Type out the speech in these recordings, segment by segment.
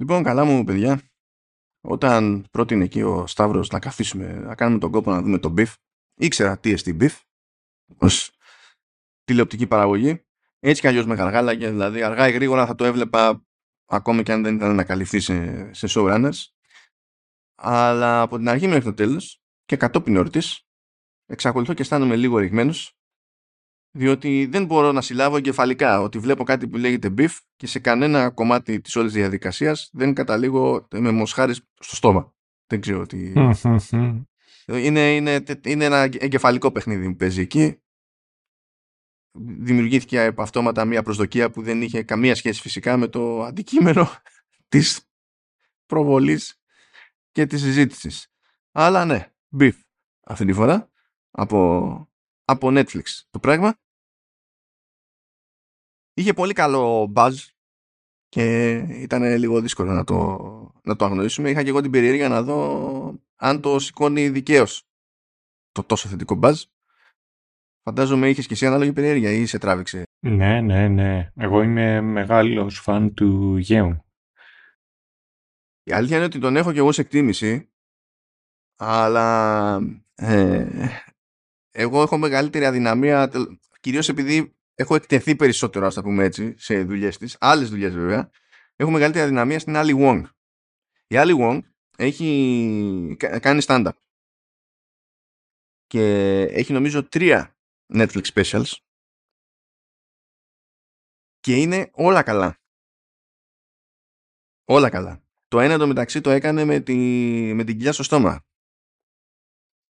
Λοιπόν, καλά μου παιδιά, όταν πρότεινε εκεί ο Σταύρος να καθίσουμε, να κάνουμε τον κόπο να δούμε τον Biff, ήξερα τι εστί Biff, ως τηλεοπτική παραγωγή, έτσι κι αλλιώς με γαργάλαγε, δηλαδή αργά ή γρήγορα θα το έβλεπα ακόμη και αν δεν ήταν να καλυφθεί σε, σε showrunners, αλλά από την αρχή μέχρι το τέλος και κατόπιν όρτης, εξακολουθώ και αισθάνομαι λίγο ρηγμένος διότι δεν μπορώ να συλλάβω εγκεφαλικά ότι βλέπω κάτι που λέγεται beef και σε κανένα κομμάτι της όλης διαδικασίας δεν καταλήγω με μοσχάρι στο στόμα. Δεν ξέρω τι... είναι, είναι, είναι ένα εγκεφαλικό παιχνίδι που παίζει εκεί. Δημιουργήθηκε από αυτόματα μια προσδοκία που δεν είχε καμία σχέση φυσικά με το αντικείμενο της προβολής και της συζήτησης. Αλλά ναι, beef αυτή τη φορά από από Netflix το πράγμα. Είχε πολύ καλό buzz και ήταν λίγο δύσκολο να το, να το αγνοήσουμε. Είχα και εγώ την περιέργεια να δω αν το σηκώνει δικαίως το τόσο θετικό buzz. Φαντάζομαι είχες και εσύ ανάλογη περιέργεια ή σε τράβηξε; Ναι, ναι, ναι. Εγώ είμαι μεγάλος φαν του Γέου. Η αλήθεια είναι ότι τον έχω και εγώ σε εκτίμηση αλλά ε, εγώ έχω μεγαλύτερη αδυναμία, κυρίως επειδή έχω εκτεθεί περισσότερο, ας τα πούμε έτσι, σε δουλειές της, άλλες δουλειές βέβαια, έχω μεγαλύτερη αδυναμία στην Ali Wong. Η Ali Wong έχει κάνει stand-up και έχει νομίζω τρία Netflix specials και είναι όλα καλά. Όλα καλά. Το ένα το μεταξύ το έκανε με, τη, με την κοιλιά στο στόμα.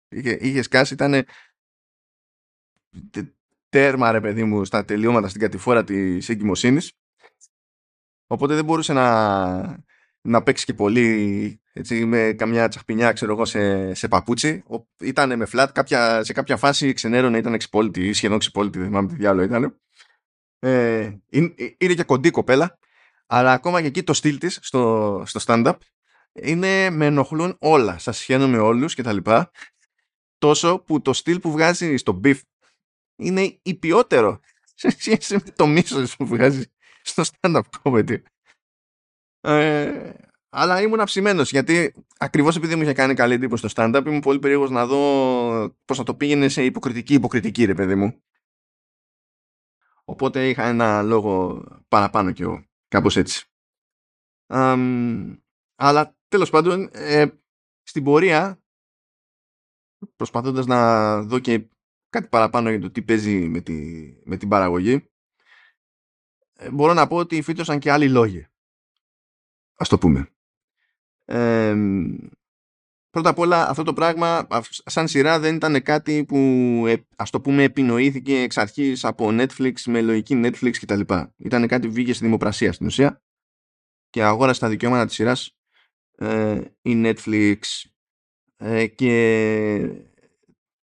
Είχε, είχε σκάσει, ήταν τέρμα ρε παιδί μου στα τελειώματα στην κατηφόρα της εγκυμοσύνης. Οπότε δεν μπορούσε να, να παίξει και πολύ έτσι, με καμιά τσαχπινιά ξέρω εγώ σε, σε παπούτσι. Ήταν με φλατ κάποια, σε κάποια φάση ξενέρωνε ήταν εξυπόλυτη σχεδόν εξυπόλυτη δεν θυμάμαι τι διάλογο ήταν ε, είναι, είναι και κοντή κοπέλα αλλά ακόμα και εκεί το στυλ της στο, στο stand-up είναι με ενοχλούν όλα. Σας σχένω με όλους και τα λοιπά. Τόσο που το στυλ που βγάζει στο beef είναι υπιότερο σε σχέση με το μίσος που βγάζει στο stand-up comedy. Ε, αλλά ήμουν αψημένο γιατί ακριβώς επειδή μου είχε κάνει καλή εντύπωση στο stand-up ήμουν πολύ περίεργος να δω πώς θα το πήγαινε σε υποκριτική υποκριτική ρε παιδί μου. Οπότε είχα ένα λόγο παραπάνω κι εγώ. Κάπως έτσι. αλλά τέλος πάντων ε, στην πορεία προσπαθώντας να δω και κάτι παραπάνω για το τι παίζει με, τη, με την παραγωγή. Ε, μπορώ να πω ότι φύτωσαν και άλλοι λόγοι. Ας το πούμε. Ε, πρώτα απ' όλα αυτό το πράγμα σαν σειρά δεν ήταν κάτι που ε, ας το πούμε επινοήθηκε εξ αρχής από Netflix με λογική Netflix κτλ. Ήταν κάτι που βγήκε στη δημοπρασία στην ουσία. Και αγόρασε τα δικαιώματα της σειράς ε, η Netflix. Ε, και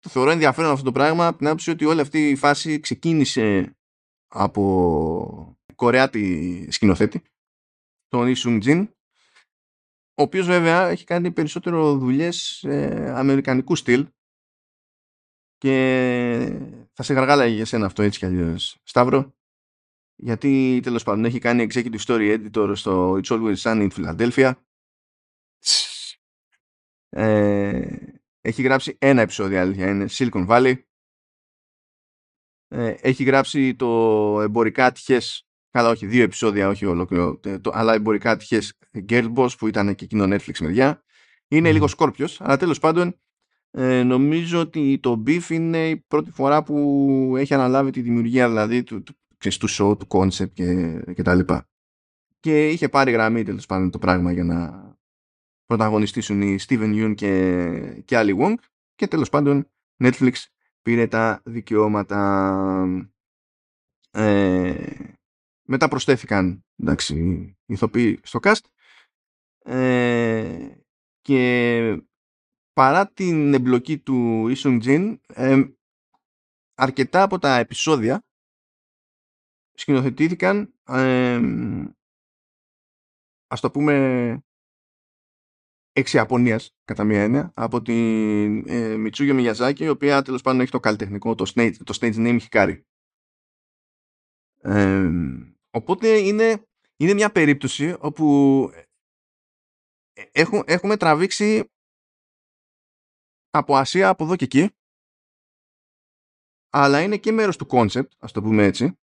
το θεωρώ ενδιαφέρον αυτό το πράγμα από την άποψη ότι όλη αυτή η φάση ξεκίνησε από Κορεάτη σκηνοθέτη τον Ισουμ Τζιν ο οποίος βέβαια έχει κάνει περισσότερο δουλειές ε, αμερικανικού στυλ. Και θα σε γαργάλαγε για σένα αυτό έτσι κι αλλιώς Σταύρο γιατί τέλος πάντων έχει κάνει executive story editor στο It's Always Sunny in Philadelphia. Ε, έχει γράψει ένα επεισόδιο, αλήθεια είναι, Silicon Valley. Ε, έχει γράψει το εμπορικά τυχές, καλά όχι, δύο επεισόδια, όχι ολόκληρο, το, αλλά εμπορικά τυχές Girl Boss που ήταν και εκείνο Netflix μεριά. Είναι λίγο σκόρπιος, αλλά τέλος πάντων ε, νομίζω ότι το Beef είναι η πρώτη φορά που έχει αναλάβει τη δημιουργία δηλαδή του, του, του show, του concept και, και τα λοιπά. Και είχε πάρει γραμμή τέλος πάντων το πράγμα για να πρωταγωνιστήσουν οι Steven Yeun και, και Ali Wong και τέλος πάντων Netflix πήρε τα δικαιώματα ε, μετά προσθέθηκαν εντάξει, ηθοποιοί στο cast ε, και παρά την εμπλοκή του Isung Jin ε, αρκετά από τα επεισόδια σκηνοθετήθηκαν ε, ας το πούμε εξ Ιαπωνίας, κατά μία έννοια, από την ε, Μιτσούγιο Μιγιαζάκη, η οποία τέλος πάντων έχει το καλλιτεχνικό, το stage, το stage name Hikari. Ε, οπότε είναι, είναι μια περίπτωση όπου έχουμε, έχουμε τραβήξει από Ασία, από εδώ και εκεί αλλά είναι και μέρος του concept, ας το πούμε έτσι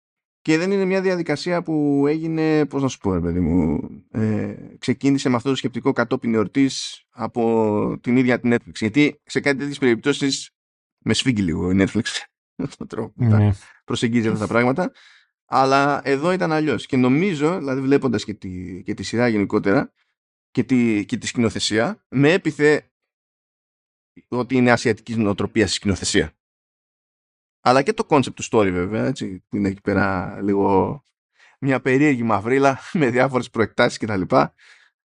και δεν είναι μια διαδικασία που έγινε, πώς να σου πω, παιδί μου, ε, ξεκίνησε με αυτό το σκεπτικό κατόπιν εορτής από την ίδια την Netflix. Γιατί σε κάτι τέτοιες περιπτώσεις με σφίγγει λίγο η Netflix τον τρόπο που ναι. προσεγγίζει αυτά τα πράγματα. Αλλά εδώ ήταν αλλιώς. Και νομίζω, δηλαδή βλέποντας και τη, και τη σειρά γενικότερα και τη, και τη σκηνοθεσία, με έπιθε ότι είναι ασιατικής νοοτροπίας στη σκηνοθεσία αλλά και το concept του story βέβαια, έτσι, που είναι εκεί πέρα λίγο μια περίεργη μαυρίλα με διάφορες προεκτάσεις κτλ.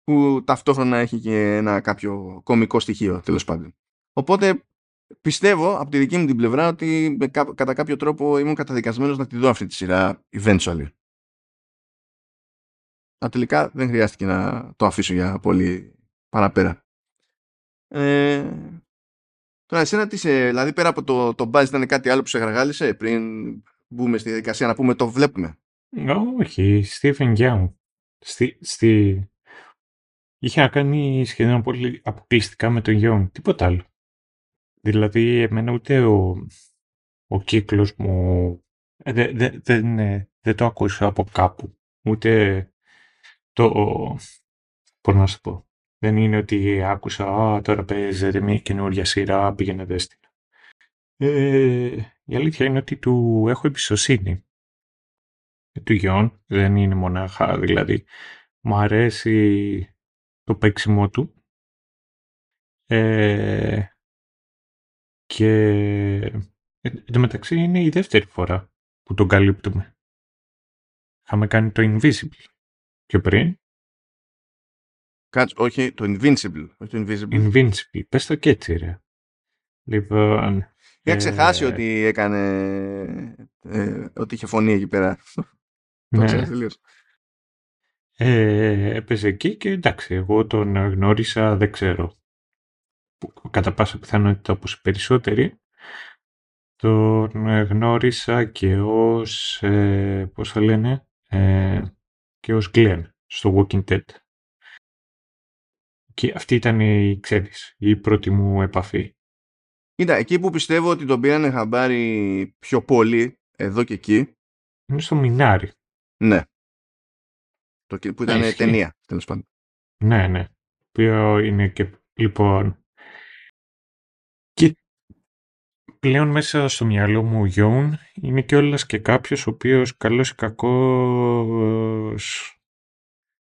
που ταυτόχρονα έχει και ένα κάποιο κομικό στοιχείο τέλος πάντων. Οπότε πιστεύω από τη δική μου την πλευρά ότι κατά κάποιο τρόπο ήμουν καταδικασμένος να τη δω αυτή τη σειρά eventually. Αλλά τελικά δεν χρειάστηκε να το αφήσω για πολύ παραπέρα. Ε, Τώρα, εσένα τις σε, δηλαδή πέρα από το, το buzz ήταν κάτι άλλο που σε γαργάλισε πριν μπούμε στη διαδικασία να πούμε το βλέπουμε; Όχι, Stephen Young. Στη, στη... Είχε να κάνει σχεδόν πολύ αποκλειστικά με τον Young, τίποτα άλλο. Δηλαδή, εμένα ούτε ο, ο κύκλος μου δεν δε, δε, δε το ακούσα από κάπου. Ούτε το, πώς να σου πω, δεν είναι ότι άκουσα «Α, τώρα παίζεται μια καινούργια σειρά, πήγαινε δέστηνα». Ε, η αλήθεια είναι ότι του έχω εμπιστοσύνη. Ε, του Γιον δεν είναι μονάχα, δηλαδή μου αρέσει το παίξιμό του ε, και εν τω μεταξύ είναι η δεύτερη φορά που τον καλύπτουμε. Είχαμε κάνει το Invisible πιο πριν Κάτσε, όχι, το Invincible. Όχι το Invisible. Invincible. Πες το και έτσι, ρε. Λοιπόν... Είχα ε... ξεχάσει ότι έκανε... Ε, ότι είχε φωνή εκεί πέρα. Ναι. το τελείως. Ε, έπαιζε εκεί και εντάξει, εγώ τον γνώρισα, δεν ξέρω. Κατά πάσα πιθανότητα όπως οι περισσότεροι. Τον γνώρισα και ως, ε, πώς θα λένε, ε, και ως Glenn στο Walking Dead. Και αυτή ήταν η, ξέρεις, η πρώτη μου επαφή. Κοίτα, εκεί που πιστεύω ότι τον πήρανε χαμπάρι πιο πολύ, εδώ και εκεί. Είναι στο Μινάρι. Ναι. Το, που ήταν Έχει. ταινία, τέλος πάντων. Ναι, ναι. Ποιο είναι και, λοιπόν... Και πλέον μέσα στο μυαλό μου ο Γιόν είναι και όλας και κάποιος ο οποίος καλός ή κακός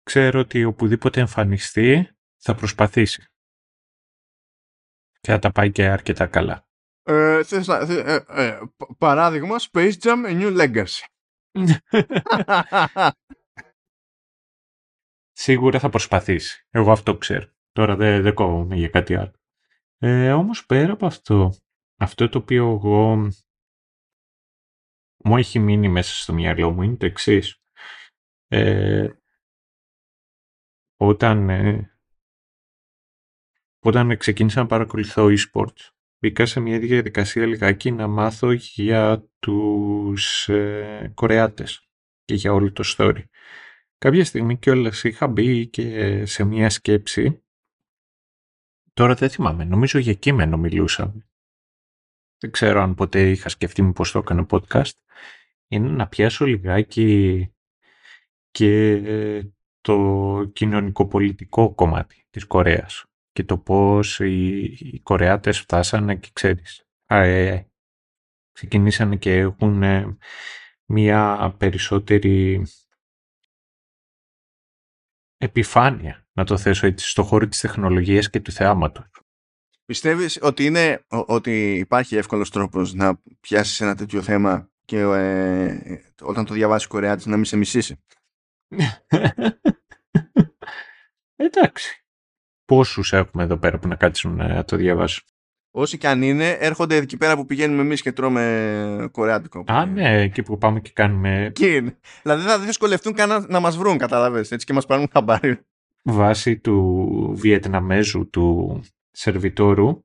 ξέρω ότι οπουδήποτε εμφανιστεί θα προσπαθήσει. Και θα τα πάει και αρκετά καλά. Ε, θες, ε, ε, παράδειγμα, Space Jam A New Legacy. Σίγουρα θα προσπαθήσει. Εγώ αυτό ξέρω. Τώρα δεν δε κόβομαι για κάτι άλλο. Ε, όμως πέρα από αυτό, αυτό το οποίο εγώ μου έχει μείνει μέσα στο μυαλό μου είναι το εξής. Ε, όταν ε, όταν ξεκίνησα να παρακολουθώ e-sports, μπήκα σε μια διαδικασία λιγάκι να μάθω για τους ε, Κορεάτες και για όλο το story. Κάποια στιγμή κιόλας είχα μπει και σε μια σκέψη, τώρα δεν θυμάμαι, νομίζω για κείμενο μιλούσαμε. Δεν ξέρω αν ποτέ είχα σκεφτεί μου πώς το έκανα podcast. Είναι να πιάσω λιγάκι και ε, το κοινωνικοπολιτικό κομμάτι της Κορέας και το πώς οι, οι Κορεάτες φτάσανε και ξέρεις. Ε, ξεκινήσανε και έχουν ε, μία περισσότερη επιφάνεια, να το θέσω έτσι, στο χώρο της τεχνολογίας και του θεάματος. Πιστεύεις ότι, είναι, ότι υπάρχει εύκολος τρόπος να πιάσεις ένα τέτοιο θέμα και ε, όταν το διαβάσει ο Κορεάτης να μην σε μισήσει; Εντάξει πόσους έχουμε εδώ πέρα που να κάτσουν να το διαβάσουν. Όσοι και αν είναι, έρχονται εκεί πέρα που πηγαίνουμε εμείς και τρώμε κορεάτικο. Α, ναι, εκεί που πάμε και κάνουμε. Εκεί Δηλαδή θα δυσκολευτούν καν να μας βρουν, κατάλαβε. Έτσι και μας πάρουν χαμπάρι. Βάσει του Βιετναμέζου του σερβιτόρου,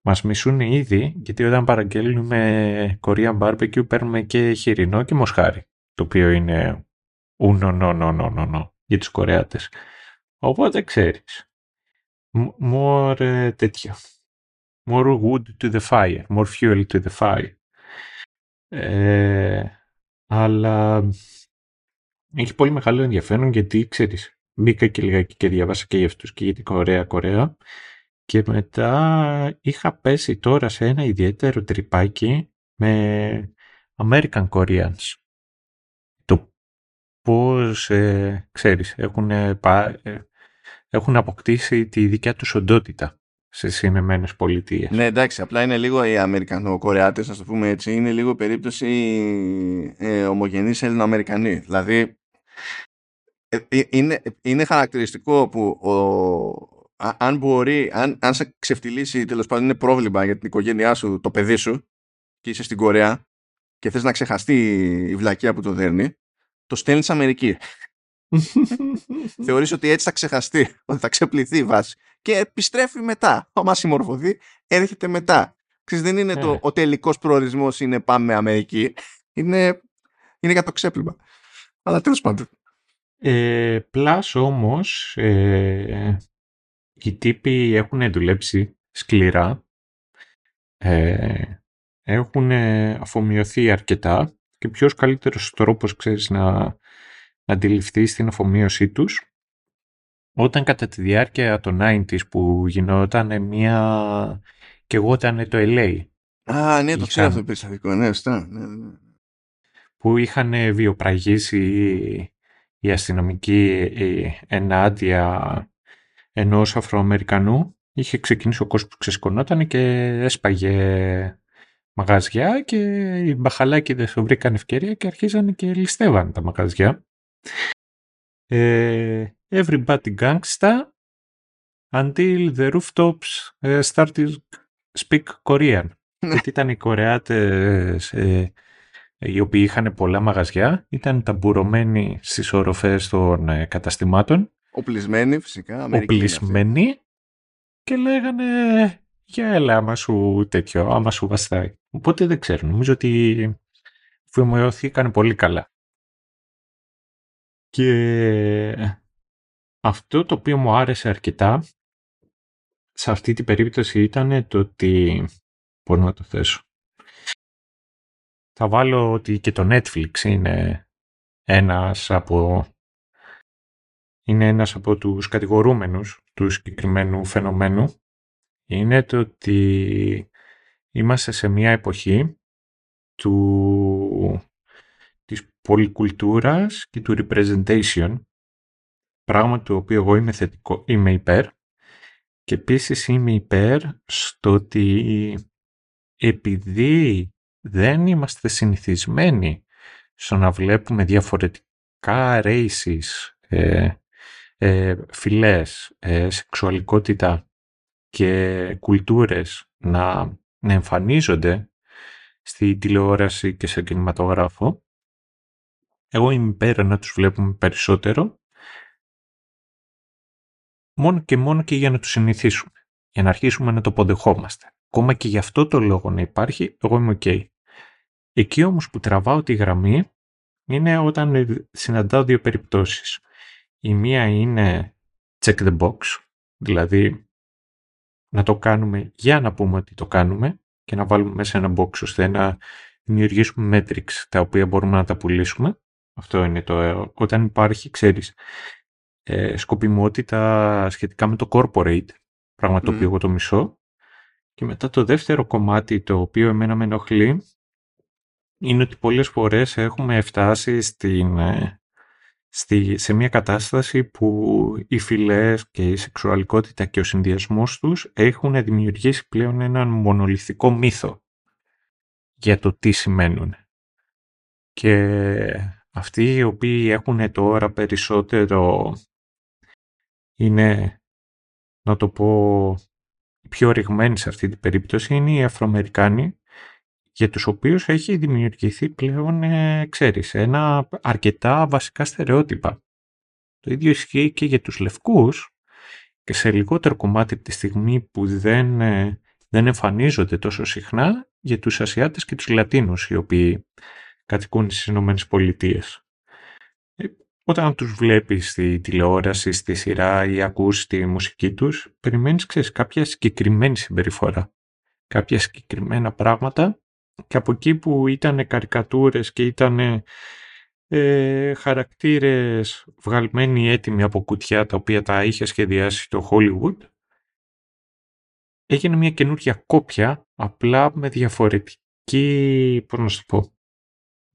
μας μισούν ήδη, γιατί όταν παραγγέλνουμε Korean barbecue παίρνουμε και χοιρινό και μοσχάρι. Το οποίο είναι ουνο, νο, νο, νο, νο, για τους Κορεάτες. Οπότε ξέρεις. More ε, τέτοιο. More wood to the fire. More fuel to the fire. Ε, αλλά έχει πολύ μεγάλο ενδιαφέρον γιατί ξέρεις μπήκα και λιγάκι και διαβάσα και για αυτούς και για την Κορέα Κορέα και μετά είχα πέσει τώρα σε ένα ιδιαίτερο τρυπάκι με American Koreans. Το πώς, ε, ξέρεις, έχουν, ε, έχουν αποκτήσει τη δικιά τους οντότητα στι Ηνωμένε Πολιτείες. Ναι, εντάξει, απλά είναι λίγο οι Αμερικανοκορεάτες, ας το πούμε έτσι, είναι λίγο περίπτωση ε, ομογενείς Ελληνοαμερικανοί. Δηλαδή, ε, ε, είναι, είναι χαρακτηριστικό που ο, αν μπορεί, αν, αν σε ξεφτυλίσει τέλος πάντων είναι πρόβλημα για την οικογένειά σου, το παιδί σου, και είσαι στην Κορέα και θες να ξεχαστεί η βλακεία που το δέρνει, το στέλνεις Αμερική. Θεωρείς ότι έτσι θα ξεχαστεί, ότι θα ξεπληθεί η βάση. Και επιστρέφει μετά. Άμα συμμορφωθεί, έρχεται μετά. Ξέρεις, δεν είναι το, ε. ο τελικός προορισμός είναι πάμε Αμερική. Είναι, είναι για το ξέπλυμα. Αλλά τέλος πάντων. Ε, πλάς όμως, ε, οι τύποι έχουν δουλέψει σκληρά. Ε, έχουν αφομοιωθεί αρκετά και ποιος καλύτερος τρόπος ξέρεις να να αντιληφθεί στην αφομοίωσή τους όταν κατά τη διάρκεια των 90s που γινόταν μια και εγώ ήταν το LA. Α, ναι, το ξέρω αυτό το περιστατικό, ναι, ναι, ναι. Που είχαν βιοπραγήσει η αστυνομική ενάντια ενός Αφροαμερικανού. Είχε ξεκινήσει ο κόσμος που ξεσκονόταν και έσπαγε μαγαζιά και οι μπαχαλάκιδες το βρήκαν ευκαιρία και αρχίζανε και ληστεύαν τα μαγαζιά. Ε, everybody gangsta until the rooftops uh, started speak Korean. Ναι. Γιατί ήταν οι Κορεάτες ε, οι οποίοι είχαν πολλά μαγαζιά, ήταν ταμπουρωμένοι στις οροφές των ε, καταστημάτων. Οπλισμένοι φυσικά. Οπλισμένοι και λέγανε για έλα άμα σου τέτοιο, άμα σου βαστάει. Οπότε δεν ξέρω, νομίζω ότι φημιωθήκαν πολύ καλά. Και αυτό το οποίο μου άρεσε αρκετά σε αυτή την περίπτωση ήταν το ότι... Πώς να το θέσω. Θα βάλω ότι και το Netflix είναι ένας από είναι ένας από τους κατηγορούμενους του συγκεκριμένου φαινομένου είναι το ότι είμαστε σε μια εποχή του πολυκουλτούρας και του representation, πράγμα το οποίο εγώ είμαι θετικό, είμαι υπέρ. Και επίσης είμαι υπέρ στο ότι επειδή δεν είμαστε συνηθισμένοι στο να βλέπουμε διαφορετικά races, ε, ε, φυλές, ε, σεξουαλικότητα και κουλτούρες να, να εμφανίζονται στη τηλεόραση και σε κινηματογράφο, εγώ είμαι υπέρ να τους βλέπουμε περισσότερο μόνο και μόνο και για να τους συνηθίσουμε. Για να αρχίσουμε να το αποδεχόμαστε. Ακόμα και γι' αυτό το λόγο να υπάρχει, εγώ είμαι ok. Εκεί όμως που τραβάω τη γραμμή είναι όταν συναντάω δύο περιπτώσεις. Η μία είναι check the box, δηλαδή να το κάνουμε για να πούμε ότι το κάνουμε και να βάλουμε μέσα ένα box ώστε να δημιουργήσουμε metrics τα οποία μπορούμε να τα πουλήσουμε. Αυτό είναι το... Ε, όταν υπάρχει, ξέρεις, ε, σκοπιμότητα σχετικά με το corporate, πράγμα το οποίο εγώ το μισώ. Και μετά το δεύτερο κομμάτι, το οποίο εμένα με ενοχλεί, είναι ότι πολλές φορές έχουμε φτάσει στην, ε, στη, σε μια κατάσταση που οι φυλές και η σεξουαλικότητα και ο συνδυασμός τους έχουν δημιουργήσει πλέον έναν μονολυθικό μύθο για το τι σημαίνουν. Και αυτοί οι οποίοι έχουν τώρα περισσότερο είναι, να το πω, πιο ρηγμένοι σε αυτή την περίπτωση είναι οι Αφροαμερικάνοι για τους οποίους έχει δημιουργηθεί πλέον, ε, ξέρεις, ένα αρκετά βασικά στερεότυπα. Το ίδιο ισχύει και για τους λευκούς και σε λιγότερο κομμάτι από τη στιγμή που δεν, ε, δεν εμφανίζονται τόσο συχνά για τους Ασιάτες και τους Λατίνους οι οποίοι κατοικούν στις Ηνωμένες Πολιτείες. Ε, όταν τους βλέπεις στη τηλεόραση, στη σειρά ή ακούς τη μουσική τους, περιμένεις, ξέρεις, κάποια συγκεκριμένη συμπεριφορά. Κάποια συγκεκριμένα πράγματα και από εκεί που ήταν καρικατούρες και ήταν ε, χαρακτήρες βγαλμένοι έτοιμοι από κουτιά τα οποία τα είχε σχεδιάσει το Hollywood, έγινε μια καινούργια κόπια απλά με διαφορετική, πώς να σου πω,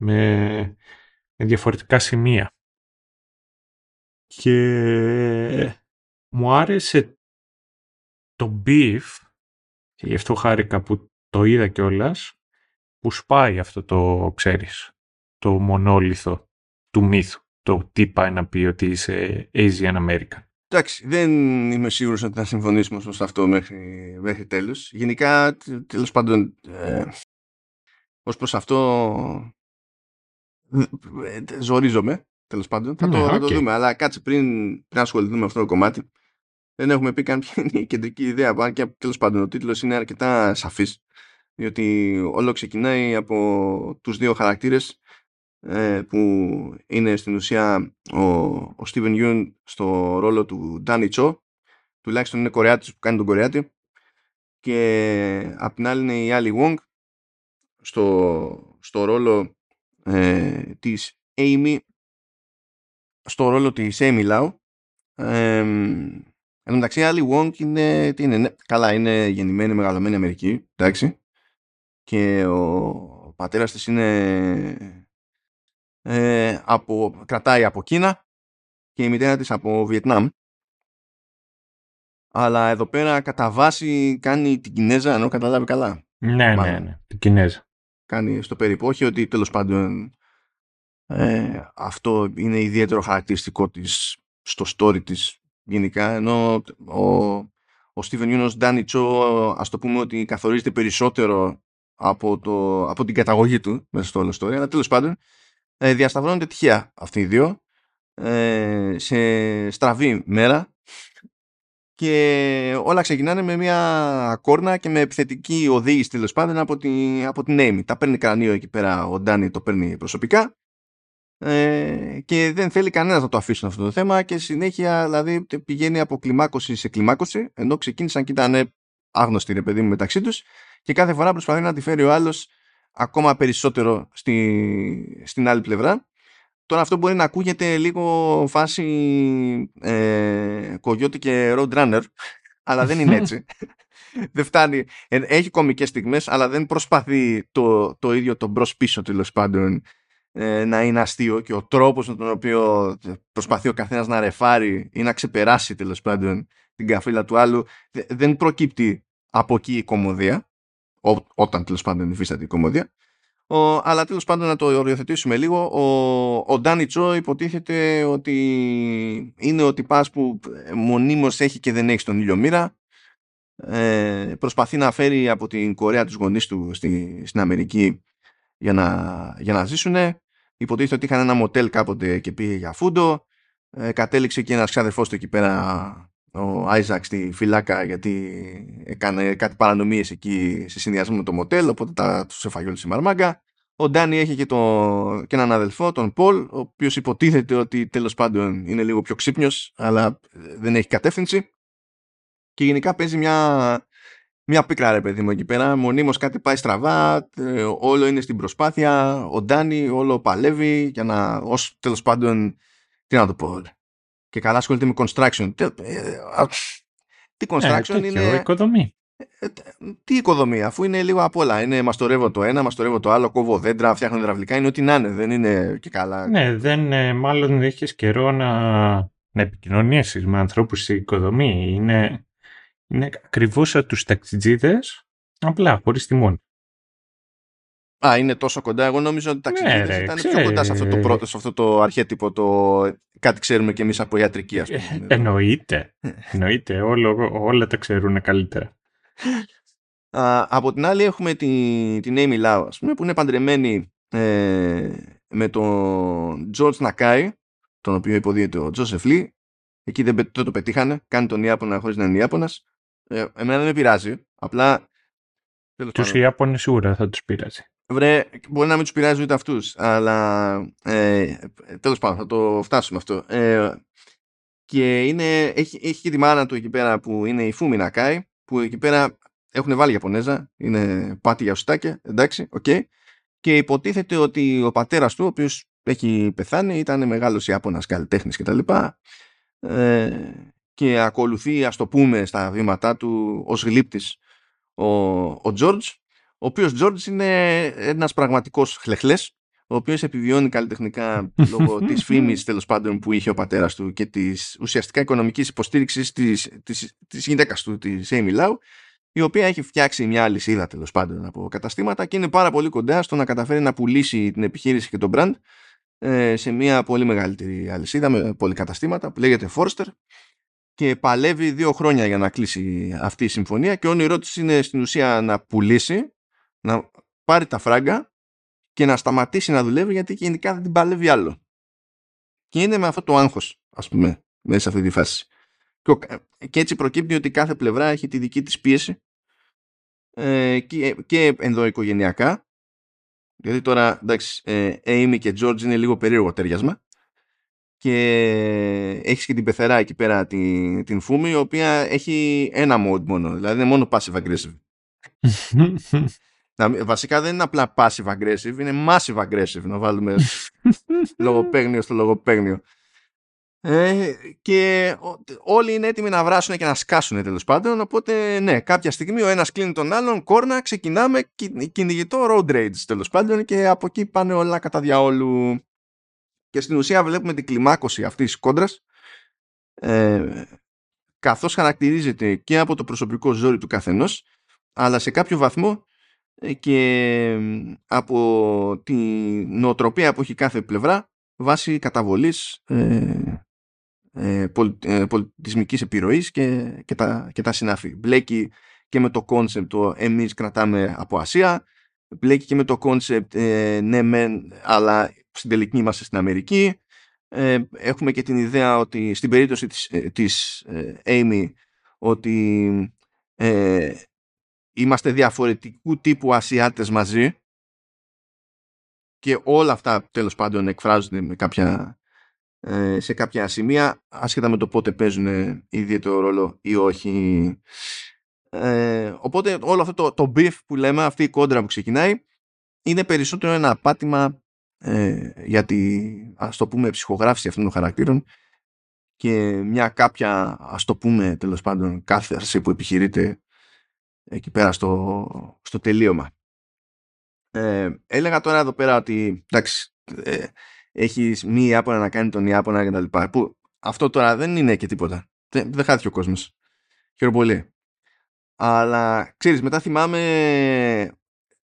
με διαφορετικά σημεία και μου άρεσε το beef και γι' αυτό χάρηκα που το είδα κιόλας που σπάει αυτό το, ξέρεις, το μονόλιθο του μύθου. Το τι πάει να πει ότι είσαι Asian American. Εντάξει, δεν είμαι σίγουρος ότι θα συμφωνήσουμε σε αυτό μέχρι, μέχρι τέλους. Γενικά, τέλος πάντων, ε, ως προς αυτό ε, ζορίζομαι Τέλος πάντων. Θα, το, ναι, το δούμε. Αλλά κάτσε πριν, πριν ασχοληθούμε με αυτό το κομμάτι. Δεν έχουμε πει καν ποια είναι η κεντρική ιδέα. Αν και τέλος πάντων ο τίτλος είναι αρκετά σαφής. Διότι όλο ξεκινάει από τους δύο χαρακτήρες ε, που είναι στην ουσία ο, ο Steven Yeun στο ρόλο του Danny Cho τουλάχιστον είναι Κορεάτης που κάνει τον Κορεάτη και απ' την άλλη είναι η Ali Wong στο, στο ρόλο ε, της Amy στο ρόλο της Amy Lau. Ε, εν μεταξύ, άλλη Wong είναι, τι είναι, ναι, καλά, είναι γεννημένη, μεγαλωμένη Αμερική, εντάξει. Και ο πατέρας της είναι ε, από, κρατάει από Κίνα και η μητέρα της από Βιετνάμ. Αλλά εδώ πέρα κατά βάση κάνει την Κινέζα, ενώ καταλάβει καλά. Ναι, ναι, ναι, την Κινέζα. Κάνει στο περίπου, όχι ότι τέλος πάντων ε, αυτό είναι ιδιαίτερο χαρακτηριστικό της στο story της γενικά ενώ ο, ο Στίβεν Ιούνος Ντάνι Τσο ας το πούμε ότι καθορίζεται περισσότερο από, το, από την καταγωγή του μέσα στο όλο story αλλά τέλος πάντων ε, διασταυρώνονται τυχαία αυτοί οι δύο ε, σε στραβή μέρα και όλα ξεκινάνε με μια κόρνα και με επιθετική οδήγηση τέλος πάντων από, τη, από την Amy. Τα παίρνει κρανίο εκεί πέρα, ο Ντάνι το παίρνει προσωπικά ε, και δεν θέλει κανένας να το αφήσουν αυτό το θέμα και συνέχεια δηλαδή πηγαίνει από κλιμάκωση σε κλιμάκωση ενώ ξεκίνησαν και ήταν άγνωστοι ρε παιδί μου μεταξύ τους και κάθε φορά προσπαθεί να τη φέρει ο άλλος ακόμα περισσότερο στη, στην άλλη πλευρά Τώρα αυτό μπορεί να ακούγεται λίγο φάση ε, Κογιώτη και Roadrunner αλλά δεν είναι έτσι. δεν φτάνει. Ε, έχει κομικές στιγμές αλλά δεν προσπαθεί το, το ίδιο το μπρος πίσω τέλος πάντων ε, να είναι αστείο και ο τρόπος με τον οποίο προσπαθεί ο καθένας να ρεφάρει ή να ξεπεράσει τέλος πάντων την καφίλα του άλλου δεν προκύπτει από εκεί η κομμωδία ό, όταν τέλος πάντων υφίσταται η κομμωδία ο, αλλά τέλος πάντων να το οριοθετήσουμε λίγο. Ο, ο Ντάνι Τσό υποτίθεται ότι είναι ο τυπάς που μονίμως έχει και δεν έχει στον ήλιο μοίρα. Ε, προσπαθεί να φέρει από την Κορέα τους γονείς του στη, στην Αμερική για να, για να ζήσουν υποτίθεται ότι είχαν ένα μοτέλ κάποτε και πήγε για φούντο. Ε, κατέληξε και ένας ξάδερφός του εκεί πέρα ο Άιζακ στη φυλάκα γιατί έκανε κάτι παρανομίες εκεί σε συνδυασμό με το μοτέλ οπότε τα τους έφαγε όλους η μαρμάγκα. Ο Ντάνι έχει και, το, και έναν αδελφό, τον Πολ, ο οποίος υποτίθεται ότι τέλος πάντων είναι λίγο πιο ξύπνιος, αλλά δεν έχει κατεύθυνση. Και γενικά παίζει μια μια πίκρα ρε παιδί μου εκεί πέρα, μονίμως κάτι πάει στραβά, ε, όλο είναι στην προσπάθεια, ο Ντάνι όλο παλεύει για να, ως τέλος πάντων, τι να το πω, και καλά ασχολείται με construction. Τι ε, construction ε, είναι... οικοδομή. Τι οικοδομή, αφού είναι λίγο απ' όλα. Είναι μαστορεύω το ένα, μαστορεύω το άλλο, κόβω δέντρα, φτιάχνω υδραυλικά, είναι ό,τι να είναι, δεν είναι και καλά. Ναι, δεν, μάλλον έχεις καιρό να, να επικοινωνήσεις με ανθρώπους στην οικοδομή. Είναι είναι ακριβώς σαν τους ταξιτζίδες, απλά χωρίς τιμόνι. Α, είναι τόσο κοντά. Εγώ νόμιζα ότι τα ταξιτζίδες ναι, ήταν πιο κοντά σε αυτό το πρώτο, σε αυτό το αρχέτυπο, το κάτι ξέρουμε κι εμείς από ιατρική, ας πούμε. Ε, εννοείται. εννοείται. Όλο, όλα τα ξέρουν καλύτερα. Α, από την άλλη έχουμε την, την Amy Lau, ας πούμε, που είναι παντρεμένη ε, με τον George Nakai, τον οποίο υποδίεται ο Joseph Lee. Εκεί δεν, δεν το πετύχανε. Κάνει τον Ιάπωνα χωρίς να είναι Ιάπωνας. Ε, εμένα δεν με πειράζει. Απλά. Τους Ιάπωνες σίγουρα θα τους πειράζει. Βρε, μπορεί να μην τους πειράζει ούτε αυτούς, αλλά ε, τέλος πάντων θα το φτάσουμε αυτό. Ε, και είναι, έχει, έχει και τη μάνα του εκεί πέρα που είναι η Φούμι Νακάι, που εκεί πέρα έχουν βάλει Ιαπωνέζα, είναι Patti Yasutake, εντάξει, OK. Okay. Και υποτίθεται ότι ο πατέρας του, ο οποίος έχει πεθάνει, ήταν μεγάλος Ιάπωνας καλλιτέχνης κτλ. Ε, και ακολουθεί, ας το πούμε, στα βήματά του ως γλύπτης ο, ο George ο οποίος George είναι ένας πραγματικός χλεχλές ο οποίος επιβιώνει καλλιτεχνικά λόγω της φήμης τέλος πάντων που είχε ο πατέρας του και της ουσιαστικά οικονομικής υποστήριξης της, της, της γυναίκας του, της Amy Lau, η οποία έχει φτιάξει μια αλυσίδα τέλος πάντων από καταστήματα και είναι πάρα πολύ κοντά στο να καταφέρει να πουλήσει την επιχείρηση και τον brand ε, σε μια πολύ μεγαλύτερη αλυσίδα με πολυκαταστήματα που λέγεται Forster και παλεύει δύο χρόνια για να κλείσει αυτή η συμφωνία και όνειρό της είναι στην ουσία να πουλήσει να πάρει τα φράγκα και να σταματήσει να δουλεύει γιατί γενικά δεν την παλεύει άλλο. Και είναι με αυτό το άγχος, ας πούμε, μέσα σε αυτή τη φάση. Και έτσι προκύπτει ότι κάθε πλευρά έχει τη δική της πίεση ε, και, και ενδοοικογενειακά. Γιατί τώρα, εντάξει, ε, Amy και George είναι λίγο περίεργο τέριασμα. Και έχεις και την πεθερά εκεί πέρα την, την Φούμη, η οποία έχει ένα mode μόνο. Δηλαδή είναι μόνο passive aggressive. βασικά δεν είναι απλά passive aggressive, είναι massive aggressive να βάλουμε λογοπαίγνιο στο λογοπαίγνιο. Ε, και όλοι είναι έτοιμοι να βράσουν και να σκάσουν τέλος πάντων. Οπότε, ναι, κάποια στιγμή ο ένας κλείνει τον άλλον, κόρνα, ξεκινάμε κυνηγητό road rage τέλος πάντων και από εκεί πάνε όλα κατά διαόλου. Και στην ουσία βλέπουμε την κλιμάκωση αυτής της κόντρας. Ε, καθώς χαρακτηρίζεται και από το προσωπικό ζόρι του καθενός αλλά σε κάποιο βαθμό ε, και από τη νοοτροπία που έχει κάθε πλευρά βάσει καταβολής ε, ε, ε, πολιτισμικής επιρροής και, και, τα, και τα συναφή. Μπλέκει και με το concept το εμείς κρατάμε από Ασία, μπλέκει και με το concept ε, ναι μεν, αλλά στην τελική είμαστε στην Αμερική. Ε, έχουμε και την ιδέα ότι στην περίπτωση της, της Amy ότι είμαστε διαφορετικού τύπου Ασιάτες μαζί και όλα αυτά τέλος πάντων εκφράζονται με κάποια, ε, σε κάποια σημεία άσχετα με το πότε παίζουν ιδιαίτερο ρόλο ή όχι. Ε, οπότε όλο αυτό το, το beef που λέμε, αυτή η κόντρα που ξεκινάει είναι περισσότερο ένα πάτημα ε, για τη ας το πούμε ψυχογράφηση αυτών των χαρακτήρων και μια κάποια ας το πούμε τέλος πάντων κάθεση που επιχειρείται εκεί πέρα στο, στο τελείωμα. Ε, έλεγα τώρα εδώ πέρα ότι εντάξει, ε, έχεις μη Ιάπωνα να κάνει τον Ιάπωνα και τα λοιπά. Που αυτό τώρα δεν είναι και τίποτα. Δεν, δεν χάθηκε ο κόσμος. Χαίρομαι πολύ. Αλλά ξέρεις, μετά θυμάμαι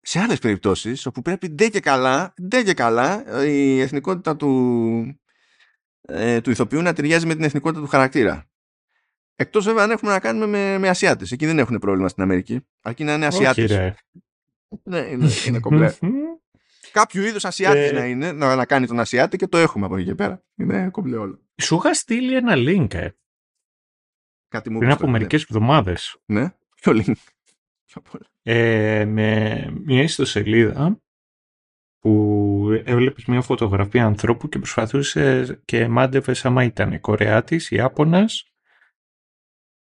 σε άλλες περιπτώσεις όπου πρέπει ντε και καλά, ντε και καλά η εθνικότητα του, ε, του ηθοποιού να ταιριάζει με την εθνικότητα του χαρακτήρα. Εκτός βέβαια αν έχουμε να κάνουμε με, με Ασιάτες. Εκεί δεν έχουν πρόβλημα στην Αμερική. Αρκεί να είναι Ασιάτες. ναι, είναι, είναι κομπλέ. Κάποιο είδους Ασιάτη ε, να είναι, να, να κάνει τον Ασιάτη και το έχουμε από εκεί και πέρα. Είναι κομπλέ όλο. Σου είχα στείλει ένα link, ε. Κάτι μου Πριν από μερικές εβδομάδες. Ναι, ποιο link; Ε, με μια ιστοσελίδα που έβλεπες μια φωτογραφία ανθρώπου και προσπαθούσες και μάντευες άμα ήταν Κορεάτης, Ιάπωνας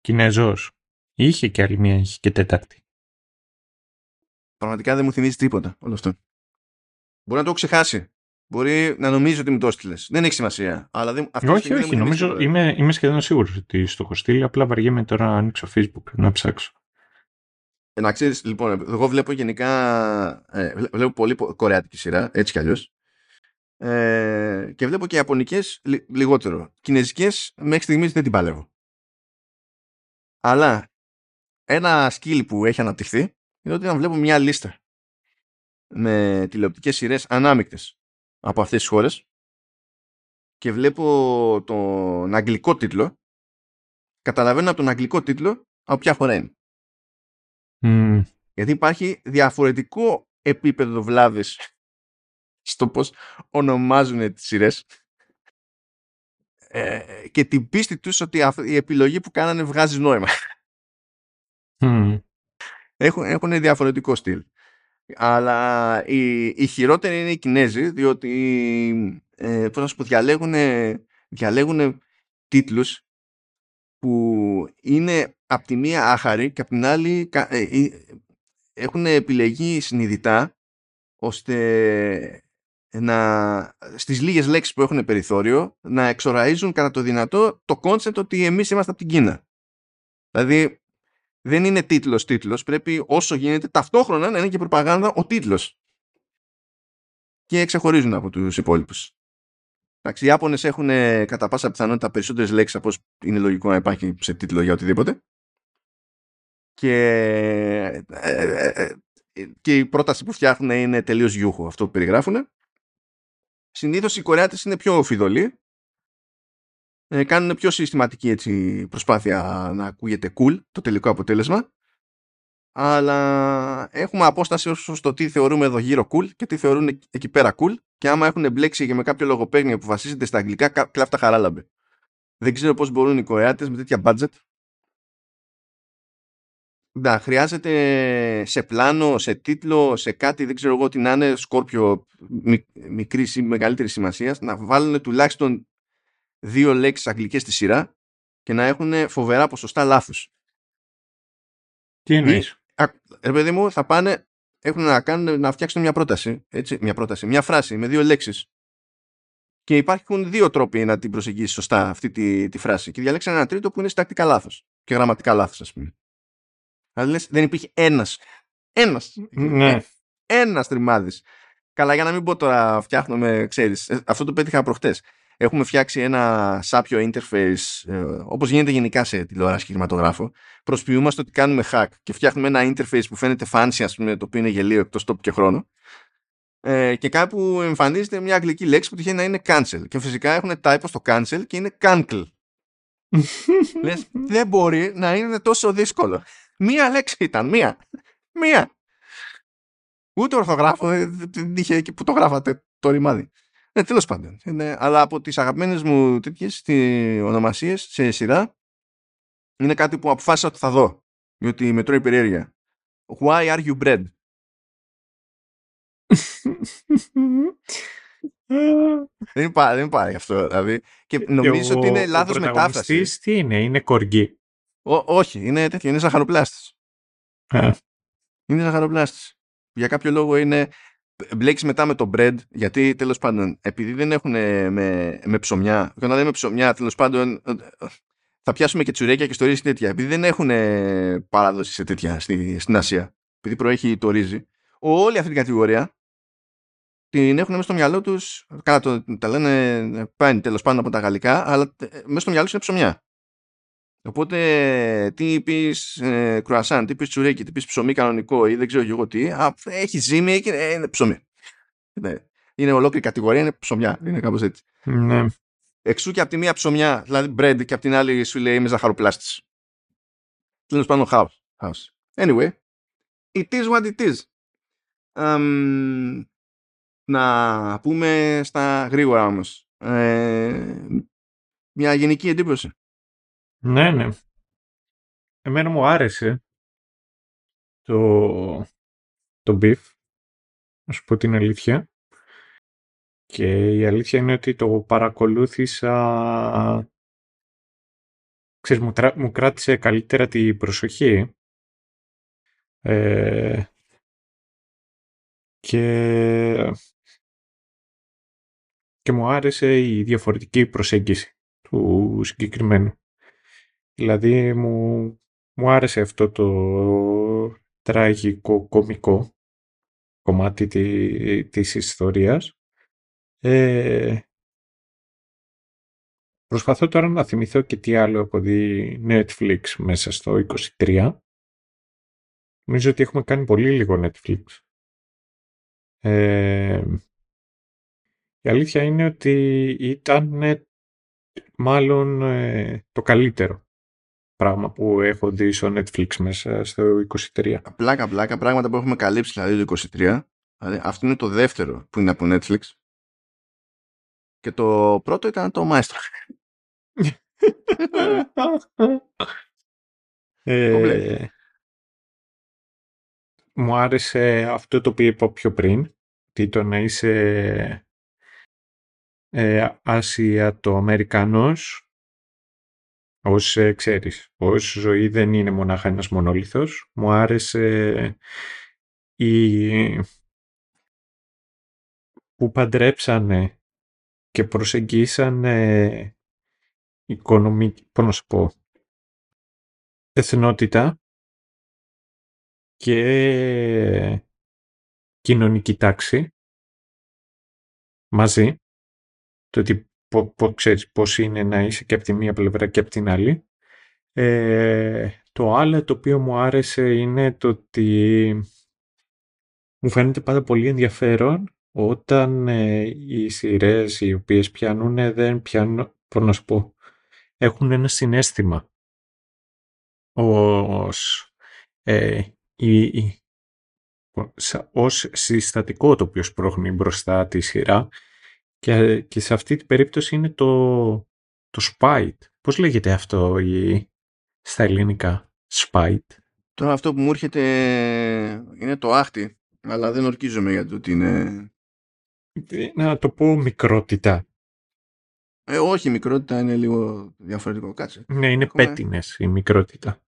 Κινέζος. Είχε και άλλη μία, είχε και τέταρτη. Πραγματικά δεν μου θυμίζει τίποτα όλο αυτό. Μπορεί να το έχω ξεχάσει. Μπορεί να νομίζει ότι μου το έστειλες. Δεν έχει σημασία. Αλλά δεν, αυτή όχι, όχι. νομίζω, είμαι, είμαι σχεδόν σίγουρος ότι στο έχω στείλει. Απλά βαριέμαι τώρα να ανοίξω Facebook να ψάξω. Ε, να ξέρεις, λοιπόν, εγώ βλέπω γενικά. Ε, βλέπω πολύ κορεάτικη σειρά, έτσι κι αλλιώς. Ε, και βλέπω και ιαπωνικές λιγότερο. Κινέζικες μέχρι στιγμής δεν την παλεύω. Αλλά ένα skill που έχει αναπτυχθεί είναι ότι να βλέπω μια λίστα με τηλεοπτικές σειρές ανάμεικτες από αυτές τις χώρες και βλέπω τον αγγλικό τίτλο καταλαβαίνω από τον αγγλικό τίτλο από ποια χώρα είναι. Γιατί υπάρχει διαφορετικό επίπεδο βλάβης στο πώς ονομάζουν τις σειρές ε, και την πίστη τους ότι η επιλογή που κάνανε βγάζει νόημα. Mm. Έχουν, έχουν διαφορετικό στυλ. Αλλά η, η χειρότερη είναι οι Κινέζοι, διότι ε, πώς να σου πω, διαλέγουν, διαλέγουν τίτλους που είναι από τη μία άχαροι και από την άλλη ε, ε, έχουν επιλεγεί συνειδητά ώστε να, στις λίγες λέξεις που έχουν περιθώριο να εξωραΐζουν κατά το δυνατό το concept ότι εμείς είμαστε από την Κίνα. Δηλαδή δεν είναι τίτλος τίτλος, πρέπει όσο γίνεται ταυτόχρονα να είναι και προπαγάνδα ο τίτλος. Και ξεχωρίζουν από τους υπόλοιπους. Εντάξει, οι Ιάπωνες έχουν κατά πάσα πιθανότητα περισσότερες λέξεις από όσο είναι λογικό να υπάρχει σε τίτλο για οτιδήποτε. Και, ε, ε, ε, και η πρόταση που φτιάχνουν είναι τελείως γιούχο αυτό που περιγράφουν. Συνήθως οι Κορεάτες είναι πιο φιδωλοί. Ε, κάνουν πιο συστηματική έτσι, προσπάθεια να ακούγεται cool το τελικό αποτέλεσμα. Αλλά έχουμε απόσταση όσο στο τι θεωρούμε εδώ γύρω cool και τι θεωρούν εκεί πέρα cool. Και άμα έχουν μπλέξει και με κάποιο λογοπαίγνιο που βασίζεται στα αγγλικά, κλάφτα χαράλαμπε. Δεν ξέρω πώς μπορούν οι Κορεάτες με τέτοια budget να χρειάζεται σε πλάνο, σε τίτλο, σε κάτι, δεν ξέρω εγώ τι να είναι, σκόρπιο μικρή ή μεγαλύτερη σημασίας, να βάλουν τουλάχιστον δύο λέξεις αγγλικές στη σειρά και να έχουν φοβερά ποσοστά λάθος. Τι εννοείς; Ρε παιδί μου, θα πάνε, έχουν να, κάνουν, να φτιάξουν μια πρόταση, έτσι, μια πρόταση, μια φράση με δύο λέξεις. Και υπάρχουν δύο τρόποι να την προσεγγίσεις σωστά αυτή τη, τη φράση. Και διαλέξαν ένα τρίτο που είναι συντακτικά λάθος και γραμματικά λάθος, ας πούμε. Αλλά δεν υπήρχε ένας. Ένας. Ναι. Ένας τριμάδης. Καλά, για να μην πω τώρα φτιάχνουμε, ξέρεις, ε, αυτό το πέτυχα προχτές. Έχουμε φτιάξει ένα σάπιο interface, ε, όπως γίνεται γενικά σε τηλεόραση και κινηματογράφο. Προσποιούμαστε ότι κάνουμε hack και φτιάχνουμε ένα interface που φαίνεται fancy, ας πούμε, το οποίο είναι γελίο εκτός τόπου και χρόνο. Ε, και κάπου εμφανίζεται μια αγγλική λέξη που τυχαίνει να είναι cancel. Και φυσικά έχουν typo στο cancel και είναι cancel. Λες, δεν μπορεί να είναι τόσο δύσκολο. Μία λέξη ήταν, μία. Μία. Ούτε ορθογράφος δεν είχε εκεί που το γράφατε το ρημάδι. Ε, τέλος πάντων. Είναι, αλλά από τις αγαπημένες μου τέτοιες ονομασίες σε σειρά είναι κάτι που αποφάσισα ότι θα δω. Διότι με τρώει περιέργεια. Why are you bread? δεν υπάρχει, δεν υπάρχει αυτό. Δηλαδή. Και νομίζω ότι είναι λάθος μετάφραση. Τι είναι, είναι κοργί όχι, είναι τέτοιο, είναι ζαχαροπλάστης. είναι ζαχαροπλάστης. Για κάποιο λόγο είναι μπλέξει μετά με το bread, γιατί τέλος πάντων, επειδή δεν έχουν με, με ψωμιά, και όταν λέμε ψωμιά, τέλος πάντων, θα πιάσουμε και τσουρέκια και στο ρύζι τέτοια. Επειδή δεν έχουν παράδοση σε τέτοια στη, στην Ασία, επειδή προέχει το ρύζι, όλη αυτή την κατηγορία την έχουν μέσα στο μυαλό τους. Καλά, το, τα λένε πάνε τέλος πάντων από τα γαλλικά, αλλά μέσα στο μυαλό τους είναι ψωμιά. Οπότε τι πεις ε, κρουασάν, τι πεις τσουρέκι, τι πεις ψωμί κανονικό ή δεν ξέρω εγώ τι. Α, έχει ζύμη, και ε, είναι ψωμί. Ναι. Είναι ολόκληρη κατηγορία, είναι ψωμιά. Είναι κάπως έτσι. Ναι. Εξού και από τη μία ψωμιά, δηλαδή bread, και από την άλλη σου λέει είμαι ζαχαροπλάστης. Τέλος πάντων, house. house. Anyway, it is what it is. Um, να πούμε στα γρήγορα όμως. Ε, μια γενική εντύπωση. Ναι, ναι. Εμένα μου άρεσε το, το beef, να σου πω την αλήθεια. Και η αλήθεια είναι ότι το παρακολούθησα... Ξέρεις, μου, μου κράτησε καλύτερα την προσοχή. Ε, και... και μου άρεσε η διαφορετική προσέγγιση του συγκεκριμένου. Δηλαδή μου, μου άρεσε αυτό το τραγικό κομικό κομμάτι τη, της ιστορίας. Ε, προσπαθώ τώρα να θυμηθώ και τι άλλο έχω δει Netflix μέσα στο 23. Νομίζω ότι έχουμε κάνει πολύ λίγο Netflix. Ε, η αλήθεια είναι ότι ήταν μάλλον ε, το καλύτερο πράγμα που έχω δει στο Netflix μέσα στο 23. Πλάκα, πλάκα, πράγματα που έχουμε καλύψει δηλαδή το 23. Δηλαδή, αυτό είναι το δεύτερο που είναι από Netflix. Και το πρώτο ήταν το Maestro. ε, μου άρεσε αυτό το οποίο είπα πιο πριν, ότι το να είσαι ε, Ασιατοαμερικανός ως ε, ξέρεις, ως ζωή δεν είναι μονάχα ένας μονόλιθος. Μου άρεσε η... που παντρέψανε και προσεγγίσανε οικονομική, πώς να σου πω, εθνότητα και κοινωνική τάξη μαζί. Το ότι πο, ξέρεις πώς είναι να είσαι και από τη μία πλευρά και από την άλλη. Ε, το άλλο το οποίο μου άρεσε είναι το ότι μου φαίνεται πάρα πολύ ενδιαφέρον όταν ε, οι σειρές οι οποίες πιάνουν δεν πιάνουν, πώς να σου πω, έχουν ένα συνέστημα ως, ε, η, ως συστατικό το οποίο σπρώχνει μπροστά τη σειρά και, και σε αυτή την περίπτωση είναι το, το spite. Πώς λέγεται αυτό η, στα ελληνικά, spite; Τώρα αυτό που μου έρχεται είναι το άχτι, αλλά δεν ορκίζομαι για το ότι είναι... Να το πω μικρότητα. Ε, όχι, η μικρότητα είναι λίγο διαφορετικό. Κάτσε. Ναι, είναι Έχουμε... πέτινες η μικρότητα.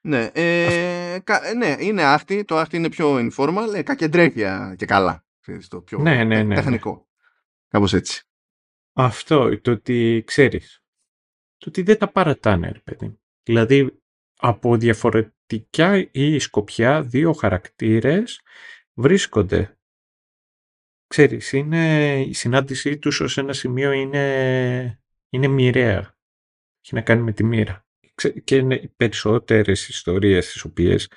Ναι, ε, κα, ναι, είναι άχτη. Το άχτη είναι πιο informal, ε, κακεντρέφια και καλά. το πιο ναι, ναι, ναι, τεχνικό. Ναι. Κάπως έτσι. Αυτό, το ότι ξέρεις. Το ότι δεν τα παρατάνε, ρε παιδί. Δηλαδή, από διαφορετικά ή σκοπιά, δύο χαρακτήρες βρίσκονται. Ξέρεις, είναι, η συνάντησή τους ως ένα σημείο είναι, είναι μοιραία. Έχει να κάνει με τη μοίρα. Και είναι οι περισσότερες ιστορίες τις οποίες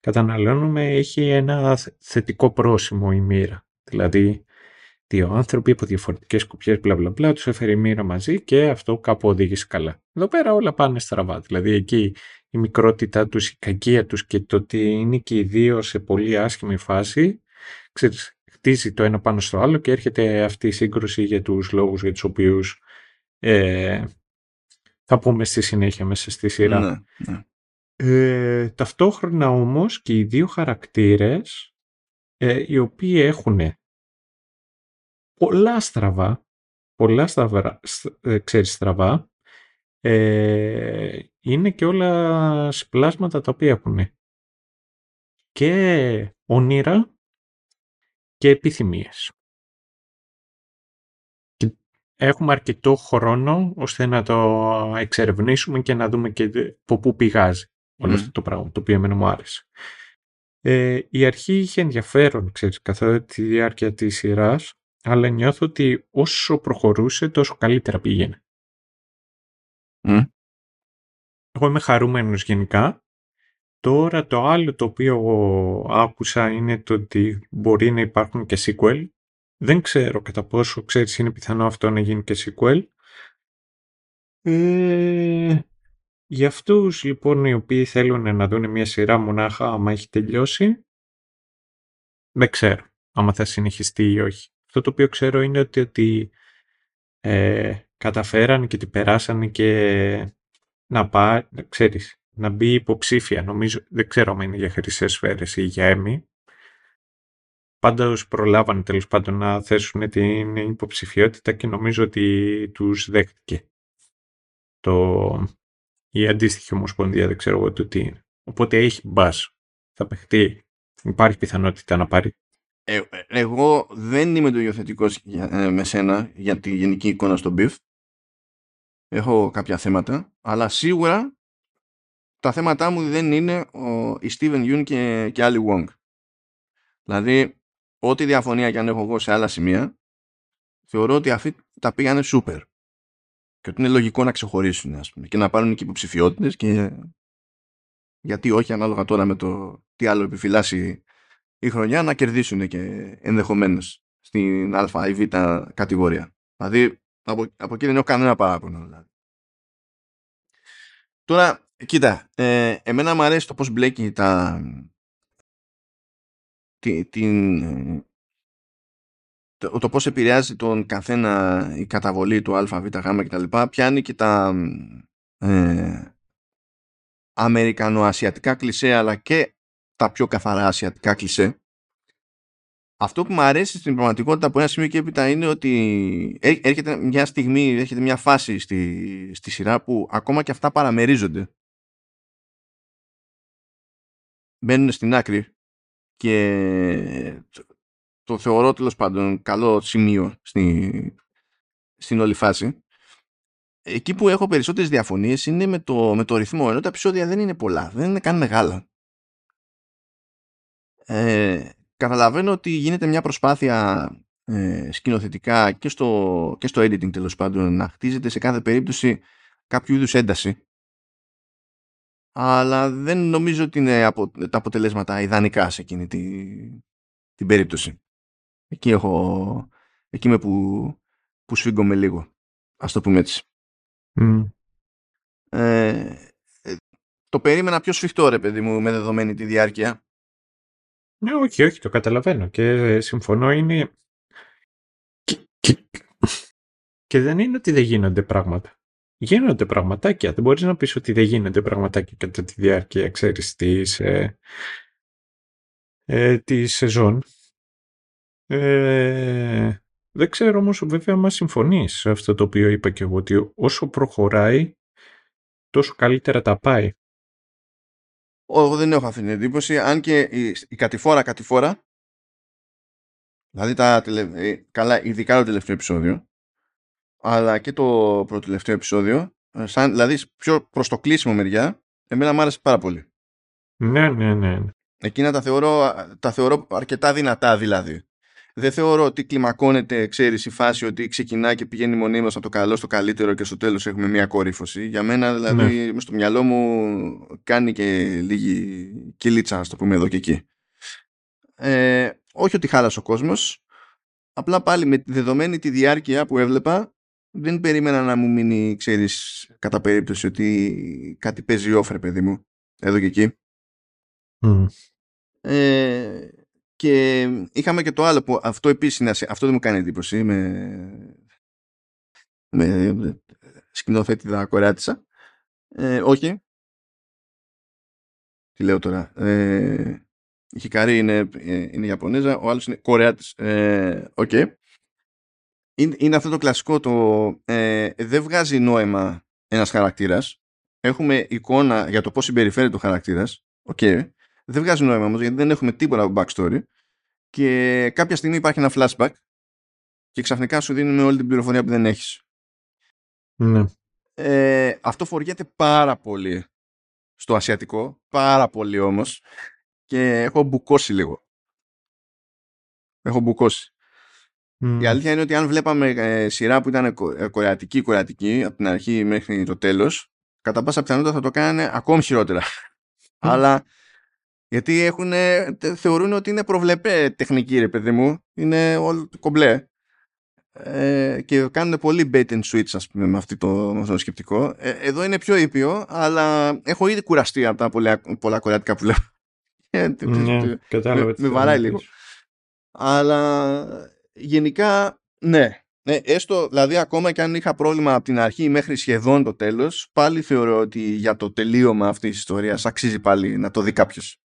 καταναλώνουμε έχει ένα θετικό πρόσημο η μοίρα. Δηλαδή, δύο άνθρωποι από διαφορετικές σκοπιές μπλα μπλα μπλα, τους έφερε η μοίρα μαζί και αυτό κάπου οδήγησε καλά. Εδώ πέρα όλα πάνε στραβά. Δηλαδή εκεί η μικρότητά τους, η κακία τους και το ότι είναι και οι δύο σε πολύ άσχημη φάση, ξέρεις, χτίζει το ένα πάνω στο άλλο και έρχεται αυτή η σύγκρουση για τους λόγους για τους οποίους ε, θα πούμε στη συνέχεια μέσα στη σειρά. Ναι, ναι. Ε, ταυτόχρονα όμως και οι δύο χαρακτήρες ε, οι οποίοι έχουν πολλά στραβά, πολλά στραβά, ε, ξέρεις στραβά, ε, είναι και όλα σπλάσματα τα οποία έχουν και όνειρα και επιθυμίες. Και έχουμε αρκετό χρόνο ώστε να το εξερευνήσουμε και να δούμε και από πού πηγάζει όλο αυτό το πράγμα, το οποίο εμένα μου άρεσε. Ε, η αρχή είχε ενδιαφέρον, ξέρεις, καθ' τη διάρκεια της σειράς, αλλά νιώθω ότι όσο προχωρούσε τόσο καλύτερα πήγαινε. Εγώ είμαι χαρούμενος γενικά. Τώρα το άλλο το οποίο άκουσα είναι το ότι μπορεί να υπάρχουν και sequel. Δεν ξέρω κατά πόσο ξέρεις είναι πιθανό αυτό να γίνει και sequel. Ε, για αυτούς λοιπόν οι οποίοι θέλουν να δουν μια σειρά μονάχα άμα έχει τελειώσει δεν ξέρω άμα θα συνεχιστεί ή όχι. Αυτό το οποίο ξέρω είναι ότι, ότι ε, καταφέραν και την περάσαν και να πάει, ξέρεις, να μπει υποψήφια. Νομίζω, δεν ξέρω αν είναι για χρυσές σφαίρες ή για έμι. Πάντως προλάβανε τέλος πάντων να θέσουν την υποψηφιότητα και νομίζω ότι τους δέχτηκε το, η αντίστοιχη ομοσπονδία, δεν ξέρω εγώ το τι είναι. Οπότε έχει μπας. Θα παιχτεί. Υπάρχει πιθανότητα να πάρει ε, ε, εγώ δεν είμαι το υιοθετικός ε, με σένα για τη γενική εικόνα στο BIF. Έχω κάποια θέματα, αλλά σίγουρα τα θέματά μου δεν είναι ο, η Steven Yeun και, και Ali Wong. Δηλαδή, ό,τι διαφωνία και αν έχω εγώ σε άλλα σημεία, θεωρώ ότι αυτοί τα πήγανε super. Και ότι είναι λογικό να ξεχωρίσουν, ας πούμε, και να πάρουν και υποψηφιότητες και γιατί όχι ανάλογα τώρα με το τι άλλο επιφυλάσσει η χρονιά να κερδίσουν και ενδεχομένως στην α ή β κατηγορία. Δηλαδή από, από εκεί δεν έχω κανένα παράπονο. Δηλαδή. Τώρα, κοίτα, ε, εμένα μου αρέσει το πώς μπλέκει τα, την, το, το πώς επηρεάζει τον καθένα η καταβολή του α, β, γ κτλ. Πιάνει και τα ε, αμερικανοασιατικά κλισέ αλλά και τα πιο καθαρά ασιατικά κλισέ. Αυτό που μου αρέσει στην πραγματικότητα από ένα σημείο και έπειτα είναι ότι έρχεται μια στιγμή, έρχεται μια φάση στη, στη σειρά που ακόμα και αυτά παραμερίζονται. Μένουν στην άκρη και το θεωρώ τέλος πάντων καλό σημείο στη, στην όλη φάση. Εκεί που έχω περισσότερες διαφωνίες είναι με το, με το ρυθμό, ενώ τα επεισόδια δεν είναι πολλά, δεν είναι καν μεγάλα. Ε, καταλαβαίνω ότι γίνεται μια προσπάθεια ε, σκηνοθετικά και στο, και στο editing τέλος πάντων να χτίζεται σε κάθε περίπτωση κάποιο είδους ένταση αλλά δεν νομίζω ότι είναι από, τα αποτελέσματα ιδανικά σε εκείνη τη, την περίπτωση. Εκεί έχω εκεί με που, που σφίγγομαι λίγο. Ας το πούμε έτσι. Ε, ε, το περίμενα πιο σφιχτό ρε παιδί μου με δεδομένη τη διάρκεια. Ναι, όχι, όχι, το καταλαβαίνω και συμφωνώ είναι και, δεν είναι ότι δεν γίνονται πράγματα. Γίνονται πραγματάκια. Δεν μπορείς να πεις ότι δεν γίνονται πραγματάκια κατά τη διάρκεια, ξέρεις, της, ε, ε, της σεζόν. Ε, δεν ξέρω όμως βέβαια μα συμφωνείς σε αυτό το οποίο είπα και εγώ ότι όσο προχωράει τόσο καλύτερα τα πάει. Εγώ δεν έχω αυτή την εντύπωση αν και η, η κατηφόρα κατηφόρα δηλαδή τα τελε... καλά ειδικά το τελευταίο επεισόδιο αλλά και το προτελευταίο επεισόδιο ε, σαν, δηλαδή πιο προς το κλείσιμο μεριά εμένα μου άρεσε πάρα πολύ. Ναι, ναι, ναι. Εκείνα τα θεωρώ, τα θεωρώ αρκετά δυνατά δηλαδή δεν θεωρώ ότι κλιμακώνεται, ξέρεις, η φάση ότι ξεκινάει και πηγαίνει μονίμως από το καλό στο καλύτερο και στο τέλος έχουμε μια κορύφωση. Για μένα, δηλαδή, ναι. στο μυαλό μου κάνει και λίγη κυλίτσα, ας το πούμε εδώ και εκεί. Ε, όχι ότι χάλασε ο κόσμος, απλά πάλι με δεδομένη τη διάρκεια που έβλεπα, δεν περίμενα να μου μείνει, ξέρεις, κατά περίπτωση ότι κάτι παίζει όφρε, παιδί μου, εδώ και εκεί. Ε, και είχαμε και το άλλο που αυτό επίσης είναι, αυτό δεν μου κάνει εντύπωση με, με σκηνοθέτηδα κορεάτισα. Ε, όχι. Τι λέω τώρα. Ε, η Χικαρή είναι, είναι Ιαπωνέζα, ο άλλος είναι Κορεάτης. Ε, okay. είναι, είναι αυτό το κλασικό το ε, δεν βγάζει νόημα ένας χαρακτήρας. Έχουμε εικόνα για το πώς συμπεριφέρεται ο χαρακτήρας. Okay. Δεν βγάζει νόημα όμως γιατί δεν έχουμε τίποτα από backstory και κάποια στιγμή υπάρχει ένα flashback και ξαφνικά σου δίνουν όλη την πληροφορία που δεν έχεις. Ναι. Ε, αυτό φοριέται πάρα πολύ στο ασιατικό, πάρα πολύ όμως και έχω μπουκώσει λίγο. Έχω μπουκώσει. Η αλήθεια είναι ότι αν βλέπαμε ε, σειρά που ήταν ε, κορεατική, κορεατική από την αρχή μέχρι το τέλος, κατά πάσα πιθανότητα θα το κάνανε ακόμη χειρότερα. Αλλά γιατί έχουν, θεωρούν ότι είναι προβλεπέ τεχνική, ρε παιδί μου. Είναι όλο κομπλέ. Ε, και κάνουν πολύ bait and switch, ας πούμε, με, αυτό το, με αυτό το σκεπτικό. Ε, εδώ είναι πιο ήπιο, αλλά έχω ήδη κουραστεί από τα πολλά, πολλά κορεάτικα που λέω. Ε, ναι, κατάλαβα. Με, με βαράει λίγο. Αλλά γενικά, ναι. Ναι, έστω, δηλαδή ακόμα και αν είχα πρόβλημα από την αρχή μέχρι σχεδόν το τέλος, πάλι θεωρώ ότι για το τελείωμα αυτής της ιστορίας αξίζει πάλι να το δει κάποιος.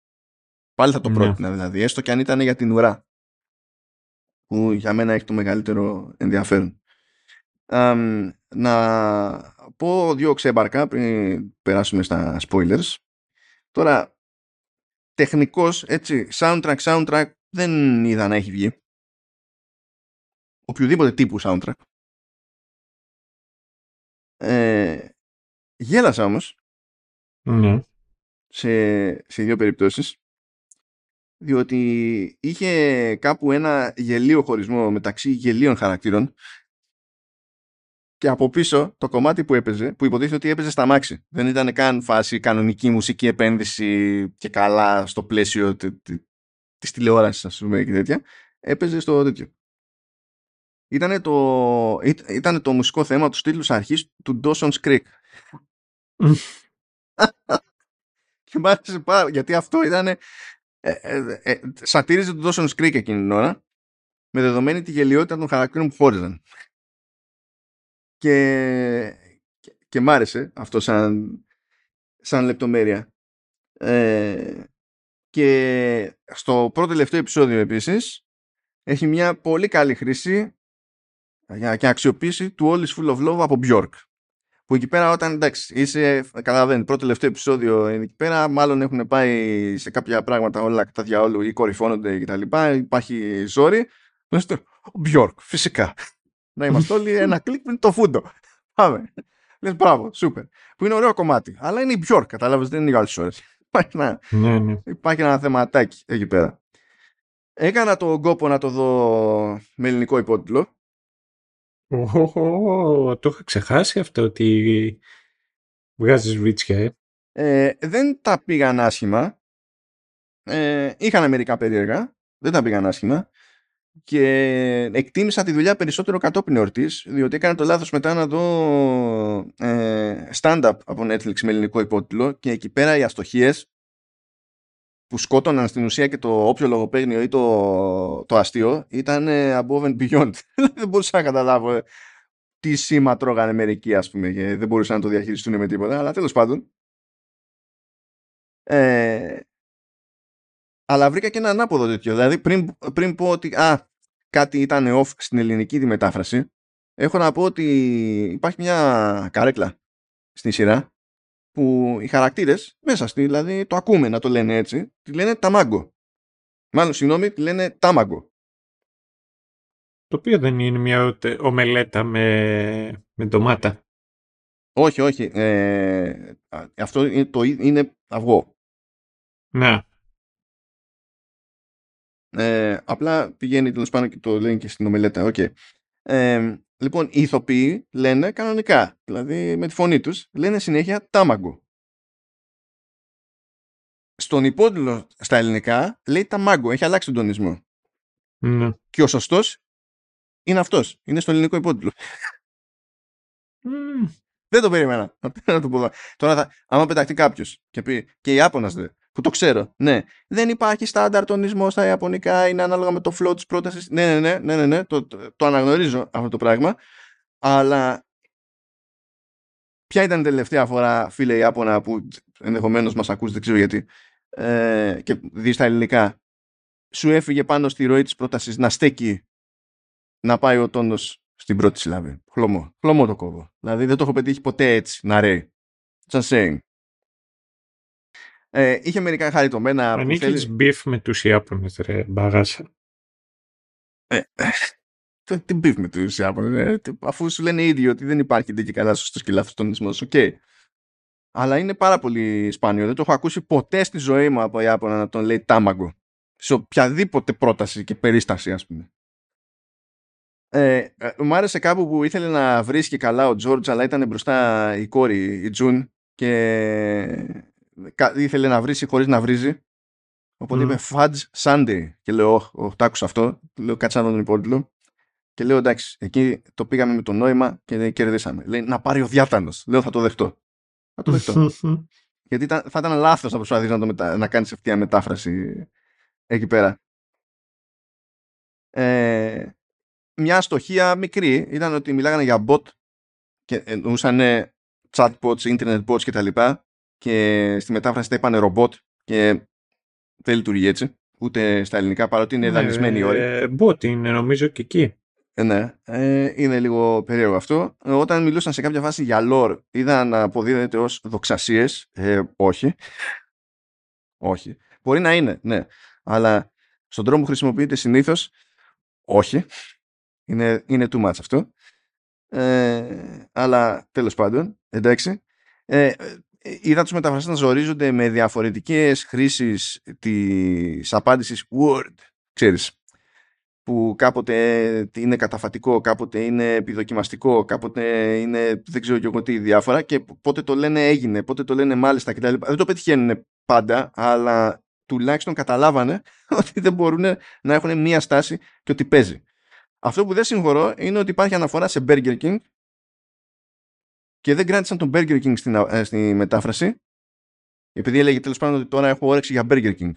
Πάλι θα το ναι. πρότεινα δηλαδή, έστω και αν ήταν για την ουρά. Που για μένα έχει το μεγαλύτερο ενδιαφέρον. να πω δύο ξέμπαρκα πριν περάσουμε στα spoilers. Τώρα, τεχνικός, έτσι, soundtrack, soundtrack δεν είδα να έχει βγει. Οποιοδήποτε τύπου soundtrack. Ε, γέλασα όμως. Ναι. Σε, σε δύο περιπτώσεις διότι είχε κάπου ένα γελίο χωρισμό μεταξύ γελίων χαρακτήρων και από πίσω το κομμάτι που έπαιζε, που υποτίθεται ότι έπαιζε στα μάξι. Δεν ήταν καν φάση κανονική μουσική επένδυση και καλά στο πλαίσιο της τηλεόρασης, ας πούμε, και τέτοια. Έπαιζε στο τέτοιο. Ήταν το, ήτανε το μουσικό θέμα του στήλους αρχής του Dawson's Creek. και μ' άρεσε πάρα γιατί αυτό ήταν ε, ε, ε, σατήριζε το Dawson's Creek εκείνη την ώρα με δεδομένη τη γελιότητα των χαρακτήρων που χώριζαν. Και, και, και μ' άρεσε αυτό σαν, σαν λεπτομέρεια. Ε, και στο πρώτο τελευταίο επεισόδιο επίσης έχει μια πολύ καλή χρήση και αξιοποίηση του All is Full of Love από Bjork. Που εκεί πέρα όταν εντάξει είσαι, καταλαβαίνει, πρώτο τελευταίο επεισόδιο εκεί πέρα, μάλλον έχουν πάει σε κάποια πράγματα όλα τα διαόλου ή κορυφώνονται κτλ. Υπάρχει ζόρι. Ο Bjork, φυσικά. Να είμαστε όλοι ένα κλικ με το φούντο. Πάμε. Λες μπράβο, σούπερ. Που είναι ωραίο κομμάτι. Αλλά είναι η Bjork, κατάλαβες, δεν είναι οι άλλες ώρες. Υπάρχει ένα, Ναι, ναι. υπάρχει ένα θεματάκι εκεί πέρα. Έκανα τον κόπο να το δω με ελληνικό υπότιτλο. Ω, το είχα ξεχάσει αυτό ότι βγάζεις βίτσια, ε. Ε, δεν τα πήγαν άσχημα. Ε, είχαν μερικά περίεργα. Δεν τα πήγαν άσχημα. Και εκτίμησα τη δουλειά περισσότερο κατόπιν εορτής, διότι έκανα το λάθος μετά να δω ε, stand-up από Netflix με ελληνικό υπότιτλο και εκεί πέρα οι αστοχίες που σκότωναν στην ουσία και το όποιο λογοπαίγνιο ή το, το αστείο ήταν ε, above and beyond. δεν μπορούσα να καταλάβω ε, τι σήμα τρώγανε μερικοί ας πούμε και δεν μπορούσαν να το διαχειριστούν με τίποτα αλλά τέλος πάντων ε, αλλά βρήκα και ένα ανάποδο τέτοιο δηλαδή πριν, πριν πω ότι α, κάτι ήταν off στην ελληνική τη μετάφραση έχω να πω ότι υπάρχει μια καρέκλα στη σειρά που οι χαρακτήρες μέσα στη, δηλαδή το ακούμε να το λένε έτσι, τη λένε ταμάγκο. Μάλλον, συγγνώμη, τη λένε τάμαγκο. Το οποίο δεν είναι μια οτε- ομελέτα με, με ντομάτα. Όχι, όχι. Ε, α, αυτό είναι, το, ί- είναι αυγό. Να, Ε, απλά πηγαίνει τέλος πάντων και το λένε και στην ομελέτα. Οκ. Ε, λοιπόν, οι ηθοποιοί λένε κανονικά. Δηλαδή με τη φωνή τους λένε συνέχεια τάμαγκο. Στον υπότιτλο στα ελληνικά λέει ταμάγκο. Έχει αλλάξει τον τονισμό. ναι. Και ο σωστός είναι αυτός. Είναι στο ελληνικό υπότιτλο. Μμμ. Δεν το περίμενα. Να το πω εδώ. Τώρα, θα, άμα πεταχτεί κάποιος και πει και Ιάπωνας δε, που το ξέρω, ναι, δεν υπάρχει στάνταρ τονισμό στα Ιαπωνικά, είναι ανάλογα με το flow της πρότασης. Ναι, ναι, ναι, ναι, ναι, ναι το, το, το αναγνωρίζω αυτό το πράγμα. Αλλά ποια ήταν η τελευταία φορά, φίλε Ιάπωνα, που ενδεχομένως μας ακούσει, δεν ξέρω γιατί, ε, και δεις στα ελληνικά, σου έφυγε πάνω στη ροή της πρότασης να στέκει να πάει ο τόνος στην πρώτη συλλαβή. Χλωμό. Χλωμό το κόβω. Δηλαδή δεν το έχω πετύχει ποτέ έτσι να ρέει. Just saying. Ε, είχε μερικά χαριτωμένα που Ανήκεις θέλει... beef με τους Ιάπωνες, ρε, μπαγάσα. Ε, το- τι beef με τους Ιάπωνες, ε, τι- αφού σου λένε ήδη ότι δεν υπάρχει ντε και καλά σωστός και λάθος τονισμός. Οκ. Αλλά είναι πάρα πολύ σπάνιο. Δεν το έχω ακούσει ποτέ στη ζωή μου από Ιάπωνα να τον λέει τάμαγκο. Σε οποιαδήποτε πρόταση και περίσταση, ας πούμε. Ε, ε, μου άρεσε κάπου που ήθελε να βρίσκει καλά ο Τζόρτζ, αλλά ήταν μπροστά η κόρη, η Τζουν, και κα- ήθελε να βρίσει χωρίς να βρίζει. Οπότε Μμ. είπε Fudge Sunday. Και λέω, όχι, όχι, το άκουσα αυτό. Λέω, κάτσε να δω τον υπότιτλο. Και λέω, εντάξει, εκεί το πήγαμε με το νόημα και δεν κερδίσαμε. Λέει, να πάρει ο διάτανος. Λέω, θα το δεχτώ. Θα το δεχτώ. Γιατί ήταν, θα ήταν λάθος να προσπαθείς να, το μετα... να κάνεις ευθεία μετάφραση εκεί πέρα. Ε, μια αστοχία μικρή ήταν ότι μιλάγανε για bot και εννοούσαν chatbots, internet bots κτλ. Και, και στη μετάφραση τα είπανε robot και δεν λειτουργεί έτσι. Ούτε στα ελληνικά παρότι είναι δανεισμένη η όρη. Ε, Μπότ είναι νομίζω και εκεί. Ε, ναι, ε, είναι λίγο περίεργο αυτό. Ε, Όταν μιλούσαν σε κάποια φάση για lore, είδα να αποδίδεται ως δοξασίες. Ε, όχι. όχι. Μπορεί να είναι, ναι. Αλλά στον τρόπο που χρησιμοποιείται συνήθως, όχι. Είναι, είναι too much αυτό. Ε, αλλά τέλος πάντων, εντάξει. Ε, ε, είδα τους μεταφραστές να ζορίζονται με διαφορετικές χρήσεις της απάντησης word, ξέρεις, που κάποτε είναι καταφατικό, κάποτε είναι επιδοκιμαστικό, κάποτε είναι δεν ξέρω και εγώ τι διάφορα και πότε το λένε έγινε, πότε το λένε μάλιστα κτλ. Δεν το πετυχαίνουν πάντα, αλλά τουλάχιστον καταλάβανε ότι δεν μπορούν να έχουν μία στάση και ότι παίζει. Αυτό που δεν συγχωρώ είναι ότι υπάρχει αναφορά σε Burger King και δεν κράτησαν τον Burger King στην, ε, στη μετάφραση επειδή έλεγε τέλος πάντων ότι τώρα έχω όρεξη για Burger King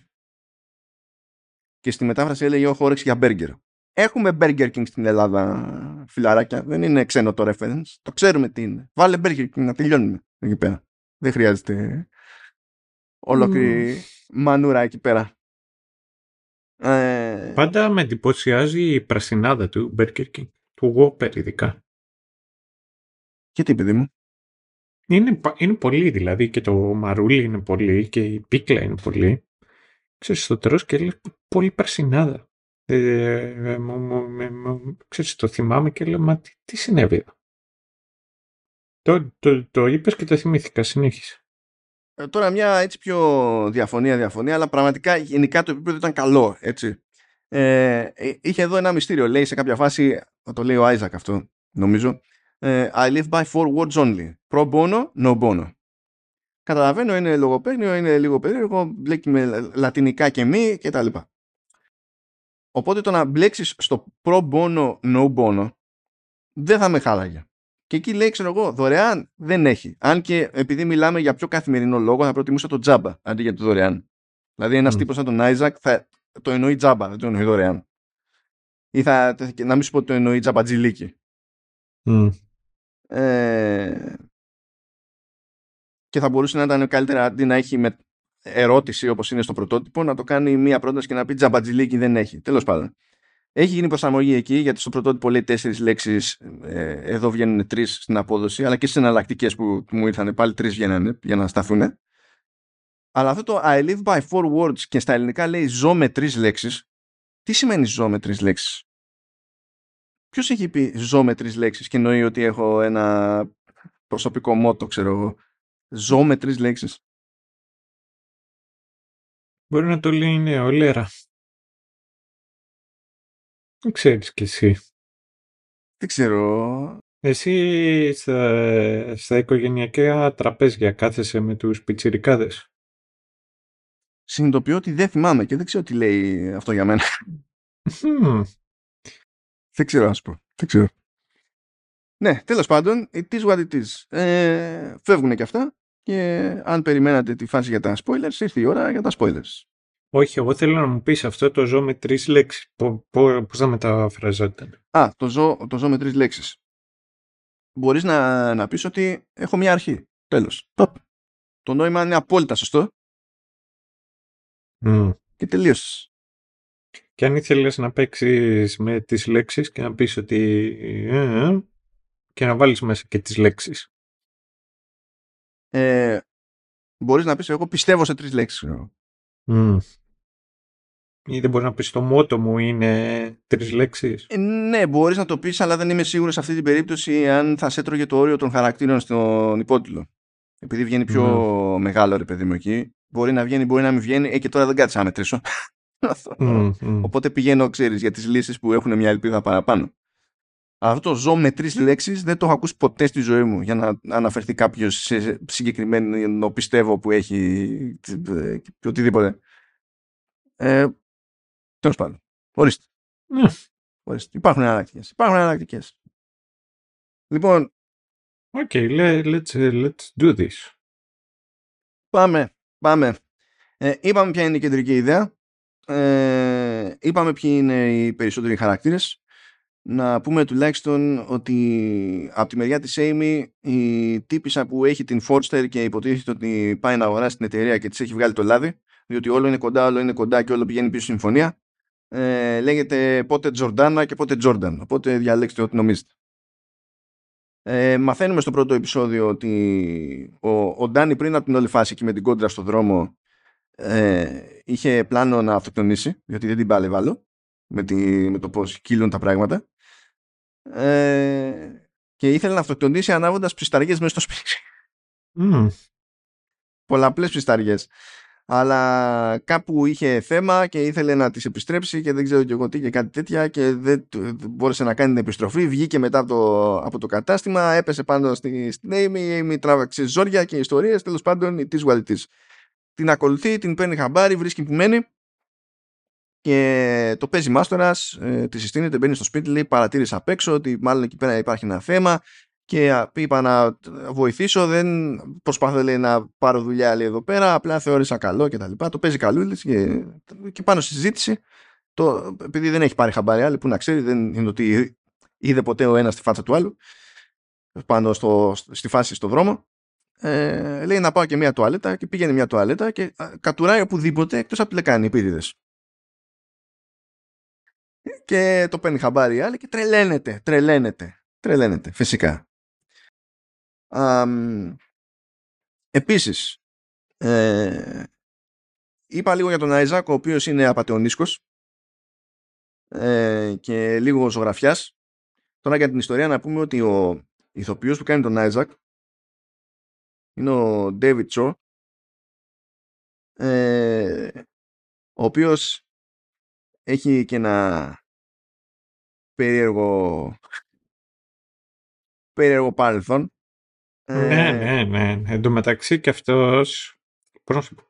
και στη μετάφραση έλεγε έχω όρεξη για burger. Έχουμε Burger King στην Ελλάδα, φιλαράκια. Δεν είναι ξένο το reference. Το ξέρουμε τι είναι. Βάλε Burger King να τελειώνουμε εκεί πέρα. Δεν χρειάζεται ολόκληρη μανούρα εκεί πέρα. Ε... Πάντα με εντυπωσιάζει η πρασινάδα του Burger King, του Whopper ειδικά. Τι παιδί μου. Είναι, είναι πολύ δηλαδή και το μαρούλι είναι πολύ και η πίκλα είναι πολύ. Ξέρεις, το τρως και λέει πολύ πρασινάδα. Ε, ξέρεις, το θυμάμαι και λέω, μα τι, τι συνέβη εδώ; Το, το, το είπες και το θυμήθηκα, συνέχισε. Ε, τώρα μια έτσι πιο διαφωνία, διαφωνία, αλλά πραγματικά γενικά το επίπεδο ήταν καλό, έτσι. Ε, ε είχε εδώ ένα μυστήριο, λέει σε κάποια φάση, το λέει ο Άιζακ αυτό, νομίζω, ε, I live by four words only. Pro bono, no bono. Καταλαβαίνω, είναι λογοπαίγνιο, είναι λίγο περίεργο, μπλέκει με λατινικά και μη κτλ. Οπότε το να μπλέξεις στο pro bono, no bono δεν θα με χάλαγε. Και εκεί λέει, ξέρω εγώ, δωρεάν δεν έχει. Αν και επειδή μιλάμε για πιο καθημερινό λόγο, θα προτιμούσα το τζάμπα αντί για το δωρεάν. Δηλαδή, ένας mm. τύπος σαν τον Άιζακ θα το εννοεί τζάμπα, δεν το εννοεί δωρεάν. Ή θα, να μην σου πω ότι το εννοεί τζαμπατζιλίκι. Mm. Ε, και θα μπορούσε να ήταν καλύτερα αντί να έχει με ερώτηση όπως είναι στο πρωτότυπο να το κάνει μία πρόταση και να πει τζαμπατζιλίκι δεν έχει. Τέλος πάντων. Έχει γίνει προσαρμογή εκεί γιατί στο πρωτότυπο λέει τέσσερις λέξεις ε, εδώ βγαίνουν τρεις στην απόδοση αλλά και στις εναλλακτικές που μου ήρθαν πάλι τρεις βγαίνουν για να σταθούν. Αλλά αυτό το I live by four words και στα ελληνικά λέει ζω με τρεις λέξεις. Τι σημαίνει ζω με τρεις λέξεις. Ποιος έχει πει ζω με τρεις λέξεις και εννοεί ότι έχω ένα προσωπικό μότο, ξέρω εγώ. Ζω με τρεις λέξεις. Μπορεί να το λέει νεολαία. Δεν ξέρεις κι εσύ. Δεν ξέρω. Εσύ στα, στα οικογενειακά τραπέζια κάθεσαι με τους πιτσιρικάδες. Συνειδητοποιώ ότι δεν θυμάμαι και δεν ξέρω τι λέει αυτό για μένα. Δεν ξέρω να σου πω. Δεν ξέρω. Ναι, τέλος πάντων, it is what it is. Ε, φεύγουν και αυτά και αν περιμένατε τη φάση για τα spoilers, ήρθε η ώρα για τα spoilers. Όχι, εγώ θέλω να μου πεις αυτό το ζω με τρεις λέξεις. Πώς θα μεταφραζόταν; Α, το ζω, το ζω με τρεις λέξεις. Μπορείς να, να πεις ότι έχω μια αρχή. Τέλος. Το νόημα είναι απόλυτα σωστό. Mm. Και τελείωσες. Και αν ήθελες να παίξεις με τις λέξεις και να πεις ότι... Ε, ε, και να βάλεις μέσα και τις λέξεις. Ε, μπορείς να πεις εγώ πιστεύω σε τρεις λέξεις. Mm. Ή δεν μπορείς να πεις το μότο μου είναι τρεις λέξεις; Ε, ναι, μπορείς να το πεις, αλλά δεν είμαι σίγουρος σε αυτή την περίπτωση αν θα σε έτρωγε το όριο των χαρακτήρων στον υπότιτλο. Επειδή βγαίνει πιο mm. μεγάλο ρε παιδί μου εκεί. Μπορεί να βγαίνει, μπορεί να μην βγαίνει. Ε, και τώρα δεν κάτσα να μετρήσω. Οπότε πηγαίνω, ξέρεις, για τις λύσεις που έχουν μια ελπίδα παραπάνω. Αυτό το ζω με τρεις λέξεις δεν το έχω ακούσει ποτέ στη ζωή μου για να αναφερθεί κάποιος σε συγκεκριμένο πιστεύω που έχει και οτιδήποτε. Ε, Τέλος πάντων. Ορίστε. Ναι. Ορίστε. Υπάρχουν εναλλακτικές. Υπάρχουν εναλλακτικές. Λοιπόν. Okay, let's, let's do this. Πάμε. Πάμε. Ε, είπαμε ποια είναι η κεντρική ιδέα ε, είπαμε ποιοι είναι οι περισσότεροι χαρακτήρες. Να πούμε τουλάχιστον ότι από τη μεριά της Amy η τύπησα που έχει την Forster και υποτίθεται ότι πάει να αγοράσει την εταιρεία και της έχει βγάλει το λάδι διότι όλο είναι κοντά, όλο είναι κοντά και όλο πηγαίνει πίσω συμφωνία ε, λέγεται πότε Τζορντάνα και πότε Τζόρνταν οπότε διαλέξτε ό,τι νομίζετε. Ε, μαθαίνουμε στο πρώτο επεισόδιο ότι ο, ο Ντάνι πριν από την όλη φάση και με την κόντρα στο δρόμο ε, είχε πλάνο να αυτοκτονήσει, γιατί δεν την πάλε βάλω με, τη, με το πώς κύλουν τα πράγματα. Ε, και ήθελε να αυτοκτονήσει ανάβοντας ψισταριές μέσα στο σπίτι. Mm. Πολλαπλές ψισταριές. Αλλά κάπου είχε θέμα και ήθελε να τις επιστρέψει και δεν ξέρω και εγώ τι και κάτι τέτοια και δεν μπόρεσε να κάνει την επιστροφή. Βγήκε μετά από το, από το κατάστημα, έπεσε πάνω στη, στην Amy, η Amy τράβαξε ζόρια και ιστορίες, τέλος πάντων η της την ακολουθεί, την παίρνει χαμπάρι, βρίσκει που μένει και το παίζει μάστορας, ε, τη συστήνεται, μπαίνει στο σπίτι, λέει παρατήρησα απ' έξω ότι μάλλον εκεί πέρα υπάρχει ένα θέμα και είπα να βοηθήσω, δεν προσπαθώ λέει, να πάρω δουλειά λέει, εδώ πέρα, απλά θεώρησα καλό και τα λοιπά. Το παίζει καλούλης και, και πάνω στη συζήτηση, το, επειδή δεν έχει πάρει χαμπάρι άλλη που να ξέρει, δεν είναι ότι είδε ποτέ ο ένας στη φάτσα του άλλου, πάνω στο, στη φάση στο δρόμο, ε, λέει να πάω και μια τουαλέτα και πήγαινε μια τουαλέτα και κατουράει οπουδήποτε εκτός από τη λεκάνη επίτηδες. Και το παίρνει χαμπάρι άλλη και τρελαίνεται, τρελαίνεται, τρελαίνεται φυσικά. Α, επίσης, ε, είπα λίγο για τον Άιζακ, ο οποίος είναι απατεωνίσκος ε, και λίγο ζωγραφιάς. Τώρα για την ιστορία να πούμε ότι ο ηθοποιός που κάνει τον Άιζακ είναι ο David Cho ε, ο οποίος έχει και ένα περίεργο περίεργο παρελθόν ναι, ε, ναι, ναι. Εν τω μεταξύ και αυτός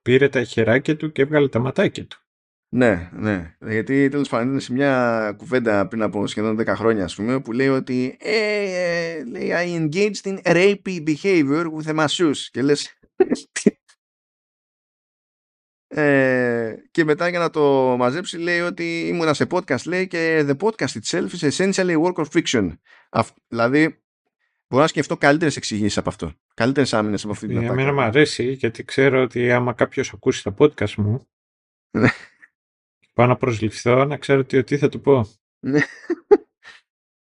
πήρε τα χεράκια του και έβγαλε τα ματάκια του. Ναι, ναι. Γιατί τέλος πάντων είναι σε μια κουβέντα πριν από σχεδόν 10 χρόνια, ας πούμε, που λέει ότι ε, ε, λέει, I engaged in rapey behavior with a masseuse. Και λες. ε, και μετά για να το μαζέψει λέει ότι ήμουνα σε podcast λέει και the podcast itself is essentially a work of fiction. δηλαδή μπορώ να σκεφτώ καλύτερες εξηγήσεις από αυτό. Καλύτερες άμυνες από αυτή την ατάκα. Εμένα μου αρέσει γιατί ξέρω ότι άμα κάποιος ακούσει τα podcast μου ναι. Πάω να προσληφθώ να ξέρω τι, τι θα του πω. Ναι.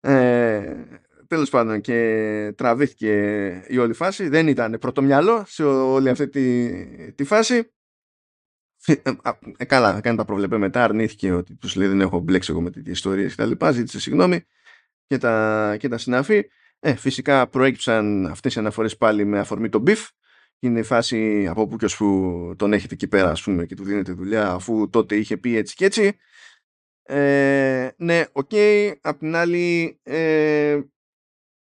ε, Τέλος πάντων και τραβήθηκε η όλη φάση. Δεν ήταν πρωτομυαλό σε όλη αυτή τη, τη φάση. Ε, ε, καλά, κάνει τα προβλεπέ μετά. Αρνήθηκε ότι τους λέει δεν έχω μπλέξει εγώ με τέτοιες ιστορίες κτλ. Ζήτησε συγγνώμη και τα, και τα συναφή. Ε, φυσικά προέκυψαν αυτές οι αναφορές πάλι με αφορμή τον μπιφ είναι η φάση από πού και ως πού τον έχετε εκεί πέρα ας πούμε και του δίνετε δουλειά αφού τότε είχε πει έτσι και έτσι ε, ναι, OK okay. απ' την άλλη ε,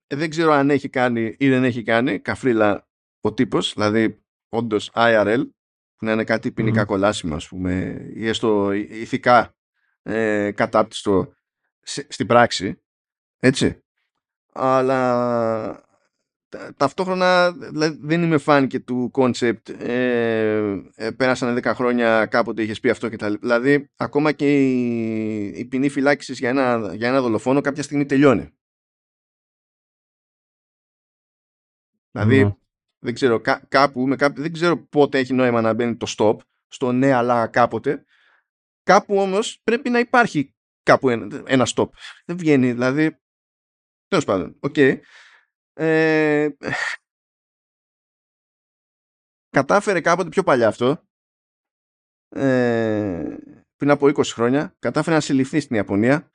δεν ξέρω αν έχει κάνει ή δεν έχει κάνει καφρίλα ο τύπος δηλαδή όντως IRL που να είναι κάτι ποινικά mm. κολάσιμο ας πούμε ή έστω ηθικά ε, κατάπτυστο στην πράξη έτσι αλλά ταυτόχρονα δηλαδή, δεν είμαι φαν και του concept ε, ε, πέρασαν 10 χρόνια κάποτε είχες πει αυτό και τα δηλαδή ακόμα και η, η ποινή φυλάκισης για ένα, για ένα δολοφόνο κάποια στιγμή τελειώνει δηλαδή ναι. δεν ξέρω κάπου, με κάπου δεν ξέρω πότε έχει νόημα να μπαίνει το stop στο ναι αλλά κάποτε κάπου όμως πρέπει να υπάρχει κάπου ένα, ένα stop δεν βγαίνει δηλαδή τέλος πάντων OK okay. Ε, κατάφερε κάποτε πιο παλιά αυτό. Ε, πριν από 20 χρόνια κατάφερε να συλληφθεί στην Ιαπωνία.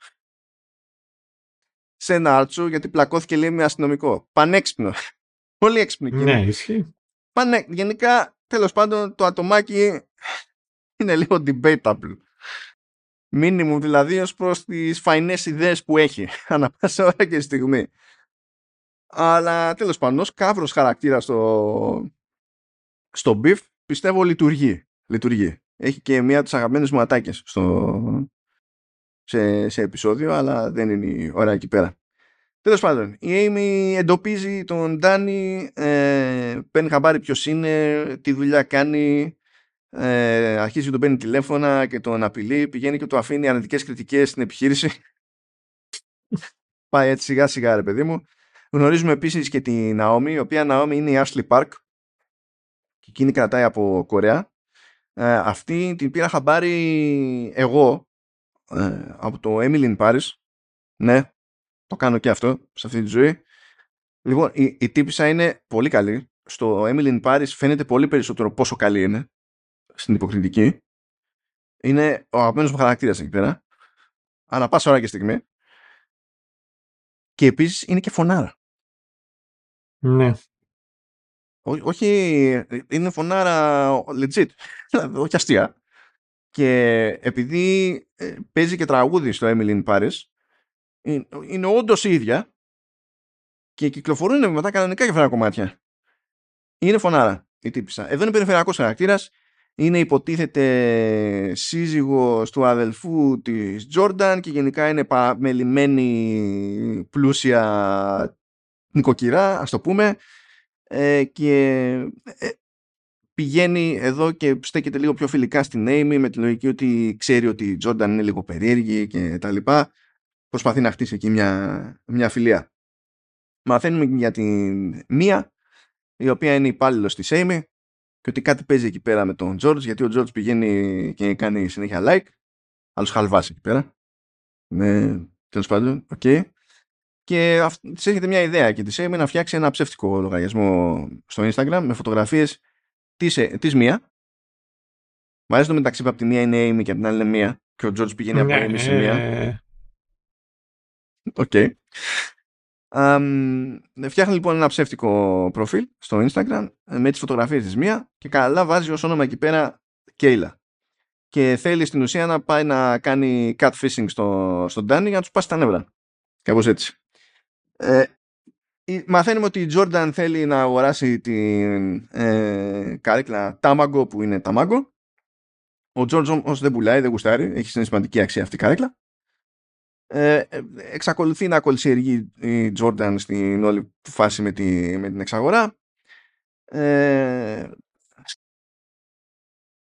Σε ένα άρτσο γιατί πλακώθηκε λέει με αστυνομικό. Πανέξυπνο. Πολύ έξυπνο ναι ισχύει. Πανέ... γενικά τέλος πάντων το ατομάκι είναι λίγο debatable. Μίνιμουμ δηλαδή ως προς τις φαϊνές ιδέες που έχει ανά πάσα ώρα και στιγμή αλλά τέλος πάντων, ως καύρος χαρακτήρα στο, στο beef, πιστεύω λειτουργεί. λειτουργεί. Έχει και μία από τις αγαπημένες μου ατάκες στο, σε, σε επεισόδιο, αλλά δεν είναι η ώρα εκεί πέρα. Τέλος πάντων, η Amy εντοπίζει τον Ντάνι, ε, παίρνει χαμπάρι ποιος είναι, τι δουλειά κάνει, ε, αρχίζει να τον παίρνει τηλέφωνα και τον απειλεί, πηγαίνει και του αφήνει αρνητικές κριτικές στην επιχείρηση. Πάει έτσι σιγά σιγά ρε παιδί μου. Γνωρίζουμε επίσης και τη Ναόμη, η οποία Ναόμη είναι η Ashley Park και εκείνη κρατάει από Κορέα. Ε, αυτή την πήρα χαμπάρι εγώ ε, από το Emily in Paris. Ναι, το κάνω και αυτό σε αυτή τη ζωή. Λοιπόν, η, η τύπησα είναι πολύ καλή. Στο Emily in Paris φαίνεται πολύ περισσότερο πόσο καλή είναι στην υποκριτική. Είναι ο αγαπημένος μου χαρακτήρας εκεί πέρα. Ανά πάσα ώρα και στιγμή. Και επίσης είναι και φωνάρα. Ναι. όχι, είναι φωνάρα legit, δηλαδή, όχι αστεία. Και επειδή ε, παίζει και τραγούδι στο Emily in Paris, είναι, είναι όντως η ίδια και κυκλοφορούν μετά κανονικά και αυτά κομμάτια. Είναι φωνάρα η τύπησα. Εδώ είναι περιφερειακός χαρακτήρας, είναι υποτίθεται σύζυγος του αδελφού της Τζόρνταν και γενικά είναι μελημένη πλούσια νοικοκυρά, ας το πούμε, ε, και ε, πηγαίνει εδώ και στέκεται λίγο πιο φιλικά στην Amy με τη λογική ότι ξέρει ότι η Τζόρνταν είναι λίγο περίεργη και τα λοιπά. Προσπαθεί να χτίσει εκεί μια, μια φιλία. Μαθαίνουμε για την Mia η οποία είναι υπάλληλος της Amy και ότι κάτι παίζει εκεί πέρα με τον George γιατί ο George πηγαίνει και κάνει συνέχεια like. Άλλος χαλβάς εκεί πέρα. Ναι, τέλος πάντων, OK. Okay. Και της έρχεται μια ιδέα και της Amy να φτιάξει ένα ψεύτικο λογαριασμό στο Instagram με φωτογραφίες της, ε, της Mia. Μ' αρέσει το μεταξύ που από τη μία είναι Amy και από την άλλη είναι Mia και ο George πηγαίνει από Amy σε Mia. Ε, OK. Um, φτιάχνει λοιπόν ένα ψεύτικο προφίλ στο Instagram ε, με τις φωτογραφίες της Mia και καλά βάζει ως όνομα εκεί πέρα Κέιλα. Και θέλει στην ουσία να πάει να κάνει catfishing στο, στον Danny για να του σπάσει τα νεύρα. Κάπως έτσι. Ε, μαθαίνουμε ότι η Jordan θέλει να αγοράσει την ε, καρέκλα Tamago που είναι Tamago. Ο George όμως δεν πουλάει, δεν γουστάρει, έχει συναισθηματική αξία αυτή η καρέκλα. Ε, ε, εξακολουθεί να κολυσιεργεί η Jordan στην όλη φάση με, τη, με την εξαγορά. Ε,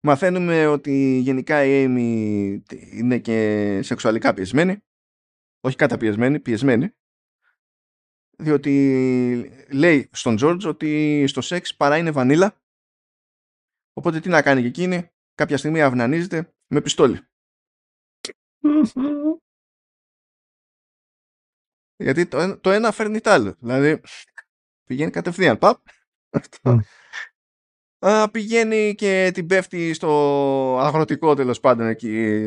μαθαίνουμε ότι γενικά η Amy είναι και σεξουαλικά πιεσμένη. Όχι καταπιεσμένη, πιεσμένη. Διότι λέει στον George ότι στο σεξ παρά είναι βανίλα. Οπότε τι να κάνει και εκείνη, κάποια στιγμή αυνανίζεται με πιστόλι. Γιατί το, ένα- το ένα φέρνει το άλλο. Δηλαδή πηγαίνει κατευθείαν. Παπ. Μμ. Α, πηγαίνει και την πέφτει στο αγροτικό τέλος πάντων εκεί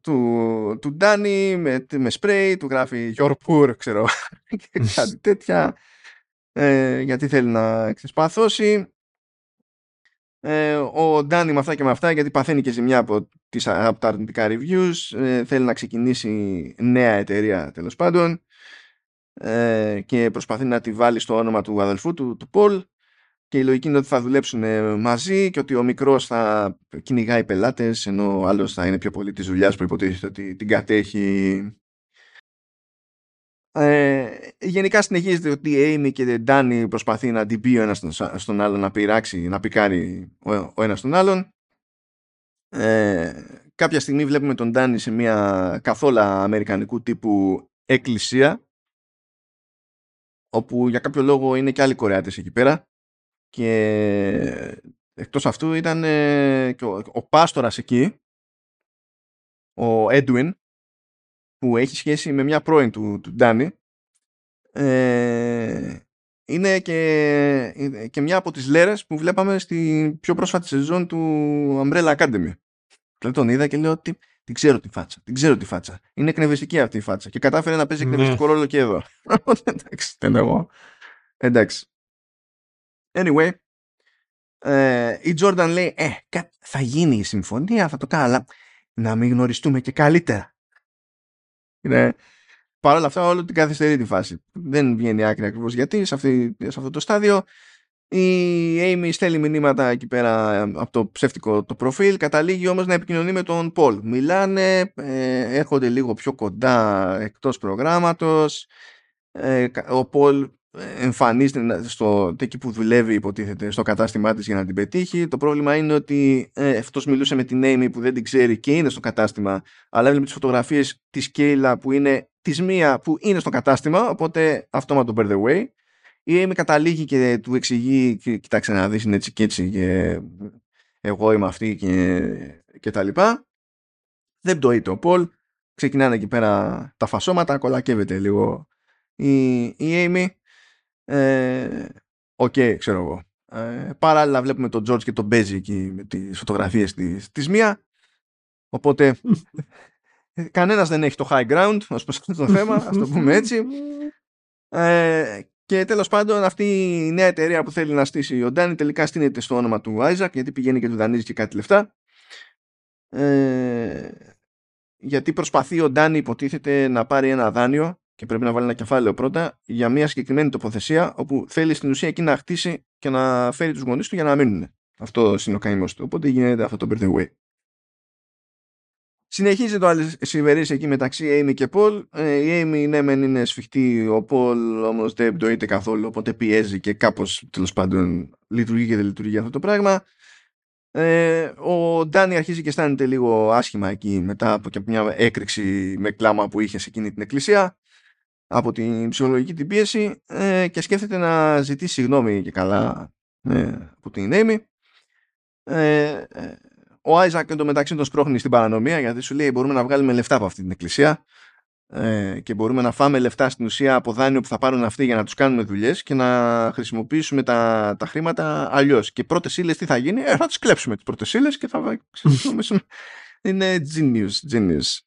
του, του Ντάνι με, με σπρέι, του γράφει Your poor, ξέρω και κάτι τέτοια ε, γιατί θέλει να εξεσπαθώσει ε, ο Ντάνι με αυτά και με αυτά γιατί παθαίνει και ζημιά από, τις, από τα αρνητικά reviews ε, θέλει να ξεκινήσει νέα εταιρεία τέλος πάντων ε, και προσπαθεί να τη βάλει στο όνομα του αδελφού του, του Πολ και η λογική είναι ότι θα δουλέψουν ε, μαζί και ότι ο μικρός θα κυνηγάει πελάτες ενώ ο άλλος θα είναι πιο πολύ της δουλειάς που υποτίθεται ότι την κατέχει. Ε, γενικά συνεχίζεται ότι η Amy και η Ντάνι προσπαθεί να την πει ο ένας στον- στον άλλον να πειράξει, να πικάρει ο, ο ένας τον άλλον. Ε, κάποια στιγμή βλέπουμε τον Ντάνι σε μια καθόλου αμερικανικού τύπου εκκλησία όπου για κάποιο λόγο είναι και άλλοι Κορεάτες εκεί πέρα και εκτός αυτού ήταν ε, και ο, ο πάστορας εκεί ο Έντουιν που έχει σχέση με μια πρώην του, του Ντάνι ε, είναι και, είναι και μια από τις λέρες που βλέπαμε στην πιο πρόσφατη σεζόν του Umbrella Academy. Δηλαδή τον είδα και λέω ότι την ξέρω τη φάτσα, την ξέρω τη φάτσα. Είναι εκνευριστική αυτή η φάτσα και κατάφερε να παίζει Ναι. εκνευριστικό ρόλο και εδώ. Οπότε, Εντάξει, δεν εγώ. Εντάξει. Anyway, ε, η Jordan λέει, ε, κα- θα γίνει η συμφωνία, θα το κάνω, αλλά να μην γνωριστούμε και καλύτερα. Είναι, Παρ' όλα αυτά, όλο την καθυστερεί τη φάση. Δεν βγαίνει άκρη ακριβώς γιατί σε, αυτή, σε αυτό το στάδιο η Amy στέλνει μηνύματα εκεί πέρα ε, από το ψεύτικο το προφίλ, καταλήγει όμως να επικοινωνεί με τον Πολ. Μιλάνε, ε, έρχονται λίγο πιο κοντά εκτός προγράμματος. Ε, κα- ο Πολ εμφανίζεται στο, εκεί που δουλεύει υποτίθεται στο κατάστημά της για να την πετύχει. Το πρόβλημα είναι ότι ε, αυτός μιλούσε με την Amy που δεν την ξέρει και είναι στο κατάστημα αλλά έβλεπε τις φωτογραφίες της Κέιλα που είναι της μία που είναι στο κατάστημα οπότε αυτόματο bear the way. Η Amy καταλήγει και του εξηγεί «Κι- κοιτάξτε να δεις είναι έτσι και έτσι και εγώ είμαι αυτή και, και τα λοιπά. Δεν πτοείται ο Πολ. Ξεκινάνε εκεί πέρα τα φασώματα, κολακεύεται λίγο η, η Amy. Ε, Οκ, ξέρω εγώ. Ε, παράλληλα βλέπουμε τον George και τον παίζει εκεί με τις φωτογραφίες της, της Mia. Οπότε ε, κανένας δεν έχει το high ground ως προς αυτό το θέμα, ας το πούμε έτσι. Ε, και τέλος πάντων αυτή η νέα εταιρεία που θέλει να στήσει ο Ντάνι τελικά στήνεται στο όνομα του Isaac γιατί πηγαίνει και του δανείζει και κάτι λεφτά. Ε, γιατί προσπαθεί ο Ντάνι υποτίθεται να πάρει ένα δάνειο και πρέπει να βάλει ένα κεφάλαιο πρώτα για μια συγκεκριμένη τοποθεσία όπου θέλει στην ουσία εκεί να χτίσει και να φέρει τους γονείς του για να μείνουν. Αυτό είναι ο καημός του. Οπότε γίνεται αυτό το birthday way. Συνεχίζει το αλυσιβερής εκεί μεταξύ Amy και Paul. Ε, η Amy ναι μεν είναι σφιχτή, ο Paul όμως δεν πτωείται καθόλου, οπότε πιέζει και κάπως τέλος πάντων λειτουργεί και δεν λειτουργεί αυτό το πράγμα. Ε, ο Ντάνι αρχίζει και αισθάνεται λίγο άσχημα εκεί μετά από και μια έκρηξη με κλάμα που είχε σε εκείνη την εκκλησία από την ψυχολογική την πίεση ε, και σκέφτεται να ζητήσει συγγνώμη και καλά ε, από την Amy. Ε, ε, ο Άιζακ εντωμεταξύ τον σπρώχνει στην παρανομία γιατί σου λέει μπορούμε να βγάλουμε λεφτά από αυτή την εκκλησία ε, και μπορούμε να φάμε λεφτά στην ουσία από δάνειο που θα πάρουν αυτοί για να τους κάνουμε δουλειές και να χρησιμοποιήσουμε τα, τα χρήματα αλλιώς. Και πρώτες ύλες τι θα γίνει, ε, θα τις κλέψουμε τις πρώτες ύλες και θα Είναι genius, genius.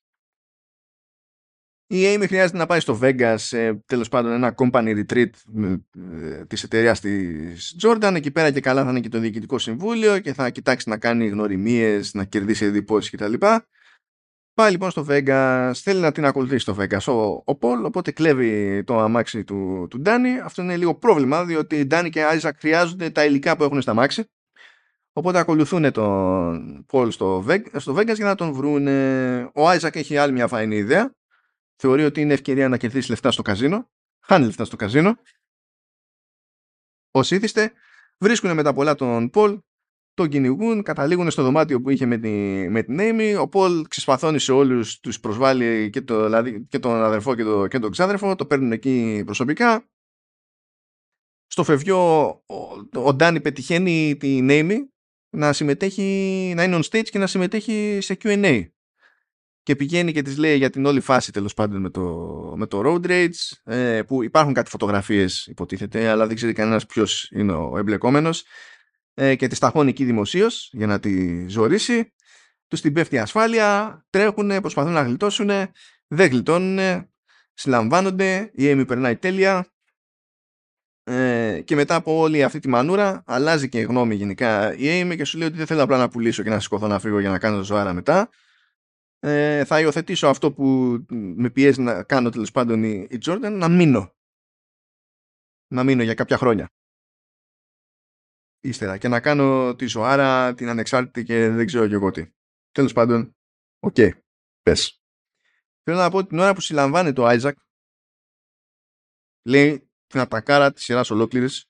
Η Amy χρειάζεται να πάει στο Vegas, ε, τέλος πάντων ένα company retreat ε, της εταιρείας της Jordan. Εκεί πέρα και καλά θα είναι και το διοικητικό συμβούλιο και θα κοιτάξει να κάνει γνωριμίες, να κερδίσει εντυπώσεις κτλ. Πάει λοιπόν στο Vegas, θέλει να την ακολουθήσει στο Vegas ο, ο Paul, οπότε κλέβει το αμάξι του, του Danny. Αυτό είναι λίγο πρόβλημα, διότι οι Danny και Isaac χρειάζονται τα υλικά που έχουν στα αμάξι. Οπότε ακολουθούν τον Paul στο, στο Vegas για να τον βρουν. Ο Isaac έχει άλλη μια φαϊνή ιδέα. Θεωρεί ότι είναι ευκαιρία να κερδίσεις λεφτά στο καζίνο. Χάνει λεφτά στο καζίνο. Όσοι ήθιστε, βρίσκουν μετά πολλά τον Paul τον κυνηγούν, καταλήγουν στο δωμάτιο που είχε με, τη, με την Amy. Ο Πολ ξεσπαθώνει σε όλους, τους προσβάλλει και, το, δηλαδή, και τον αδερφό και, το, και τον ξάδερφο, το παίρνουν εκεί προσωπικά. Στο φευγιό ο, ο Ντάνι πετυχαίνει την Amy να συμμετέχει, να είναι on stage και να συμμετέχει σε Q&A. Και πηγαίνει και της λέει για την όλη φάση τέλος πάντων με το, με το road rage ε, που υπάρχουν κάτι φωτογραφίες υποτίθεται αλλά δεν ξέρει κανένας ποιος είναι ο εμπλεκόμενος ε, και τη ταχώνει εκεί δημοσίως για να τη ζωρίσει. Τους την πέφτει η ασφάλεια, τρέχουν, προσπαθούν να γλιτώσουν, δεν γλιτώνουν, συλλαμβάνονται, η Amy περνάει τέλεια. Ε, και μετά από όλη αυτή τη μανούρα αλλάζει και γνώμη γενικά η Amy και σου λέει ότι δεν θέλω απλά να πουλήσω και να σηκωθώ να φύγω για να κάνω ζωάρα μετά ε, θα υιοθετήσω αυτό που με πιέζει να κάνω τέλος πάντων η, η Jordan να μείνω να μείνω για κάποια χρόνια ύστερα και να κάνω τη ζωάρα, την ανεξάρτητη και δεν ξέρω και εγώ τι. Τέλος πάντων, ok, okay, πες. Θέλω να πω ότι την ώρα που συλλαμβάνει ο Άιζακ, λέει την ατακάρα της σειράς ολόκληρης,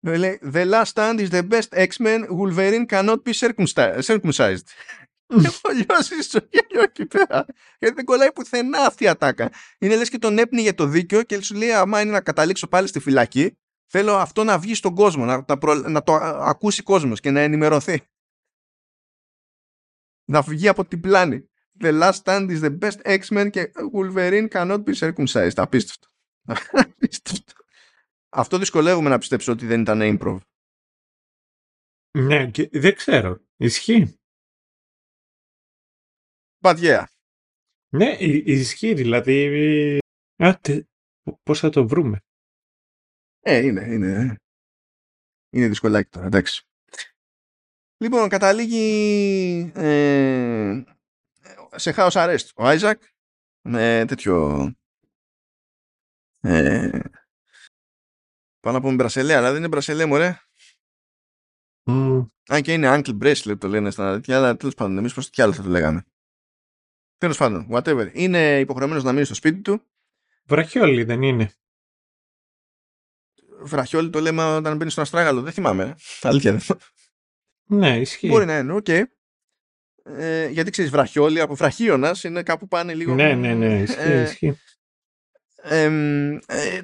λέει The last stand is the best X-Men Wolverine cannot be circumcised. Έχω λιώσει στο γέλιο εκεί πέρα. Γιατί δεν κολλάει πουθενά αυτή η ατάκα. Είναι λες και τον έπνιγε το δίκιο και σου λέει: Άμα είναι να καταλήξω πάλι στη φυλακή, Θέλω αυτό να βγει στον κόσμο, να, να, το ακούσει κόσμος και να ενημερωθεί. Να βγει από την πλάνη. The last stand is the best X-Men και Wolverine cannot be circumcised. Απίστευτο. Απίστευτο. Αυτό δυσκολεύομαι να πιστέψω ότι δεν ήταν improv. Ναι, και δεν ξέρω. Ισχύει. But yeah. Ναι, ισχύει δηλαδή. Άτε, πώς θα το βρούμε; Ε, είναι, είναι. Είναι δυσκολάκι τώρα, εντάξει. Λοιπόν, καταλήγει ε, σε house arrest ο Άιζακ με τέτοιο ε, πάνω από μπρασελέ, αλλά δεν είναι μπρασελέ μωρέ. Mm. Αν και είναι ankle bracelet το λένε στα τέτοια, αλλά τέλος πάντων εμείς πως τι άλλο θα το λέγαμε. Τέλος πάντων, whatever. Είναι υποχρεωμένος να μείνει στο σπίτι του. Βραχιόλι δεν είναι βραχιόλι το λέμε όταν μπαίνει στον αστράγαλο. Δεν θυμάμαι. Αλήθεια δεν. Ναι, ισχύει. Μπορεί να είναι, ok. Okay. Ε, γιατί ξέρεις, βραχιόλι από βραχίονας είναι κάπου πάνε λίγο. Ναι, ναι, ναι, ισχύει. Ε, ισχύει. Ε, ε,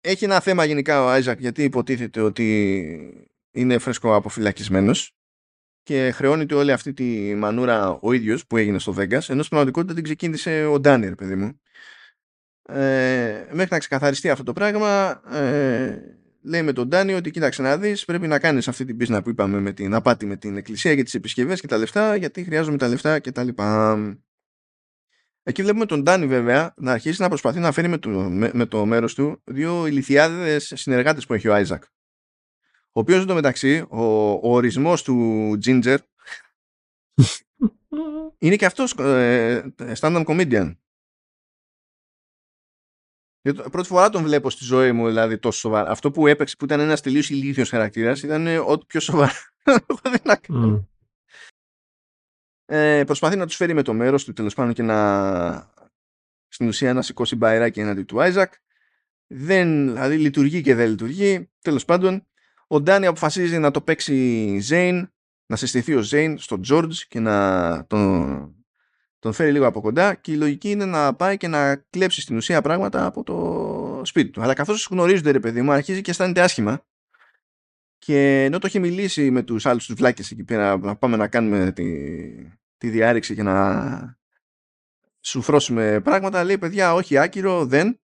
έχει ένα θέμα γενικά ο Άιζακ γιατί υποτίθεται ότι είναι φρέσκο αποφυλακισμένος και χρεώνεται όλη αυτή τη μανούρα ο ίδιος που έγινε στο Vegas ενώ στην πραγματικότητα την ξεκίνησε ο Ντάνιερ παιδί μου ε, μέχρι να ξεκαθαριστεί αυτό το πράγμα ε, λέει με τον Ντάνι ότι κοίταξε να δεις πρέπει να κάνεις αυτή την πίσνα που είπαμε με την απάτη με την εκκλησία για τις επισκευές και τα λεφτά γιατί χρειάζομαι τα λεφτά και τα λοιπά. Εκεί βλέπουμε τον Ντάνι βέβαια να αρχίσει να προσπαθεί να φέρει με το, με, με το μέρος του δύο ηλικιάδες συνεργάτες που έχει ο Άιζακ. Ο οποίος εντωμεταξύ ο, ο ορισμός του Ginger είναι και αυτός ε, stand-up comedian. Πρώτη φορά τον βλέπω στη ζωή μου δηλαδή τόσο σοβαρά. Αυτό που έπαιξε που ήταν ένας τελείως ηλίθιος χαρακτήρας ήταν ό,τι πιο σοβαρό mm. ε, προσπαθεί να τους φέρει με το μέρος του τέλος πάντων και να στην ουσία να σηκώσει μπαϊράκι έναντι του Άιζακ. Δεν, δηλαδή λειτουργεί και δεν λειτουργεί. Τέλος πάντων, ο Ντάνι αποφασίζει να το παίξει Ζέιν, να συστηθεί ο Ζέιν στον Τζόρτζ και να τον τον φέρει λίγο από κοντά και η λογική είναι να πάει και να κλέψει στην ουσία πράγματα από το σπίτι του. Αλλά καθώς γνωρίζονται, ρε παιδί μου, αρχίζει και αισθάνεται άσχημα και ενώ το είχε μιλήσει με τους άλλους τους βλάκες εκεί πέρα να πάμε να κάνουμε τη, τη διάρρηξη και να σου φρώσουμε πράγματα λέει παιδιά όχι άκυρο δεν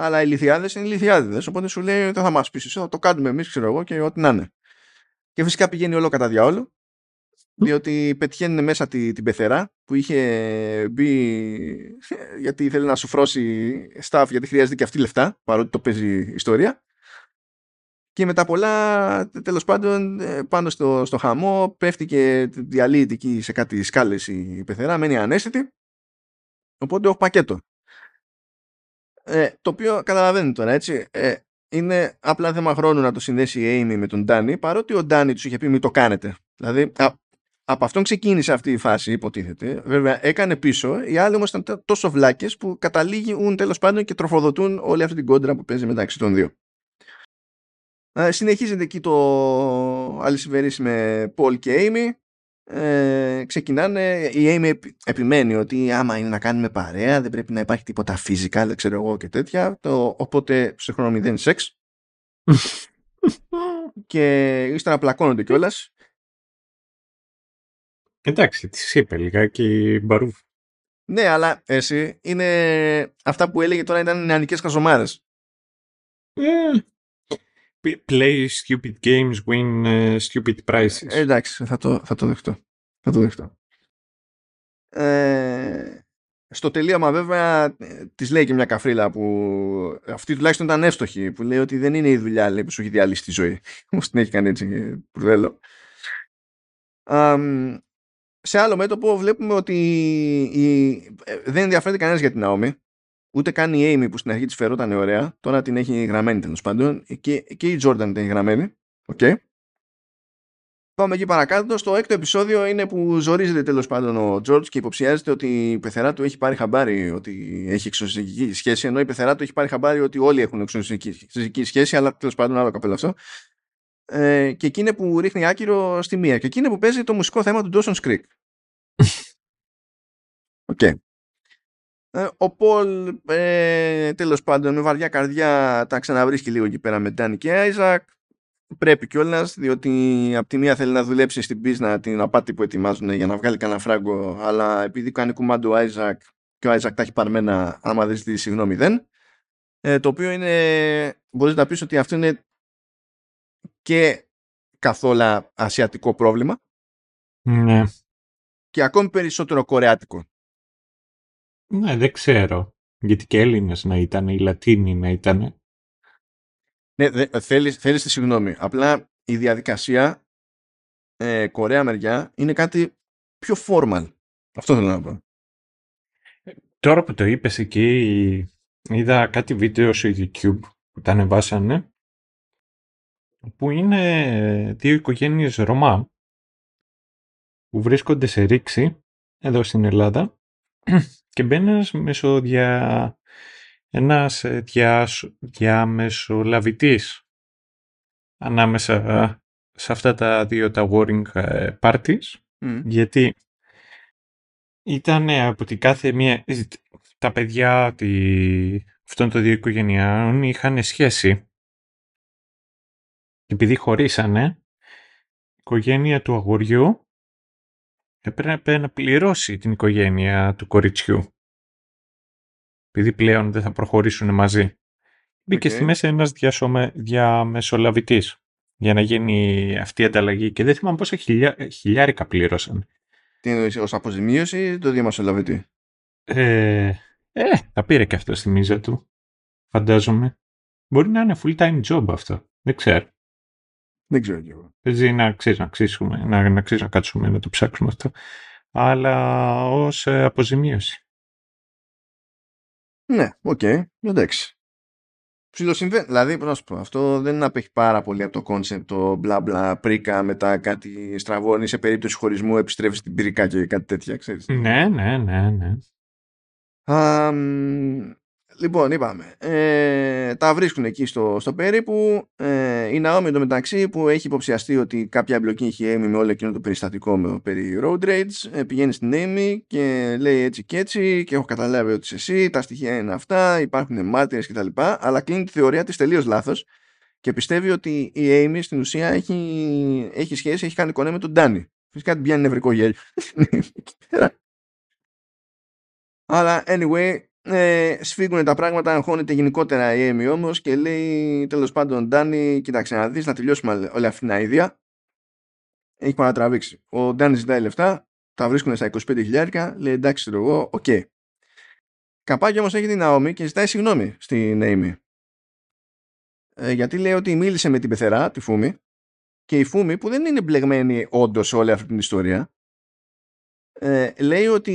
αλλά οι λιθιάδες είναι λιθιάδες οπότε σου λέει δεν θα μας πείσεις θα το κάνουμε εμείς ξέρω εγώ και ό,τι να είναι. Και φυσικά πηγαίνει όλο κατά διάολο διότι πετυχαίνουν μέσα τη, την πεθερά που είχε μπει γιατί θέλει να σου φρώσει staff γιατί χρειάζεται και αυτή λεφτά παρότι το παίζει ιστορία. Και με τα πολλά τέλος πάντων πάνω στο, στο χαμό πέφτει και διαλύεται εκεί σε κάτι σκάλες η πεθερά μένει ανέστητη. Οπότε όχι πακέτο ε, το οποίο καταλαβαίνετε τώρα έτσι ε, είναι απλά θέμα χρόνου να το συνδέσει η Amy με τον Ντάνι παρότι ο Ντάνι τους είχε πει μην το κάνετε δηλαδή από αυτόν ξεκίνησε αυτή η φάση, υποτίθεται. Βέβαια, έκανε πίσω. Οι άλλοι όμως ήταν τόσο βλάκες που καταλήγουν τέλος πάντων και τροφοδοτούν όλη αυτή την κόντρα που παίζει μεταξύ των δύο. Ε, συνεχίζεται εκεί το αλυσιβερής με Πολ και Amy. Ε, ξεκινάνε. Η Amy επιμένει ότι άμα είναι να κάνουμε παρέα, δεν πρέπει να υπάρχει τίποτα φυσικά, δεν ξέρω εγώ και τέτοια. Το, οπότε σε χρόνο μηδέν σεξ. και ύστερα πλακώνονται κιόλας Εντάξει, της είπε λιγάκι μπαρούφ. Ναι, αλλά εσύ είναι αυτά που έλεγε τώρα ήταν νεανικές χαζομάρες. Ε, play stupid games, win uh, stupid prices. Ε, εντάξει, θα το, θα το δεχτώ. Θα το δεχτώ. Ε, στο τελείωμα βέβαια της λέει και μια καφρίλα που αυτή τουλάχιστον ήταν εύστοχη που λέει ότι δεν είναι η δουλειά λέει, που σου έχει διαλύσει τη ζωή. Όμως την έχει κάνει έτσι πουρδέλο σε άλλο μέτωπο βλέπουμε ότι η... Ε, δεν ενδιαφέρεται κανένας για την Naomi. Ούτε καν η Amy που στην αρχή της φερόταν ωραία. Τώρα την έχει γραμμένη τέλος πάντων. Και, και η Jordan την έχει γραμμένη. Okay. Πάμε εκεί παρακάτω. Στο έκτο επεισόδιο είναι που ζορίζεται τέλος πάντων ο George και υποψιάζεται ότι η πεθερά του έχει πάρει χαμπάρι ότι έχει εξωσυντική σχέση. Ενώ η πεθερά του έχει πάρει χαμπάρι ότι όλοι έχουν εξωσυντική σχέση. Αλλά τέλος πάντων άλλο καπέλο αυτό. Ε, και εκείνη που ρίχνει άκυρο στη μία. Και εκείνη που παίζει το μουσικό θέμα του Dawson's Creek. Ok. Okay. Ε, ο Πολ ε, τέλος πάντων με βαριά καρδιά τα ξαναβρίσκει λίγο εκεί πέρα με Ντάνι και Άιζακ. Πρέπει κιόλας, διότι από τη μία θέλει να δουλέψει στην μπίζνα την απάτη που ετοιμάζουν για να βγάλει κανένα φράγκο αλλά επειδή κάνει κουμάντο ο Άιζακ και ο Άιζακ τα έχει παρμένα άμα δεν ζητήσει συγγνώμη δεν. Ε, το οποίο είναι μπορείς να πεις ότι αυτό είναι και καθόλου ασιατικό πρόβλημα. Ναι. και ακόμη περισσότερο κορεάτικο ναι, δεν ξέρω. Γιατί και Έλληνες να ήταν, οι Λατίνοι να ήταν. Ναι, δε, θέλεις, θέλεις τη συγγνώμη. Απλά η διαδικασία ε, Κορέα μεριά είναι κάτι πιο formal. Αυτό θέλω να πω. Τώρα που το είπες εκεί, είδα κάτι βίντεο στο YouTube που τα ανεβάσανε που είναι δύο οικογένειες Ρωμά που βρίσκονται σε ρήξη εδώ στην Ελλάδα και μπαίνεις μέσω δια... ένας ε, δια... διαμεσολαβητής ανάμεσα σε αυτά τα δύο τα warring ε, parties. Γιατί ήταν από την κάθε μία τα παιδιά τη... αυτών των δύο οικογενειών είχαν σχέση. Επειδή χωρίσανε η οικογένεια του αγοριού έπρεπε να πληρώσει την οικογένεια του κοριτσιού. Επειδή πλέον δεν θα προχωρήσουν μαζί. Μπήκε στη μέση ένας διασομε... διαμεσολαβητής για να γίνει αυτή η ανταλλαγή και δεν θυμάμαι πόσα χιλιά... χιλιάρικα πλήρωσαν. Τι εννοείς, ως αποζημίωση το διαμεσολαβητή; Ε, ε, θα πήρε και αυτό στη μίζα του. Φαντάζομαι. Μπορεί να είναι full time job αυτό. Δεν ξέρω. Δεν ξέρω κι εγώ. Παίζει να ξέρεις να, ξύσουμε, να, να, να κάτσουμε να το ψάξουμε αυτό. Αλλά ως ε, αποζημίωση. Ναι, ok, okay, εντάξει. Ψιλοσυμβαίνει. Δηλαδή, να σου πω, αυτό δεν απέχει πάρα πολύ από το κόνσεπτ το μπλα μπλα προίκα μετά κάτι στραβώνει σε περίπτωση χωρισμού επιστρέφεις την προίκα και κάτι τέτοια, ξέρεις. Ναι, ναι, ναι, ναι. Λοιπόν, είπαμε. Ε, τα βρίσκουν εκεί στο, στο περίπου. Ε, η Naomi εντωμεταξύ που έχει υποψιαστεί ότι κάποια εμπλοκή έχει η Amy με όλο εκείνο το περιστατικό με, περί road rage. Ε, πηγαίνει στην Amy και λέει έτσι και έτσι και έχω καταλάβει ότι είσαι εσύ, τα στοιχεία είναι αυτά, υπάρχουν μάρτυρες κτλ. Αλλά κλείνει τη θεωρία της τελείως λάθος και πιστεύει ότι η Amy στην ουσία έχει, έχει σχέση, έχει κάνει κονέ με τον Ντάνι. Φυσικά την πιάνει νευρικό γέλιο. Αλλά anyway, ε, σφίγγουν τα πράγματα, αγχώνεται γενικότερα η Amy όμως και λέει τέλος πάντων Ντάνι, κοίταξε να δεις να τελειώσουμε όλη αυτή την αηδία. Έχει παρατραβήξει. Ο Ντάνι ζητάει λεφτά, τα βρίσκουν στα 25 χιλιάρικα, λέει εντάξει εγώ, ok. Okay. Καπάκι όμως έχει την Naomi και ζητάει συγγνώμη στην Amy. Ε, γιατί λέει ότι μίλησε με την πεθερά, τη Φούμι, και η Φούμη που δεν είναι μπλεγμένη όντως σε όλη αυτή την ιστορία, ε, λέει ότι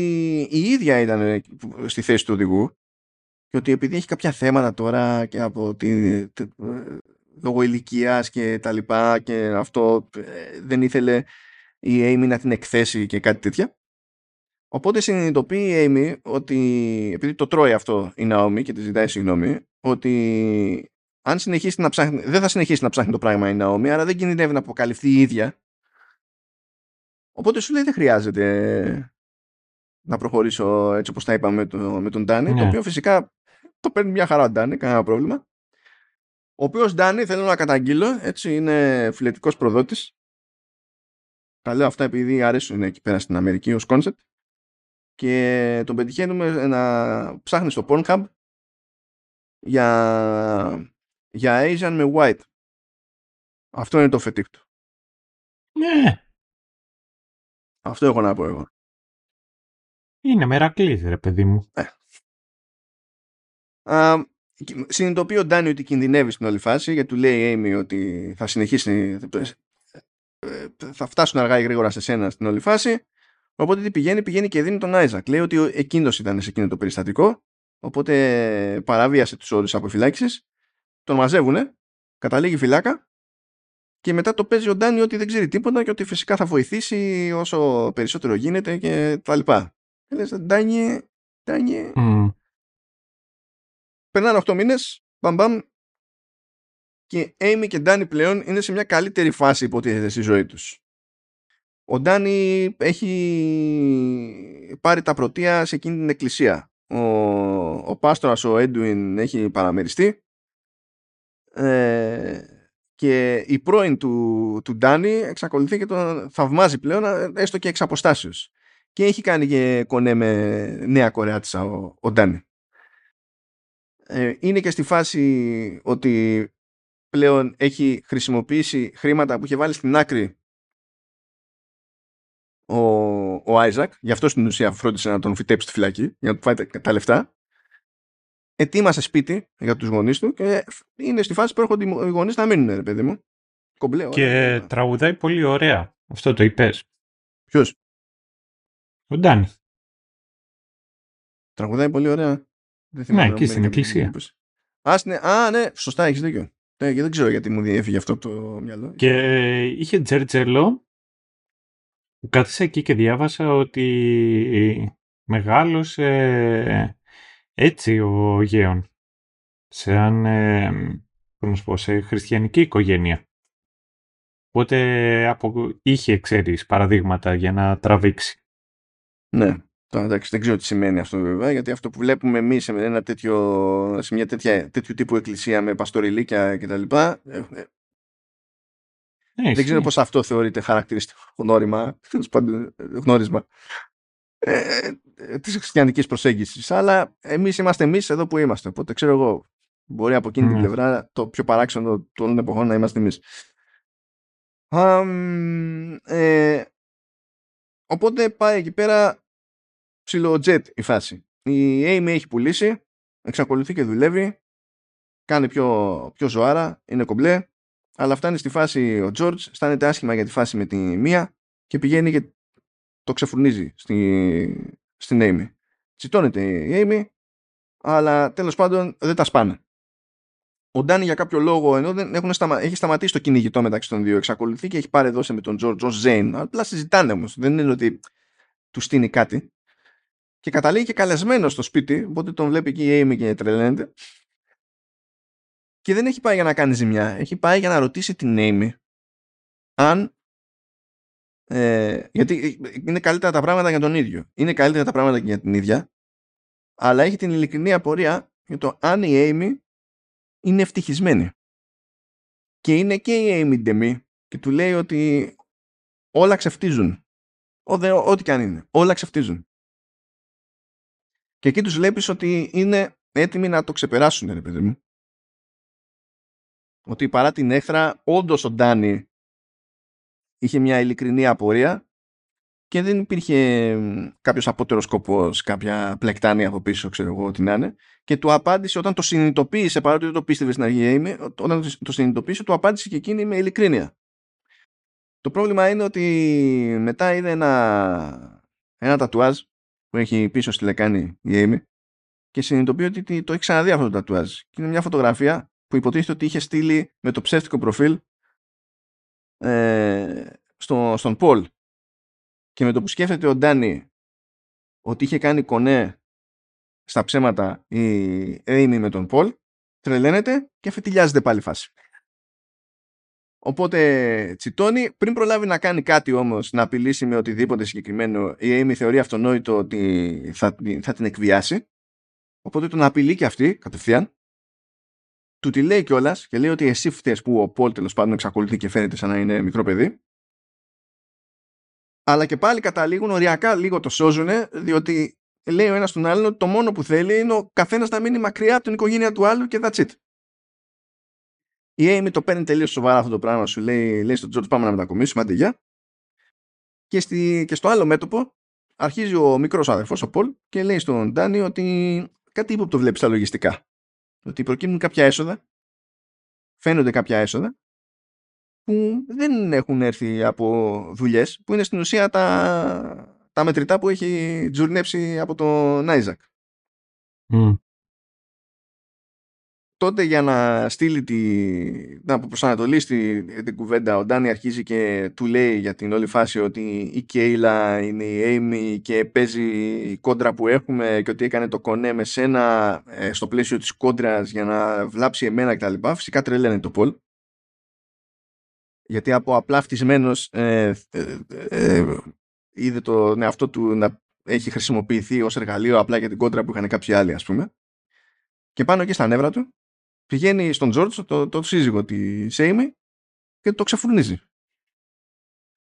η ίδια ήταν στη θέση του οδηγού και ότι επειδή έχει κάποια θέματα τώρα και από τη, τη, λόγω ηλικίας και τα λοιπά και αυτό ε, δεν ήθελε η Amy να την εκθέσει και κάτι τέτοια Οπότε συνειδητοποιεί η Amy ότι, επειδή το τρώει αυτό η Naomi και τη ζητάει συγγνώμη, ότι αν συνεχίσει να ψάχνει, δεν θα συνεχίσει να ψάχνει το πράγμα η Naomi, άρα δεν κινδυνεύει να αποκαλυφθεί η ίδια. Οπότε σου λέει δεν χρειάζεται να προχωρήσω έτσι όπως τα είπαμε με, το, με τον Ντάνι, το ναι. οποίο φυσικά το παίρνει μια χαρά ο Ντάνι, κανένα πρόβλημα. Ο οποίος Ντάνι θέλω να καταγγείλω, έτσι είναι φυλετικός προδότης. Τα λέω αυτά επειδή αρέσουν εκεί πέρα στην Αμερική ως κόνσεπτ και τον πετυχαίνουμε να ψάχνει στο Pornhub για, για Asian με white. Αυτό είναι το φετίχ του. Ναι. Αυτό έχω να πω εγώ. Είναι μερακλής ρε παιδί μου. Ε. Α, συνειδητοποιεί ο Ντάνι ότι κινδυνεύει στην όλη φάση γιατί του λέει η Amy ότι θα συνεχίσει ε, θα φτάσουν αργά ή γρήγορα σε σένα στην όλη φάση Οπότε τι πηγαίνει, πηγαίνει και δίνει τον Άιζακ. Λέει ότι εκείνος ήταν σε εκείνο το περιστατικό. Οπότε παραβίασε τους όρους αποφυλάκησης. Τον μαζεύουνε, καταλήγει φυλάκα και μετά το παίζει ο Ντάνι ότι δεν ξέρει τίποτα και ότι φυσικά θα βοηθήσει όσο περισσότερο γίνεται και τα λοιπά. Και λες, Ντάνι, Ντάνι. Mm. Περνάνε 8 μήνες, μπαμ και Amy και Ντάνι πλέον είναι σε μια καλύτερη φάση υποτίθεται στη ζωή τους. Ο Ντάνι έχει πάρει τα πρωτεία σε εκείνη την εκκλησία. Ο, ο πάστορας, ο Έντουιν, έχει παραμεριστεί ε, και η πρώην του, του Ντάνι εξακολουθεί και τον θαυμάζει πλέον, έστω και εξ αποστάσεως. Και έχει κάνει και κονέ με νέα κορεάτισα ο, ο Ντάνι. Ε, είναι και στη φάση ότι πλέον έχει χρησιμοποιήσει χρήματα που είχε βάλει στην άκρη ο, ο Άιζακ, γι' αυτό στην ουσία φρόντισε να τον φυτέψει στη φυλακή, για να του φάει τα, λεφτά. Ετοίμασε σπίτι για τους γονείς του και είναι στη φάση που έρχονται οι γονείς να μείνουν, ρε παιδί μου. Κομπλέ, και ωραία. τραγουδάει πολύ ωραία. Αυτό το είπες. Ποιος; Ο Ντάνι. Τραγουδάει πολύ ωραία. Δεν θυμάμαι, ναι, εκεί στην εκκλησία. Α, ναι, α, ναι, σωστά, έχεις δίκιο. Ναι, δεν ξέρω γιατί μου διέφυγε αυτό το μυαλό. Και είχε τζέρτζελο Κάθισα εκεί και διάβασα ότι μεγάλωσε έτσι ο Γέων σε, αν, πω, σε χριστιανική οικογένεια. Οπότε από, είχε, ξέρεις, παραδείγματα για να τραβήξει. Ναι. Τώρα εντάξει, δεν ξέρω τι σημαίνει αυτό βέβαια, γιατί αυτό που βλέπουμε εμείς σε, ένα τέτοιο, σε μια τέτοια, τέτοιου τύπου εκκλησία με παστοριλίκια κτλ. Ναι, δεν ξέρω πώς αυτό θεωρείται χαρακτηριστικό γνώριμα, γνώρισμα ε, ε, της χριστιανικής προσέγγισης. Αλλά εμείς είμαστε εμείς εδώ που είμαστε. Οπότε ξέρω εγώ, μπορεί από εκείνη την ναι. πλευρά το πιο παράξενο των εποχών να είμαστε εμείς. ε, οπότε πάει εκεί πέρα ψιλοτζέτ η φάση. Η Amy έχει πουλήσει, εξακολουθεί και δουλεύει, κάνει πιο, πιο ζωάρα, είναι κομπλέ αλλά φτάνει στη φάση ο George, αισθάνεται άσχημα για τη φάση με τη μία και πηγαίνει και το ξεφουρνίζει στη, στην Amy. Τσιτώνεται η Amy, αλλά τέλος πάντων δεν τα σπάνε. Ο Ντάνι για κάποιο λόγο, ενώ δεν έχουν σταμα... έχει σταματήσει το κυνηγητό μεταξύ των δύο, εξακολουθεί και έχει πάρει δώσει με τον George ως Zane. Απλά συζητάνε όμως. Δεν είναι ότι τους στείνει κάτι. Και καταλήγει και καλεσμένο στο σπίτι, οπότε τον βλέπει και η Amy και τρελαίνεται και δεν έχει πάει για να κάνει ζημιά. Έχει πάει για να ρωτήσει την Amy αν. Ε, γιατί είναι καλύτερα τα πράγματα για τον ίδιο. Είναι καλύτερα τα πράγματα και για την ίδια. Αλλά έχει την ειλικρινή απορία για το αν η Amy είναι ευτυχισμένη. Και είναι και η Amy Demi και του λέει ότι όλα ξεφτίζουν. Ό,τι και αν είναι. Όλα ξεφτίζουν. Και εκεί τους βλέπεις ότι είναι έτοιμοι να το ξεπεράσουν, ρε παιδί μου. Ότι παρά την έχθρα, όντως ο Ντάνι είχε μια ειλικρινή απορία και δεν υπήρχε κάποιος απότερος σκοπός, κάποια πλεκτάνη από πίσω, ξέρω εγώ, ό,τι να είναι. Και του απάντησε όταν το συνειδητοποίησε, παρότι δεν το πίστευες στην αρχή, όταν το συνειδητοποίησε, του απάντησε και εκείνη με ειλικρίνεια. Το πρόβλημα είναι ότι μετά είδε ένα, ένα τατουάζ που έχει πίσω στη λεκάνη η Amy και συνειδητοποιεί ότι το έχει ξαναδεί αυτό το τατουάζ. Και είναι μια φωτογραφία που υποτίθεται ότι είχε στείλει με το ψεύτικο προφίλ ε, στο, στον Πολ. Και με το που σκέφτεται ο Ντάνι ότι είχε κάνει κονέ στα ψέματα η Amy με τον Πολ, τρελαίνεται και φετιλιάζεται πάλι φάση. Οπότε τσιτώνει. Πριν προλάβει να κάνει κάτι όμως, να απειλήσει με οτιδήποτε συγκεκριμένο, η Amy θεωρεί αυτονόητο ότι θα, θα την εκβιάσει. Οπότε τον απειλεί και αυτή κατευθείαν. Του τη λέει κιόλας και λέει ότι εσύ φταίει που ο Πολ τέλος πάντων εξακολουθεί και φαίνεται σαν να είναι μικρό παιδί. Αλλά και πάλι καταλήγουν οριακά λίγο το σώζουν, διότι λέει ο ένας τον άλλον ότι το μόνο που θέλει είναι ο καθένας να μείνει μακριά από την οικογένεια του άλλου και that's it. Η Amy το παίρνει τελείως σοβαρά αυτό το πράγμα. Σου λέει, λέει στον Τζορτ πάμε να μετακομίσουμε, άντε γεια. Και, στη, και στο άλλο μέτωπο αρχίζει ο μικρός αδερφός ο Πολ και λέει στον Ντάνι ότι κάτι που το βλέπεις στα λογιστικά. Ότι προκύπτουν κάποια έσοδα, φαίνονται κάποια έσοδα. Που δεν έχουν έρθει από δουλειές, που είναι στην ουσία τα, τα μετρητά που έχει τζουρνέψει από τον Άιζακ τότε για να στείλει τη, να προσανατολίσει την κουβέντα ο Ντάνι αρχίζει και του λέει για την όλη φάση ότι η Κέιλα είναι η Amy και παίζει η κόντρα που έχουμε και ότι έκανε το κονέ με σένα ε, στο πλαίσιο της κόντρας για να βλάψει εμένα κτλ. Φυσικά τρελαίνει το Πολ. Γιατί από απλά φτισμένος ε, ε, ε, είδε το ναι, αυτό του να έχει χρησιμοποιηθεί ως εργαλείο απλά για την κόντρα που είχαν κάποιοι άλλοι ας πούμε. Και πάνω εκεί στα νεύρα του πηγαίνει στον Τζόρτζ, το, το σύζυγο τη Σέιμι και το ξεφουρνίζει.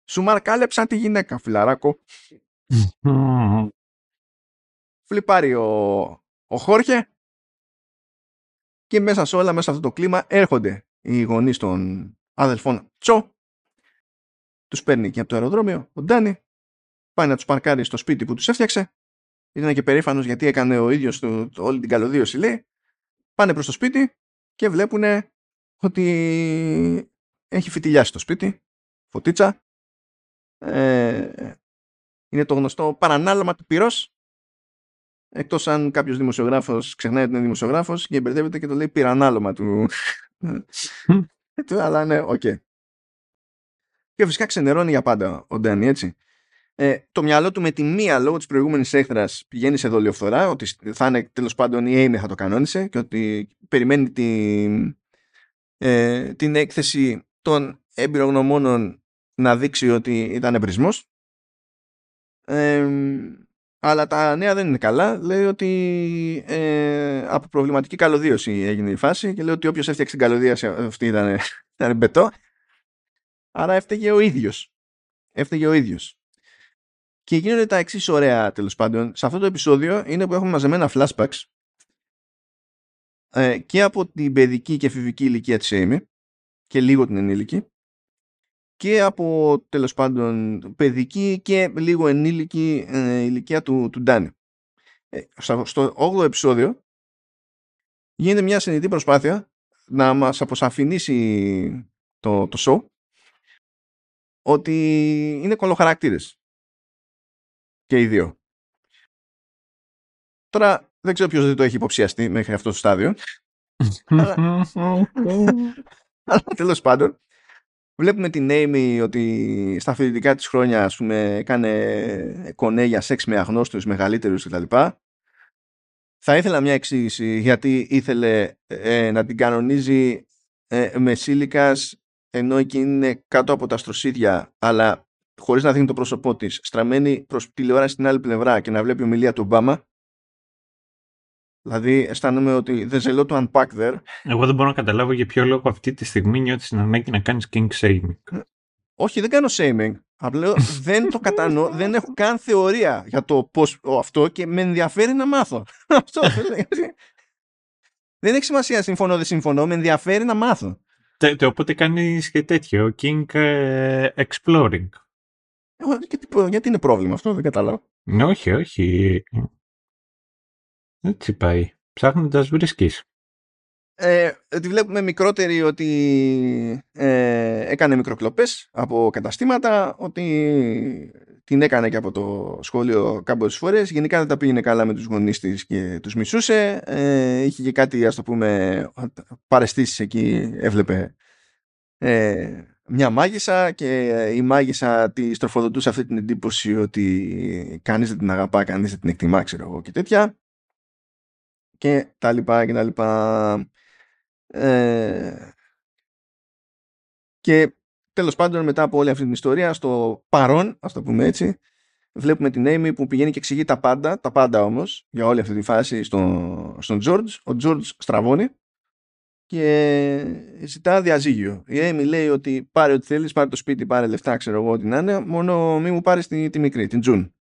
Σου μαρκάλεψαν τη γυναίκα, φιλαράκο. Φλιπάρει ο, ο Χόρχε και μέσα σε όλα, μέσα σε αυτό το κλίμα έρχονται οι γονείς των αδελφών Τσο τους παίρνει και από το αεροδρόμιο ο Ντάνι πάει να τους παρκάρει στο σπίτι που τους έφτιαξε ήταν και περήφανος γιατί έκανε ο ίδιος του, όλη την καλωδίωση λέει πάνε προς το σπίτι και βλέπουν ότι έχει φυτιλιάσει το σπίτι, φωτίτσα. Ε, είναι το γνωστό παρανάλωμα του πυρός εκτός αν κάποιος δημοσιογράφος ξεχνάει ότι είναι δημοσιογράφος και μπερδεύεται και το λέει πυρανάλωμα του. Αλλά ναι, οκ. Και φυσικά ξενερώνει για πάντα ο Ντάνι, έτσι. Ε, το μυαλό του με τη μία λόγω της προηγούμενης έχθρας πηγαίνει σε δολιοφθορά ότι θα είναι τέλος πάντων η Amy θα το κανόνισε και ότι περιμένει την, ε, την έκθεση των εμπειρογνωμόνων να δείξει ότι ήταν εμπρισμός. Ε, αλλά τα νέα δεν είναι καλά. Λέει ότι ε, από προβληματική καλωδίωση έγινε η φάση και λέει ότι όποιος έφτιαξε την καλωδίωση αυτή ήταν, ήταν μπετό. Άρα έφταιγε ο ίδιος. Έφταιγε ο ίδιος και γίνονται τα εξής ωραία τέλος πάντων. Σε αυτό το επεισόδιο είναι που έχουμε μαζεμένα flashbacks ε, και από την παιδική και εφηβική ηλικία της Amy και λίγο την ενήλικη και από τέλος πάντων παιδική και λίγο ενήλικη ε, ηλικία του, του Ντάνι. Ε, στο 8ο επεισόδιο γίνεται μια συνειδητή προσπάθεια να μας αποσαφηνίσει το, το show ότι είναι κολοχαρακτήρες και οι δύο. Τώρα δεν ξέρω ποιος δεν το έχει υποψιαστεί μέχρι αυτό το στάδιο. αλλά, αλλά τέλος πάντων βλέπουμε την Amy ότι στα φοιτητικά της χρόνια ας πούμε έκανε κονέ για σεξ με αγνώστους μεγαλύτερους κτλ. Θα ήθελα μια εξήγηση γιατί ήθελε ε, να την κανονίζει ε, με σύλικας ενώ εκείνη είναι κάτω από τα στροσίδια αλλά χωρίς να δίνει το πρόσωπό της, στραμμένη προς τηλεόραση στην άλλη πλευρά και να βλέπει ομιλία του Ομπάμα. Δηλαδή αισθάνομαι ότι there's a lot to unpack there. Εγώ δεν μπορώ να καταλάβω για ποιο λόγο αυτή τη στιγμή νιώθεις την ανάγκη να κάνεις king shaming. Όχι, δεν κάνω shaming. Απλά δεν το κατανοώ, δεν έχω καν θεωρία για το πώς αυτό και με ενδιαφέρει να μάθω. αυτό. δεν έχει σημασία συμφωνώ δεν συμφωνώ, με ενδιαφέρει να μάθω. Τε, οπότε κάνεις και τέτοιο, King ε, Exploring. Εγώ, γιατί, γιατί είναι πρόβλημα αυτό, δεν κατάλαβα. Ναι, όχι, όχι. Έτσι πάει. Ψάχνοντας βρίσκεις. Ε, τη βλέπουμε μικρότερη ότι ε, έκανε μικροκλοπές από καταστήματα, ότι την έκανε και από το σχόλιο κάποιες φορές. Γενικά δεν τα πήγαινε καλά με τους γονείς της και τους μισούσε. Ε, είχε και κάτι, ας το πούμε, παρεστήσεις εκεί, έβλεπε ε, μια μάγισσα και η μάγισσα τη τροφοδοτούσε αυτή την εντύπωση ότι κανείς δεν την αγαπά, κανείς δεν την εκτιμά, ξέρω εγώ και τέτοια και τα λοιπά και τα λοιπά. Ε, και τέλος πάντων μετά από όλη αυτή την ιστορία στο παρόν, ας το πούμε έτσι, βλέπουμε την Amy που πηγαίνει και εξηγεί τα πάντα, τα πάντα όμως, για όλη αυτή τη φάση στον, στον George. Ο George στραβώνει και ζητά διαζύγιο. Η Amy λέει ότι πάρε ό,τι θέλεις, πάρε το σπίτι, πάρε λεφτά, ξέρω εγώ ό,τι να είναι, μόνο μη μου πάρεις τη, τη μικρή, την Τζουν.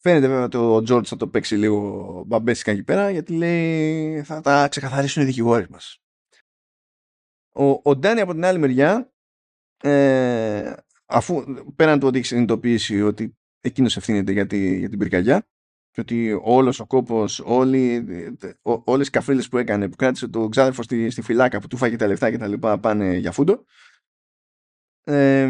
Φαίνεται βέβαια ότι ο Τζόρτ θα το παίξει λίγο μπαμπέσικα εκεί πέρα γιατί λέει θα τα ξεκαθαρίσουν οι δικηγόροι μας. Ο, ο Ντάνι από την άλλη μεριά ε, αφού πέραν του ότι έχει συνειδητοποιήσει ότι εκείνος ευθύνεται για, τη, για την πυρκαγιά και ότι όλος ο κόπος, όλοι, ό, όλες οι καφρίλες που έκανε, που κράτησε το ξάδερφο στη, στη φυλάκα, που του φάγε τα λεφτά και τα λοιπά, πάνε για φούντο. Ε,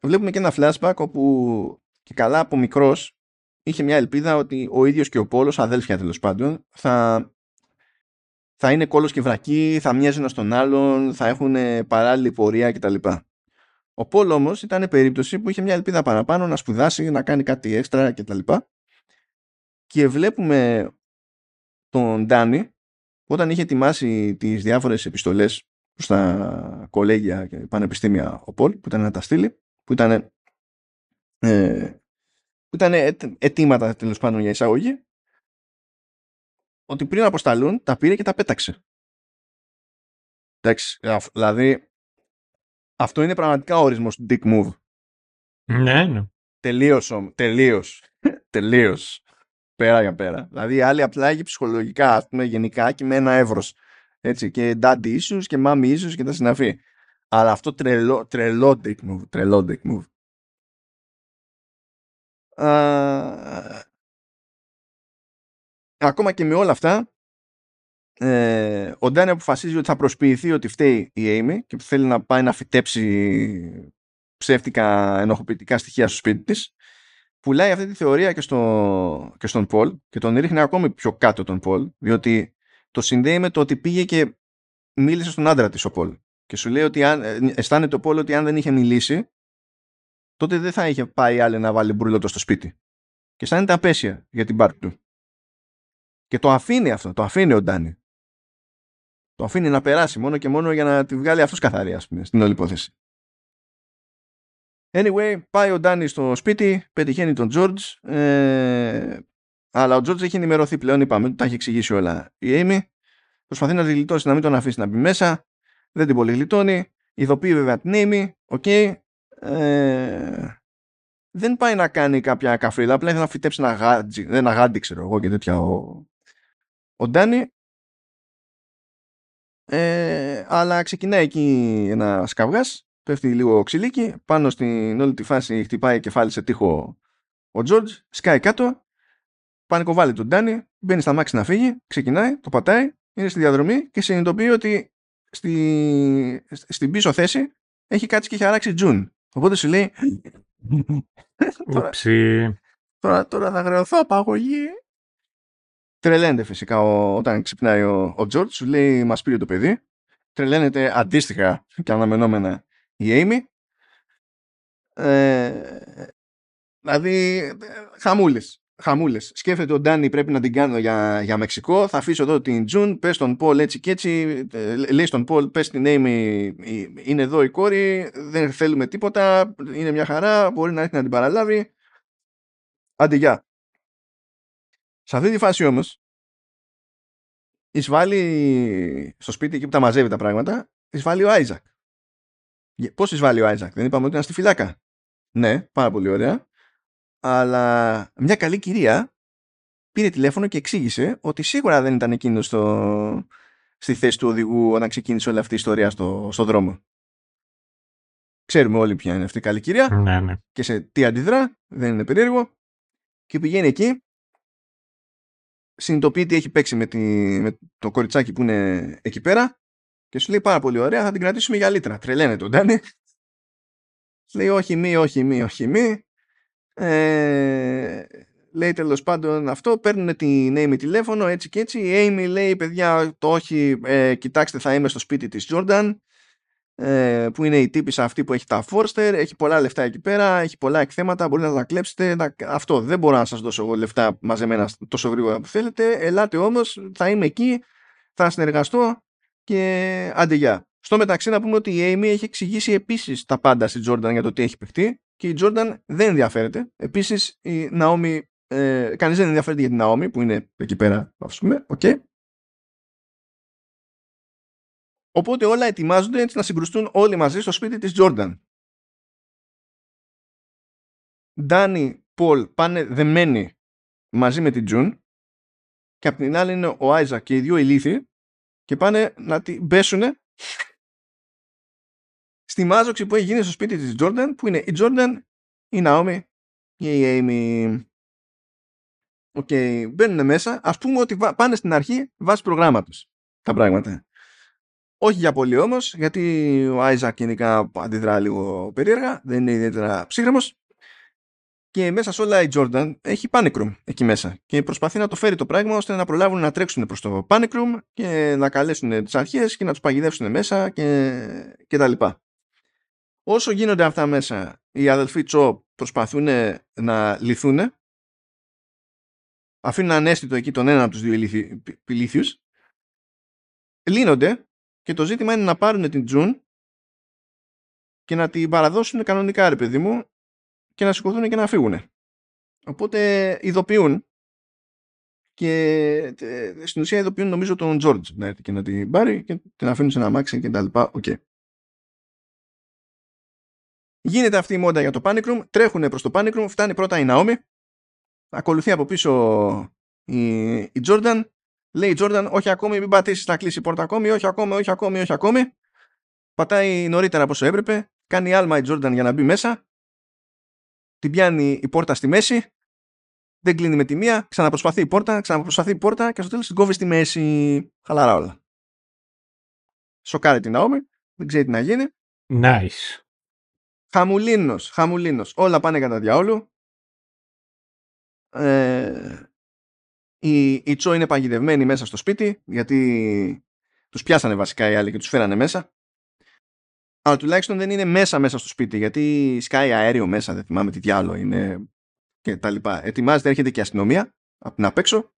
βλέπουμε και ένα flashback όπου και καλά από μικρός είχε μια ελπίδα ότι ο ίδιος και ο Πόλος, αδέλφια τέλος πάντων, θα, θα είναι κόλος και βρακή, θα μοιάζουν στον άλλον, θα έχουν παράλληλη πορεία κτλ. Ο Πόλ όμως ήταν περίπτωση που είχε μια ελπίδα παραπάνω να σπουδάσει, να κάνει κάτι έξτρα κτλ. Και βλέπουμε τον Ντάνι όταν είχε ετοιμάσει τις διάφορες επιστολές στα κολέγια και πανεπιστήμια ο Πολ που ήταν να τα στείλει που ήταν ε, που ήταν αιτήματα τέλος πάντων για εισαγωγή, ότι πριν αποσταλούν τα πήρε και τα πέταξε. Εντάξει, δηλαδή αυτό είναι πραγματικά ο ορισμός του dick move. Ναι, ναι. Τελείως, τελείως, τελείως. Πέρα για πέρα. Δηλαδή άλλοι απλά έχει ψυχολογικά, ας πούμε, γενικά και με ένα εύρος. Έτσι, και daddy issues και mommy issues και τα συναφή. Αλλά αυτό τρελό, τρελό dick move, τρελό dick move ακόμα και με όλα αυτά ε, ο Ντάνι αποφασίζει ότι θα προσποιηθεί ότι φταίει η Amy και θέλει να πάει να φυτέψει ψεύτικα ενοχοποιητικά στοιχεία στο σπίτι της πουλάει αυτή τη θεωρία και, στο, και στον Πολ και τον ρίχνει ακόμη πιο κάτω τον Πολ διότι το συνδέει με το ότι πήγε και μίλησε στον άντρα της ο Πολ και σου λέει ότι αν, ε, αισθάνεται ο Πολ ότι αν δεν είχε μιλήσει τότε δεν θα είχε πάει άλλη να βάλει μπουρλότο στο σπίτι. Και αισθάνεται απέσια για την πάρτι του. Και το αφήνει αυτό, το αφήνει ο Ντάνι. Το αφήνει να περάσει μόνο και μόνο για να τη βγάλει αυτός καθαρή, ας πούμε, στην όλη υπόθεση. Anyway, πάει ο Ντάνι στο σπίτι, πετυχαίνει τον Τζόρτζ, ε, αλλά ο Τζόρτζ έχει ενημερωθεί πλέον, είπαμε, τα έχει εξηγήσει όλα η Amy. Προσπαθεί να τη γλιτώσει, να μην τον αφήσει να μπει μέσα. Δεν την πολύ γλιτώνει. Ειδοποιεί βέβαια την Amy. Ok. Okay ε, δεν πάει να κάνει κάποια καφρίδα, απλά ήθελε να φυτέψει ένα γάντζι, ένα γάντι ξέρω εγώ και τέτοια ο, ο Ντάνι. Ε, αλλά ξεκινάει εκεί ένα καυγάς, πέφτει λίγο ξυλίκι, πάνω στην όλη τη φάση χτυπάει κεφάλι σε τείχο ο Τζόρτζ, σκάει κάτω, πανικοβάλλει τον Ντάνι, μπαίνει στα μάξι να φύγει, ξεκινάει, το πατάει, είναι στη διαδρομή και συνειδητοποιεί ότι στη, στην πίσω θέση έχει κάτσει και έχει αράξει Τζουν. Οπότε σου λέει. τώρα, τώρα, τώρα θα χρεωθώ απαγωγή. Τρελαίνεται φυσικά ο, όταν ξυπνάει ο, ο George, σου λέει μας πήρε το παιδί. Τρελαίνεται αντίστοιχα και αναμενόμενα η Amy. Ε, δηλαδή, χαμούλες χαμούλες. Σκέφτεται ο Ντάνι πρέπει να την κάνω για, για Μεξικό. Θα αφήσω εδώ την Τζουν. Πες στον Πολ έτσι και έτσι. Ε, λέει στον Πολ, πες την Amy, είναι εδώ η κόρη. Δεν θέλουμε τίποτα. Είναι μια χαρά. Μπορεί να έρθει να την παραλάβει. Άντε, γεια. Σε αυτή τη φάση όμως, εισβάλλει στο σπίτι εκεί που τα μαζεύει τα πράγματα, εισβάλλει ο Άιζακ. Πώς εισβάλλει ο Άιζακ, δεν είπαμε ότι ήταν στη φυλάκα. Ναι, πάρα πολύ ωραία. Αλλά μια καλή κυρία πήρε τηλέφωνο και εξήγησε ότι σίγουρα δεν ήταν εκείνος στο... στη θέση του οδηγού όταν ξεκίνησε όλη αυτή η ιστορία στο, στο δρόμο. Ξέρουμε όλοι ποια είναι αυτή η καλή κυρία Ναι, ναι. και σε τι αντιδρά, δεν είναι περίεργο. Και πηγαίνει εκεί, συνειδητοποιεί τι έχει παίξει με, τη, με το κοριτσάκι που είναι εκεί πέρα και σου λέει πάρα πολύ ωραία, θα την κρατήσουμε για λίτρα. Τρελαίνε τον Ντάνι. Λέει όχι μη, όχι μη, όχι μη. Ε, λέει τέλος πάντων αυτό, παίρνουν την Amy τηλέφωνο έτσι και έτσι. Η Amy λέει παιδιά το όχι, ε, κοιτάξτε θα είμαι στο σπίτι της Jordan ε, που είναι η τύπησα αυτή που έχει τα Forster, έχει πολλά λεφτά εκεί πέρα, έχει πολλά εκθέματα, μπορείτε να τα κλέψετε. Να... Αυτό δεν μπορώ να σας δώσω εγώ λεφτά μαζεμένα τόσο γρήγορα που θέλετε. Ελάτε όμως, θα είμαι εκεί, θα συνεργαστώ και άντε γεια. Στο μεταξύ να πούμε ότι η Amy έχει εξηγήσει επίσης τα πάντα στη Jordan για το τι έχει παιχτεί και η Jordan δεν ενδιαφέρεται. Επίσης η Naomi, ε, κανείς δεν ενδιαφέρεται για την Naomi που είναι εκεί πέρα, ας πούμε, okay. Οπότε όλα ετοιμάζονται έτσι να συγκρουστούν όλοι μαζί στο σπίτι της Jordan. Ντάνι, Πολ πάνε δεμένοι μαζί με την Τζουν και απ' την άλλη είναι ο Άιζακ και οι δύο ηλίθιοι και πάνε να την πέσουνε στη μάζοξη που έχει γίνει στο σπίτι της Jordan που είναι η Jordan, η Naomi και η Amy. Ok, okay. μπαίνουν μέσα. Ας πούμε ότι πάνε στην αρχή βάσει προγράμματος τα πράγματα. Όχι για πολύ όμως, γιατί ο Άιζακ γενικά αντιδρά λίγο περίεργα, δεν είναι ιδιαίτερα ψύχρεμος. Και μέσα σε όλα η Jordan έχει panic room εκεί μέσα και προσπαθεί να το φέρει το πράγμα ώστε να προλάβουν να τρέξουν προς το panic room και να καλέσουν τις αρχές και να τους παγιδεύσουν μέσα και, και τα λοιπά. Όσο γίνονται αυτά μέσα, οι αδελφοί Τσο προσπαθούν να λυθούν αφήνουν ανέστητο εκεί τον ένα από τους δύο ηλίθιους λύνονται και το ζήτημα είναι να πάρουν την Τζουν και να την παραδώσουν κανονικά ρε παιδί μου και να σηκωθούν και να φύγουν. Οπότε ειδοποιούν και στην ουσία ειδοποιούν νομίζω τον Τζόρτζ να έρθει και να την πάρει και την αφήνουν σε ένα μάξι και τα λοιπά. Okay. Γίνεται αυτή η μόντα για το Panic Room, τρέχουν προς το Panic Room, φτάνει πρώτα η Naomi, ακολουθεί από πίσω η, η Jordan Λέει η Jordan, όχι ακόμη, μην πατήσεις να κλείσει η πόρτα ακόμη, όχι ακόμη, όχι ακόμη, όχι ακόμη. Πατάει νωρίτερα από όσο έπρεπε. Κάνει άλμα η Jordan για να μπει μέσα. Την πιάνει η πόρτα στη μέση. Δεν κλείνει με τη μία. Ξαναπροσπαθεί η πόρτα, ξαναπροσπαθεί η πόρτα και στο τέλος την κόβει στη μέση. Χαλαρά όλα. Σοκάρει την Naomi. Δεν ξέρει τι να γίνει. Nice. Χαμουλίνος, χαμουλίνος. Όλα πάνε κατά διαόλου. Ε, η, η Τσό είναι παγιδευμένη μέσα στο σπίτι γιατί τους πιάσανε βασικά οι άλλοι και τους φέρανε μέσα. Αλλά τουλάχιστον δεν είναι μέσα μέσα στο σπίτι γιατί σκάει αέριο μέσα, δεν θυμάμαι τι διάλογο είναι και τα λοιπά. Ετοιμάζεται, έρχεται και η αστυνομία από την απέξω.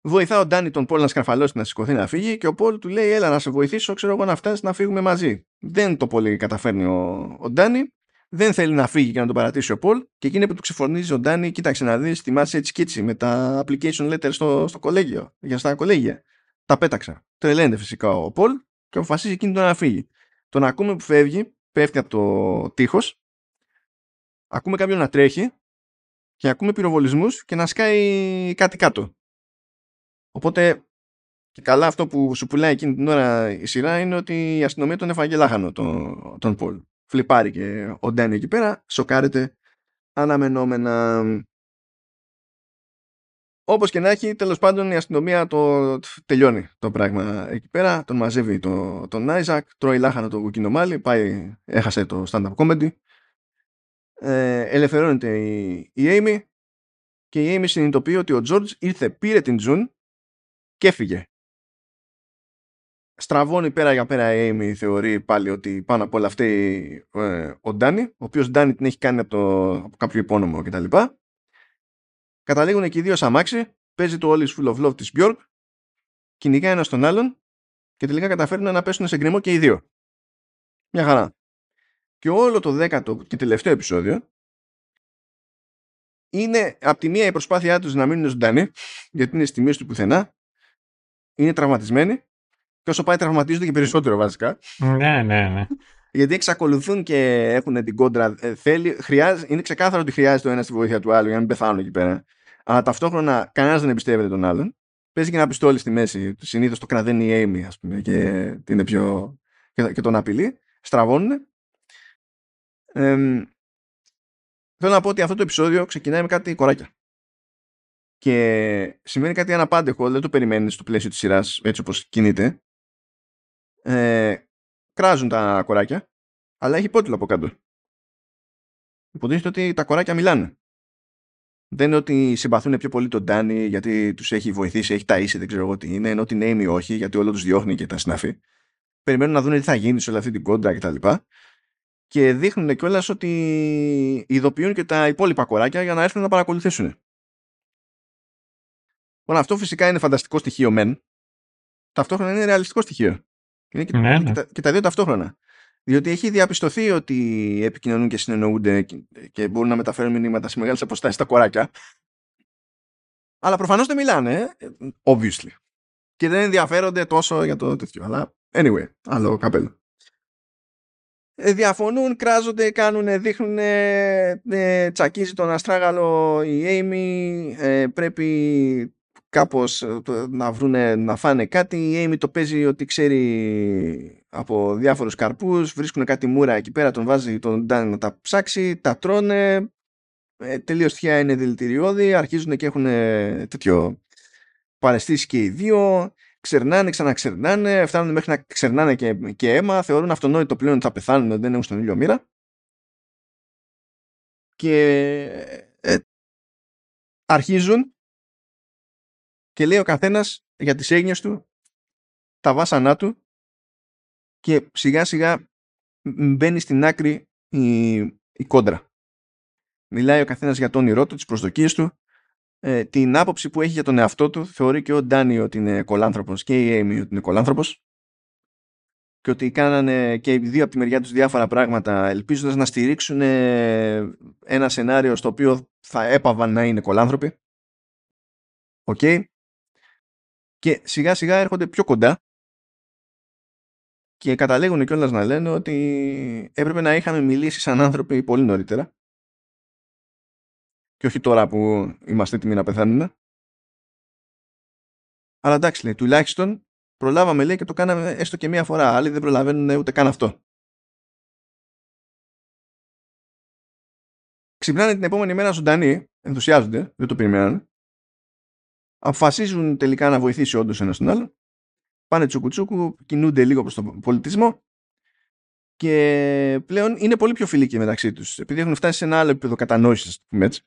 Βοηθά ο Ντάνι τον Πολ να σκαρφαλώσει να σηκωθεί να φύγει και ο Πολ του λέει: Έλα να σε βοηθήσω, ξέρω εγώ να φτάσεις να φύγουμε μαζί. Δεν το πολύ καταφέρνει ο, ο Ντάνι δεν θέλει να φύγει και να τον παρατήσει ο Πολ και εκείνη που του ξεφορνίζει ο Ντάνι, κοίταξε να δεις, θυμάσαι έτσι και έτσι με τα application letters στο, στο κολέγιο, για στα κολέγια. Τα πέταξα. Τρελαίνεται φυσικά ο Πολ και αποφασίζει εκείνη να φύγει. Τον ακούμε που φεύγει, πέφτει από το τείχος, ακούμε κάποιον να τρέχει και ακούμε πυροβολισμούς και να σκάει κάτι κάτω. Οπότε και καλά αυτό που σου πουλάει εκείνη την ώρα η σειρά είναι ότι η αστυνομία τον έφαγε λάχανο τον, τον Πολ φλιπάρει και ο Ντάνι εκεί πέρα, σοκάρεται αναμενόμενα. Όπως και να έχει, τέλος πάντων η αστυνομία το τελειώνει το πράγμα εκεί πέρα, τον μαζεύει το, τον Άιζακ, τρώει λάχανο το κουκκινομάλι, πάει, έχασε το stand-up comedy, ε, ελευθερώνεται η, η Amy και η Amy συνειδητοποιεί ότι ο George ήρθε, πήρε την Τζουν και έφυγε. Στραβώνει πέρα για πέρα η Amy θεωρεί πάλι ότι πάνω από όλα αυτή ε, ο Ντάνι, ο οποίος Ντάνι την έχει κάνει από, το, από κάποιο υπόνομο κτλ. Καταλήγουν και οι δύο σαμάξι, παίζει το All is Full of Love της Björk, κυνηγά ένα τον άλλον και τελικά καταφέρνουν να πέσουν σε γκριμό και οι δύο. Μια χαρά. Και όλο το δέκατο και τελευταίο επεισόδιο είναι από τη μία η προσπάθειά τους να μείνουν ζωντανοί, γιατί είναι στη μέση του πουθενά, είναι τραυματισμένοι και όσο πάει τραυματίζονται και περισσότερο βασικά. Ναι, ναι, ναι. Γιατί εξακολουθούν και έχουν την κόντρα. Ε, θέλει, χρειάζεται, είναι ξεκάθαρο ότι χρειάζεται ο ένας τη βοήθεια του άλλου για να μην πεθάνουν εκεί πέρα. Αλλά ταυτόχρονα κανένας δεν εμπιστεύεται τον άλλον. Παίζει και ένα πιστόλι στη μέση. Συνήθως το κραδένει η Amy, ας πούμε, και, είναι πιο... και, τον απειλεί. Στραβώνουν. Ε, θέλω να πω ότι αυτό το επεισόδιο ξεκινάει με κάτι κοράκια. Και σημαίνει κάτι αναπάντεχο, δεν το περιμένεις στο πλαίσιο της σειράς έτσι όπως κινείται. Ε, κράζουν τα κοράκια, αλλά έχει πότιλο από κάτω. Υποτίθεται ότι τα κοράκια μιλάνε. Δεν είναι ότι συμπαθούν πιο πολύ τον Ντάνι γιατί τους έχει βοηθήσει, έχει ταΐσει, δεν ξέρω εγώ τι είναι, ενώ την Amy όχι, γιατί όλο τους διώχνει και τα συναφή. Περιμένουν να δουν τι θα γίνει σε όλη αυτή την κόντρα κτλ. Και, και δείχνουν κιόλας ότι ειδοποιούν και τα υπόλοιπα κοράκια για να έρθουν να παρακολουθήσουν. Λοιπόν, αυτό φυσικά είναι φανταστικό στοιχείο μεν. Ταυτόχρονα είναι ρεαλιστικό στοιχείο. Είναι και, Ναι, ναι. και, τα, και τα δύο ταυτόχρονα. Διότι έχει διαπιστωθεί ότι επικοινωνούν και συνεννοούνται και, και μπορούν να μεταφέρουν μηνύματα σε μεγάλες αποστάσεις στα κοράκια. Αλλά προφανώς δεν μιλάνε, ε, obviously. Και δεν ενδιαφέρονται τόσο για το τέτοιο. Αλλά anyway, άλλο καπέλο. Ε, διαφωνούν, κράζονται, κάνουν, δείχνουν, ε, τσακίζει τον αστράγαλο η Amy, ε, πρέπει κάπως ε, να βρούνε να φάνε κάτι. Η Amy το παίζει ότι ξέρει από διάφορους καρπούς βρίσκουν κάτι μούρα εκεί πέρα τον βάζει τον Ντάν να τα ψάξει τα τρώνε. Ε, τελείως τυχαία είναι δηλητηριώδη αρχίζουν και έχουν ε, τέτοιο παρεστήσεις και οι δύο. Ξερνάνε, ξαναξερνάνε φτάνουν μέχρι να ξερνάνε και, και αίμα θεωρούν αυτονόητο πλέον ότι θα πεθάνουν ότι δεν έχουν στον ήλιο μοίρα. Και ε, αρχίζουν και λέει ο καθένας για τις έγνοιες του τα βάσανά του και σιγά σιγά μπαίνει στην άκρη η, η κόντρα. Μιλάει ο καθένας για τον όνειρό του, τις προσδοκίες του, ε, την άποψη που έχει για τον εαυτό του. Θεωρεί και ο Ντάνι ότι είναι κολάνθρωπος και η Amy ότι είναι κολάνθρωπος και ότι κάνανε και οι δύο από τη μεριά τους διάφορα πράγματα ελπίζοντας να στηρίξουν ένα σενάριο στο οποίο θα έπαβαν να είναι κολάνθρωποι. Οκ. Και σιγά σιγά έρχονται πιο κοντά και καταλήγουν κιόλας να λένε ότι έπρεπε να είχαμε μιλήσει σαν άνθρωποι πολύ νωρίτερα και όχι τώρα που είμαστε έτοιμοι να πεθάνουμε. Αλλά εντάξει λέει, τουλάχιστον προλάβαμε λέει και το κάναμε έστω και μία φορά. Άλλοι δεν προλαβαίνουν ούτε καν αυτό. Ξυπνάνε την επόμενη μέρα ζωντανοί, ενθουσιάζονται, δεν το περιμένανε αποφασίζουν τελικά να βοηθήσει όντως ένας τον άλλο. Πάνε τσουκουτσούκου, κινούνται λίγο προς τον πολιτισμό και πλέον είναι πολύ πιο φιλικοί μεταξύ τους επειδή έχουν φτάσει σε ένα άλλο επίπεδο κατανόησης πούμε έτσι,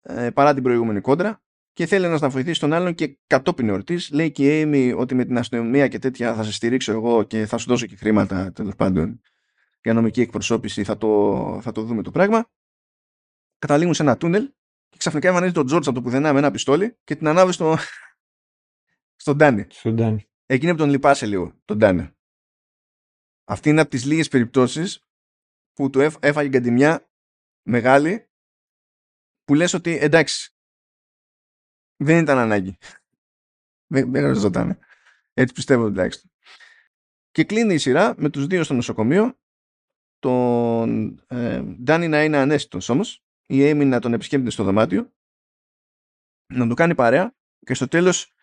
ε, παρά την προηγούμενη κόντρα και θέλει ένας να βοηθήσει τον άλλον και κατόπιν εορτής λέει και η Amy ότι με την αστυνομία και τέτοια θα σε στηρίξω εγώ και θα σου δώσω και χρήματα τέλος πάντων για νομική εκπροσώπηση θα το, θα το δούμε το πράγμα καταλήγουν σε ένα τούνελ και ξαφνικά εμφανίζει τον Τζόρτζ από το πουθενά με ένα πιστόλι και την ανάβει στο... στον Ντάνι. Στον Ντάνι. Εκείνη που τον λυπάσαι λίγο, τον Ντάνι. Αυτή είναι από τις λίγες περιπτώσεις που του έφαγε γκαντιμιά μεγάλη που λες ότι εντάξει δεν ήταν ανάγκη. Δεν, δεν χρειαζόταν. Έτσι πιστεύω τουλάχιστον. Και κλείνει η σειρά με τους δύο στο νοσοκομείο τον ε, Ντάνι να είναι ανέστητος όμως η Amy να τον επισκέπτεται στο δωμάτιο να του κάνει παρέα και στο τέλος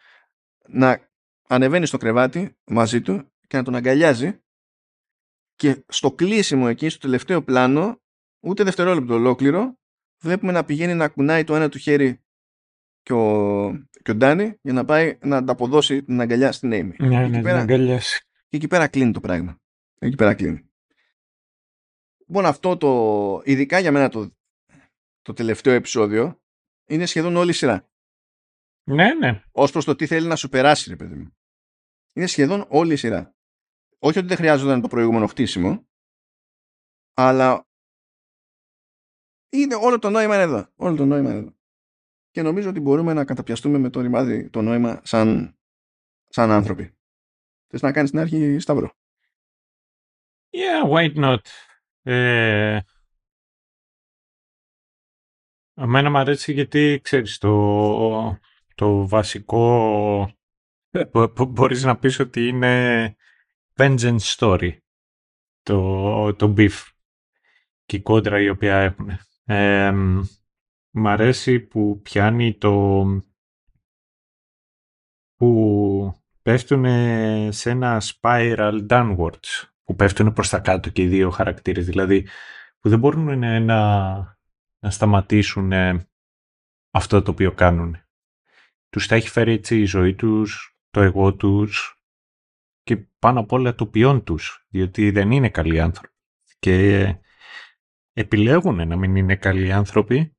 να ανεβαίνει στο κρεβάτι μαζί του και να τον αγκαλιάζει και στο κλείσιμο εκεί στο τελευταίο πλάνο ούτε δευτερόλεπτο ολόκληρο βλέπουμε να πηγαίνει να κουνάει το ένα του χέρι και ο, και ο Ντάνι για να πάει να ανταποδώσει την αγκαλιά στην Amy. Ναι, ναι, την πέρα, αγκαλιάσει. Και εκεί πέρα κλείνει το πράγμα. Εκεί πέρα κλείνει. Λοιπόν αυτό το, ειδικά για μένα το, το τελευταίο επεισόδιο είναι σχεδόν όλη η σειρά. Ναι, ναι. Ω προς το τι θέλει να σου περάσει, ρε παιδί μου. Είναι σχεδόν όλη η σειρά. Όχι ότι δεν χρειάζονταν το προηγούμενο χτίσιμο, αλλά είναι όλο το νόημα είναι εδώ. Όλο το νόημα είναι εδώ. Και νομίζω ότι μπορούμε να καταπιαστούμε με το ρημάδι το νόημα σαν, σαν άνθρωποι. Θες να κάνεις την αρχή, Σταύρο; Yeah, why not; Ε, Εμένα μου αρέσει γιατί, ξέρεις, το, το βασικό μπορείς να πεις ότι είναι vengeance story το, το beef και η κόντρα η οποία έχουν. Ε, μ' αρέσει που πιάνει το που πέφτουν σε ένα spiral downwards που πέφτουν προς τα κάτω και οι δύο χαρακτήρες δηλαδή που δεν μπορούν να, να σταματήσουν αυτό το οποίο κάνουν. Τους τα έχει φέρει έτσι η ζωή τους, το εγώ τους και πάνω απ' όλα το ποιόν τους, διότι δεν είναι καλοί άνθρωποι. Και επιλέγουν να μην είναι καλοί άνθρωποι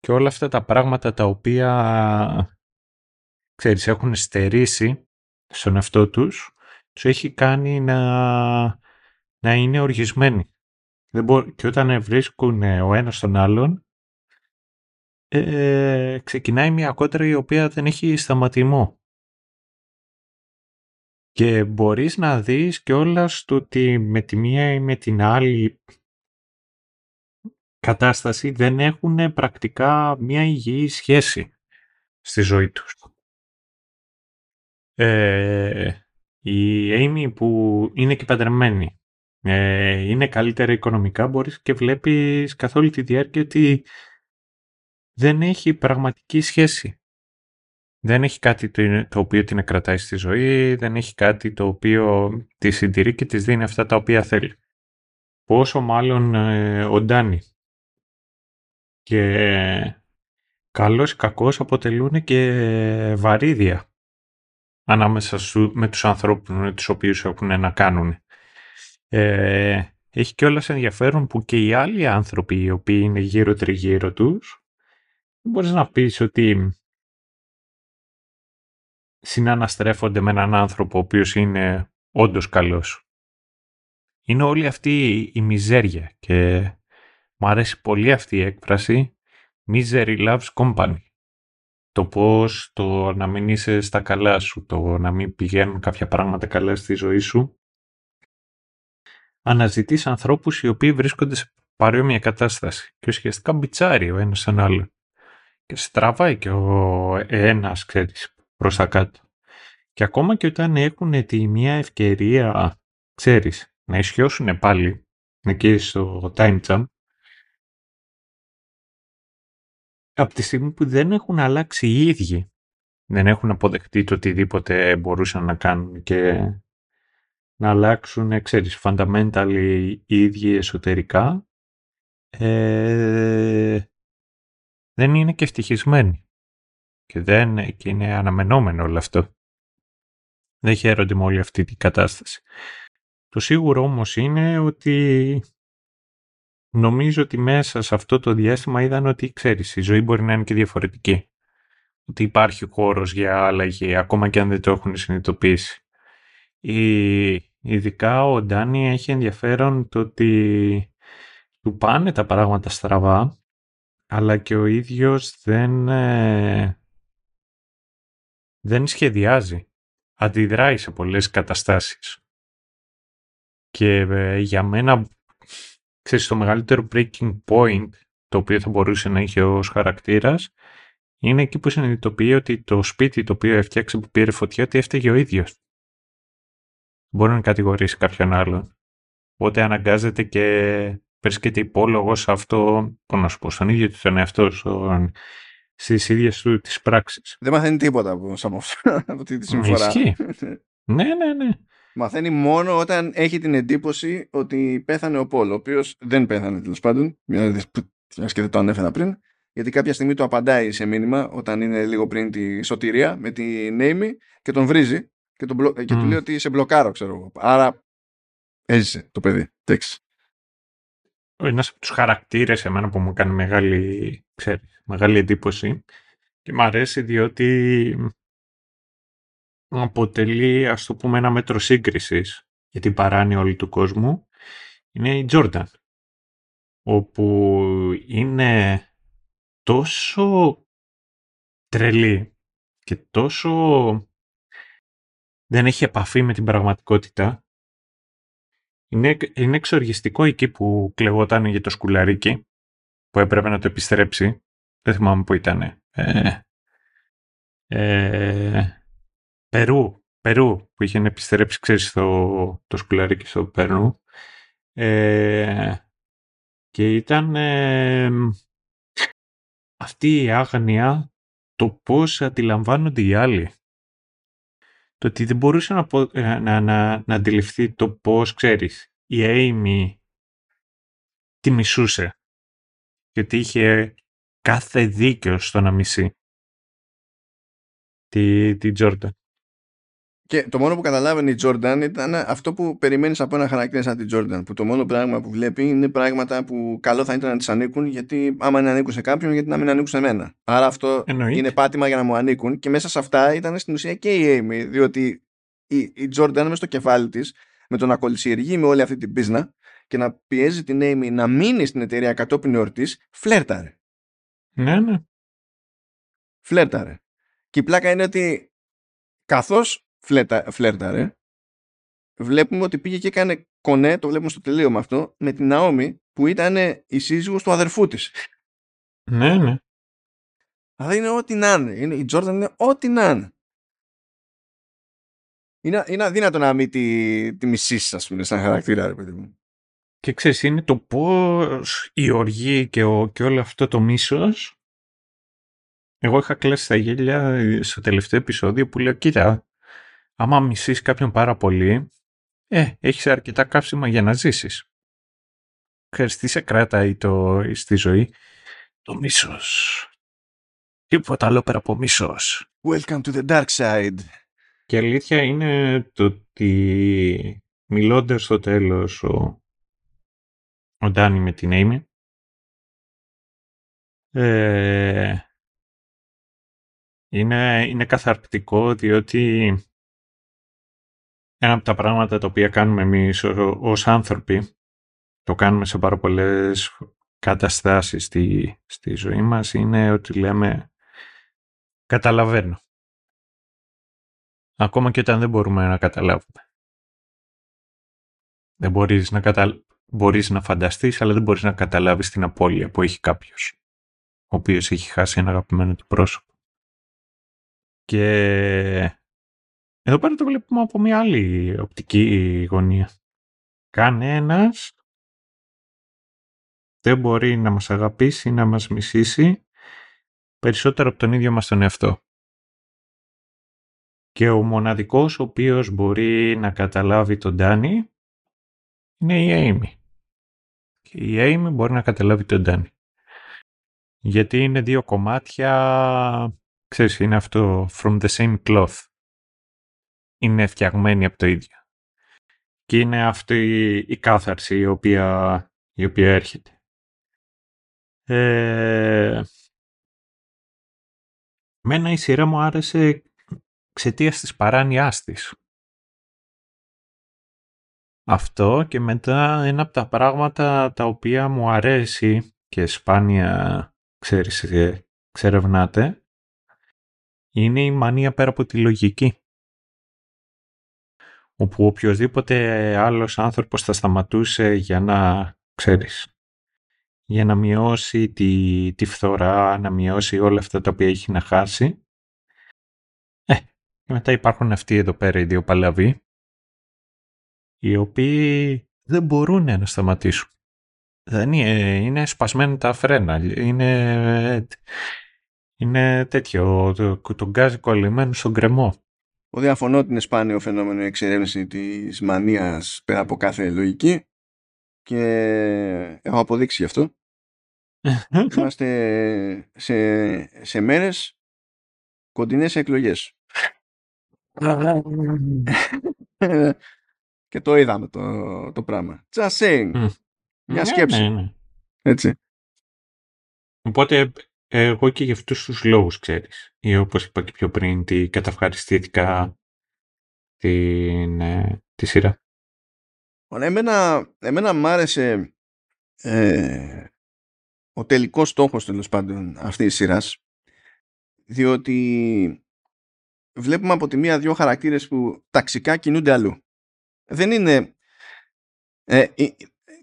και όλα αυτά τα πράγματα τα οποία ξέρεις, έχουν στερήσει στον εαυτό τους, τους έχει κάνει να, να είναι οργισμένοι. Δεν Και όταν βρίσκουν ο ένας τον άλλον, ε, ξεκινάει μια κόντρα η οποία δεν έχει σταματημό. Και μπορείς να δεις και όλα στο ότι με τη μία ή με την άλλη κατάσταση δεν έχουν πρακτικά μια υγιή σχέση στη ζωή τους. Ε, η Amy που είναι και παντρεμένη, ε, είναι καλύτερα οικονομικά, μπορείς και βλέπεις καθ' όλη τη διάρκεια ότι δεν έχει πραγματική σχέση. Δεν έχει κάτι το, οποίο την κρατάει στη ζωή, δεν έχει κάτι το οποίο της συντηρεί και της δίνει αυτά τα οποία θέλει. Πόσο μάλλον ε, ο Ντάνι. Και καλός ή κακός αποτελούν και βαρύδια ανάμεσα σου, με τους ανθρώπους με τους οποίους έχουν να κάνουν. Ε, έχει και όλα ενδιαφέρον που και οι άλλοι άνθρωποι οι οποίοι είναι γύρω τριγύρω τους μπορείς να πεις ότι συναναστρέφονται με έναν άνθρωπο ο οποίος είναι όντως καλός. Είναι όλη αυτή η μιζέρια και μου αρέσει πολύ αυτή η έκφραση Misery Loves Company. Το πώς το να μην είσαι στα καλά σου, το να μην πηγαίνουν κάποια πράγματα καλά στη ζωή σου. Αναζητείς ανθρώπους οι οποίοι βρίσκονται σε παρόμοια κατάσταση και ουσιαστικά μπιτσάρει ο ένας τον άλλο. Και σε τραβάει και ο ένας, ξέρεις, προς τα κάτω. Και ακόμα και όταν έχουν τη μία ευκαιρία, ξέρεις, να ισιώσουν πάλι εκεί στο time jump, από τη στιγμή που δεν έχουν αλλάξει οι ίδιοι, δεν έχουν αποδεχτεί το οτιδήποτε μπορούσαν να κάνουν και να αλλάξουν, ξέρεις, fundamentally οι ίδιοι εσωτερικά, ε, δεν είναι και ευτυχισμένοι. Και, δεν, και είναι αναμενόμενο όλο αυτό. Δεν χαίρονται με όλη αυτή την κατάσταση. Το σίγουρο όμως είναι ότι νομίζω ότι μέσα σε αυτό το διάστημα είδαν ότι ξέρεις η ζωή μπορεί να είναι και διαφορετική. Ότι υπάρχει χώρος για άλλαγη ακόμα και αν δεν το έχουν συνειδητοποιήσει. Η, ειδικά ο Ντάνι έχει ενδιαφέρον το ότι του πάνε τα πράγματα στραβά αλλά και ο ίδιος δεν, ε, δεν σχεδιάζει. Αντιδράει σε πολλές καταστάσεις. Και ε, για μένα, ξέρεις, το μεγαλύτερο breaking point το οποίο θα μπορούσε να είχε ως χαρακτήρας είναι εκεί που συνειδητοποιεί ότι το σπίτι το οποίο έφτιαξε που πήρε φωτιά ότι έφταιγε ο ίδιος. Μπορεί να κατηγορήσει κάποιον άλλον. Οπότε αναγκάζεται και βρίσκεται υπόλογο σε αυτό, πώς να σου πω, στον ίδιο τον εαυτό, στον, στις ίδιες του τις πράξεις. Δεν μαθαίνει τίποτα από, από αυτή τη συμφορά. ναι, ναι, ναι. Μαθαίνει μόνο όταν έχει την εντύπωση ότι πέθανε ο Πόλο, ο οποίος δεν πέθανε τέλος πάντων, μια και δεν το ανέφερα πριν, γιατί κάποια στιγμή του απαντάει σε μήνυμα όταν είναι λίγο πριν τη σωτηρία με τη Νέιμη και τον βρίζει και, τον και του λέει ότι σε μπλοκάρω, ξέρω εγώ. Άρα έζησε το παιδί. Τέξι ένας από τους χαρακτήρες εμένα που μου κάνει μεγάλη, ξέρεις, μεγάλη εντύπωση και μου αρέσει διότι αποτελεί ας το πούμε ένα μέτρο σύγκρισης για την παράνοια όλη του κόσμου είναι η Jordan όπου είναι τόσο τρελή και τόσο δεν έχει επαφή με την πραγματικότητα είναι, είναι εξοργιστικό εκεί που κλεγόταν για το σκουλαρίκι που έπρεπε να το επιστρέψει. Δεν θυμάμαι που ήταν. Ε, ε, Περού, Περού που είχε επιστρέψει, ξέρεις, το, το σκουλαρίκι στο Περού. Ε, και ήταν ε, αυτή η άγνοια το πώς αντιλαμβάνονται οι άλλοι. Το ότι δεν μπορούσε να, ε, να, να, να αντιληφθεί το πώς, ξέρεις, η Amy τη μισούσε και ότι είχε κάθε δίκαιο στο να μισεί τη, τη Jordan. Και το μόνο που καταλάβαινε η Jordan ήταν αυτό που περιμένεις από ένα χαρακτήρα σαν την Jordan. Που το μόνο πράγμα που βλέπει είναι πράγματα που καλό θα ήταν να τη ανήκουν, γιατί άμα είναι ανήκουν σε κάποιον, γιατί να μην ανήκουν σε μένα. Άρα αυτό είναι πάτημα για να μου ανήκουν. Και μέσα σε αυτά ήταν στην ουσία και η Amy, διότι η, η Jordan μέσα στο κεφάλι της, με το να κολλησιεργεί με όλη αυτή την πίσνα και να πιέζει την Amy να μείνει στην εταιρεία κατόπιν εορτής, φλέρταρε. Ναι, ναι. Φλέρταρε. Και η πλάκα είναι ότι καθώς φλέρταρε, βλέπουμε ότι πήγε και έκανε κονέ, το βλέπουμε στο τελείωμα αυτό, με την Ναόμη που ήταν η σύζυγος του αδερφού της. Ναι, ναι. Αλλά είναι ό,τι να είναι. Η Τζόρνταν είναι ό,τι να είναι. Είναι, είναι αδύνατο να μην τη, τη μισήσεις, ας πούμε, σαν χαρακτήρα, ρε παιδί μου. Και ξέρεις, είναι το πώς η οργή και, ο, και όλο αυτό το μίσος εγώ είχα κλέσει τα γέλια στο τελευταίο επεισόδιο που λέω κοίτα, άμα μισείς κάποιον πάρα πολύ, ε, έχεις αρκετά καύσιμα για να ζήσεις. Ξέρεις τι σε κρατάει το, στη ζωή; Το μίσος. Τίποτα άλλο πέρα από μίσος. Welcome to the dark side. Και αλήθεια είναι το ότι μιλώντας στο τέλος ο, ο Ντάνι με την Amy ε, είναι, είναι καθαρκτικό διότι ένα από τα πράγματα τα οποία κάνουμε εμείς ως άνθρωποι το κάνουμε σε πάρα πολλές καταστάσεις στη, στη ζωή μας είναι ότι λέμε καταλαβαίνω. Ακόμα και όταν δεν μπορούμε να καταλάβουμε. Δεν μπορείς να, κατα... μπορείς να φανταστείς, αλλά δεν μπορείς να καταλάβεις την απώλεια που έχει κάποιος, ο οποίος έχει χάσει ένα αγαπημένο του πρόσωπο. Και εδώ πέρα το βλέπουμε από μια άλλη οπτική γωνία. Κανένας δεν μπορεί να μας αγαπήσει, να μας μισήσει περισσότερο από τον ίδιο μας τον εαυτό. Και ο μοναδικός ο οποίος μπορεί να καταλάβει τον Ντάνι είναι η Amy. Και η Amy μπορεί να καταλάβει τον Ντάνι. Γιατί είναι δύο κομμάτια Ξέρεις, είναι αυτό from the same cloth. Είναι φτιαγμένη από το ίδιο. Και είναι αυτή η κάθαρση η οποία, η οποία έρχεται. Ε, μένα η σειρά μου άρεσε εξαιτίας της παράνοιάς της. Αυτό και μετά ένα από τα πράγματα τα οποία μου αρέσει και σπάνια ξέρεις, ε, ξερευνάτε είναι η μανία πέρα από τη λογική. Όπου οποιοδήποτε άλλος άνθρωπος θα σταματούσε για να, ξέρεις, για να μειώσει τη, τη φθορά, να μειώσει όλα αυτά τα οποία έχει να χάσει. Ε, και μετά υπάρχουν αυτοί εδώ πέρα οι δύο παλαβοί, οι οποίοι δεν μπορούν να σταματήσουν. Δεν είναι, είναι σπασμένα τα φρένα, είναι είναι τέτοιο, το, το γκάζι κολλημένο στον κρεμό. Ο διαφωνώ ότι είναι σπάνιο φαινόμενο η εξερεύνηση της μανίας πέρα από κάθε λογική και έχω αποδείξει γι' αυτό. Είμαστε σε, σε μέρες κοντινές εκλογές. και το είδαμε το, το πράγμα. Just saying. Μια ναι, σκέψη. Ναι, ναι. Έτσι. Οπότε εγώ και για αυτούς τους λόγους, ξέρεις. Ή όπως είπα και πιο πριν, τι καταυχαριστήθηκα την, ε, τη σειρά. Ωραία, εμένα, εμένα μ' άρεσε ε, ο τελικός στόχος τέλος πάντων αυτής της σειράς διότι βλέπουμε από τη μία δύο χαρακτήρες που ταξικά κινούνται αλλού. Δεν είναι... Ε, ε,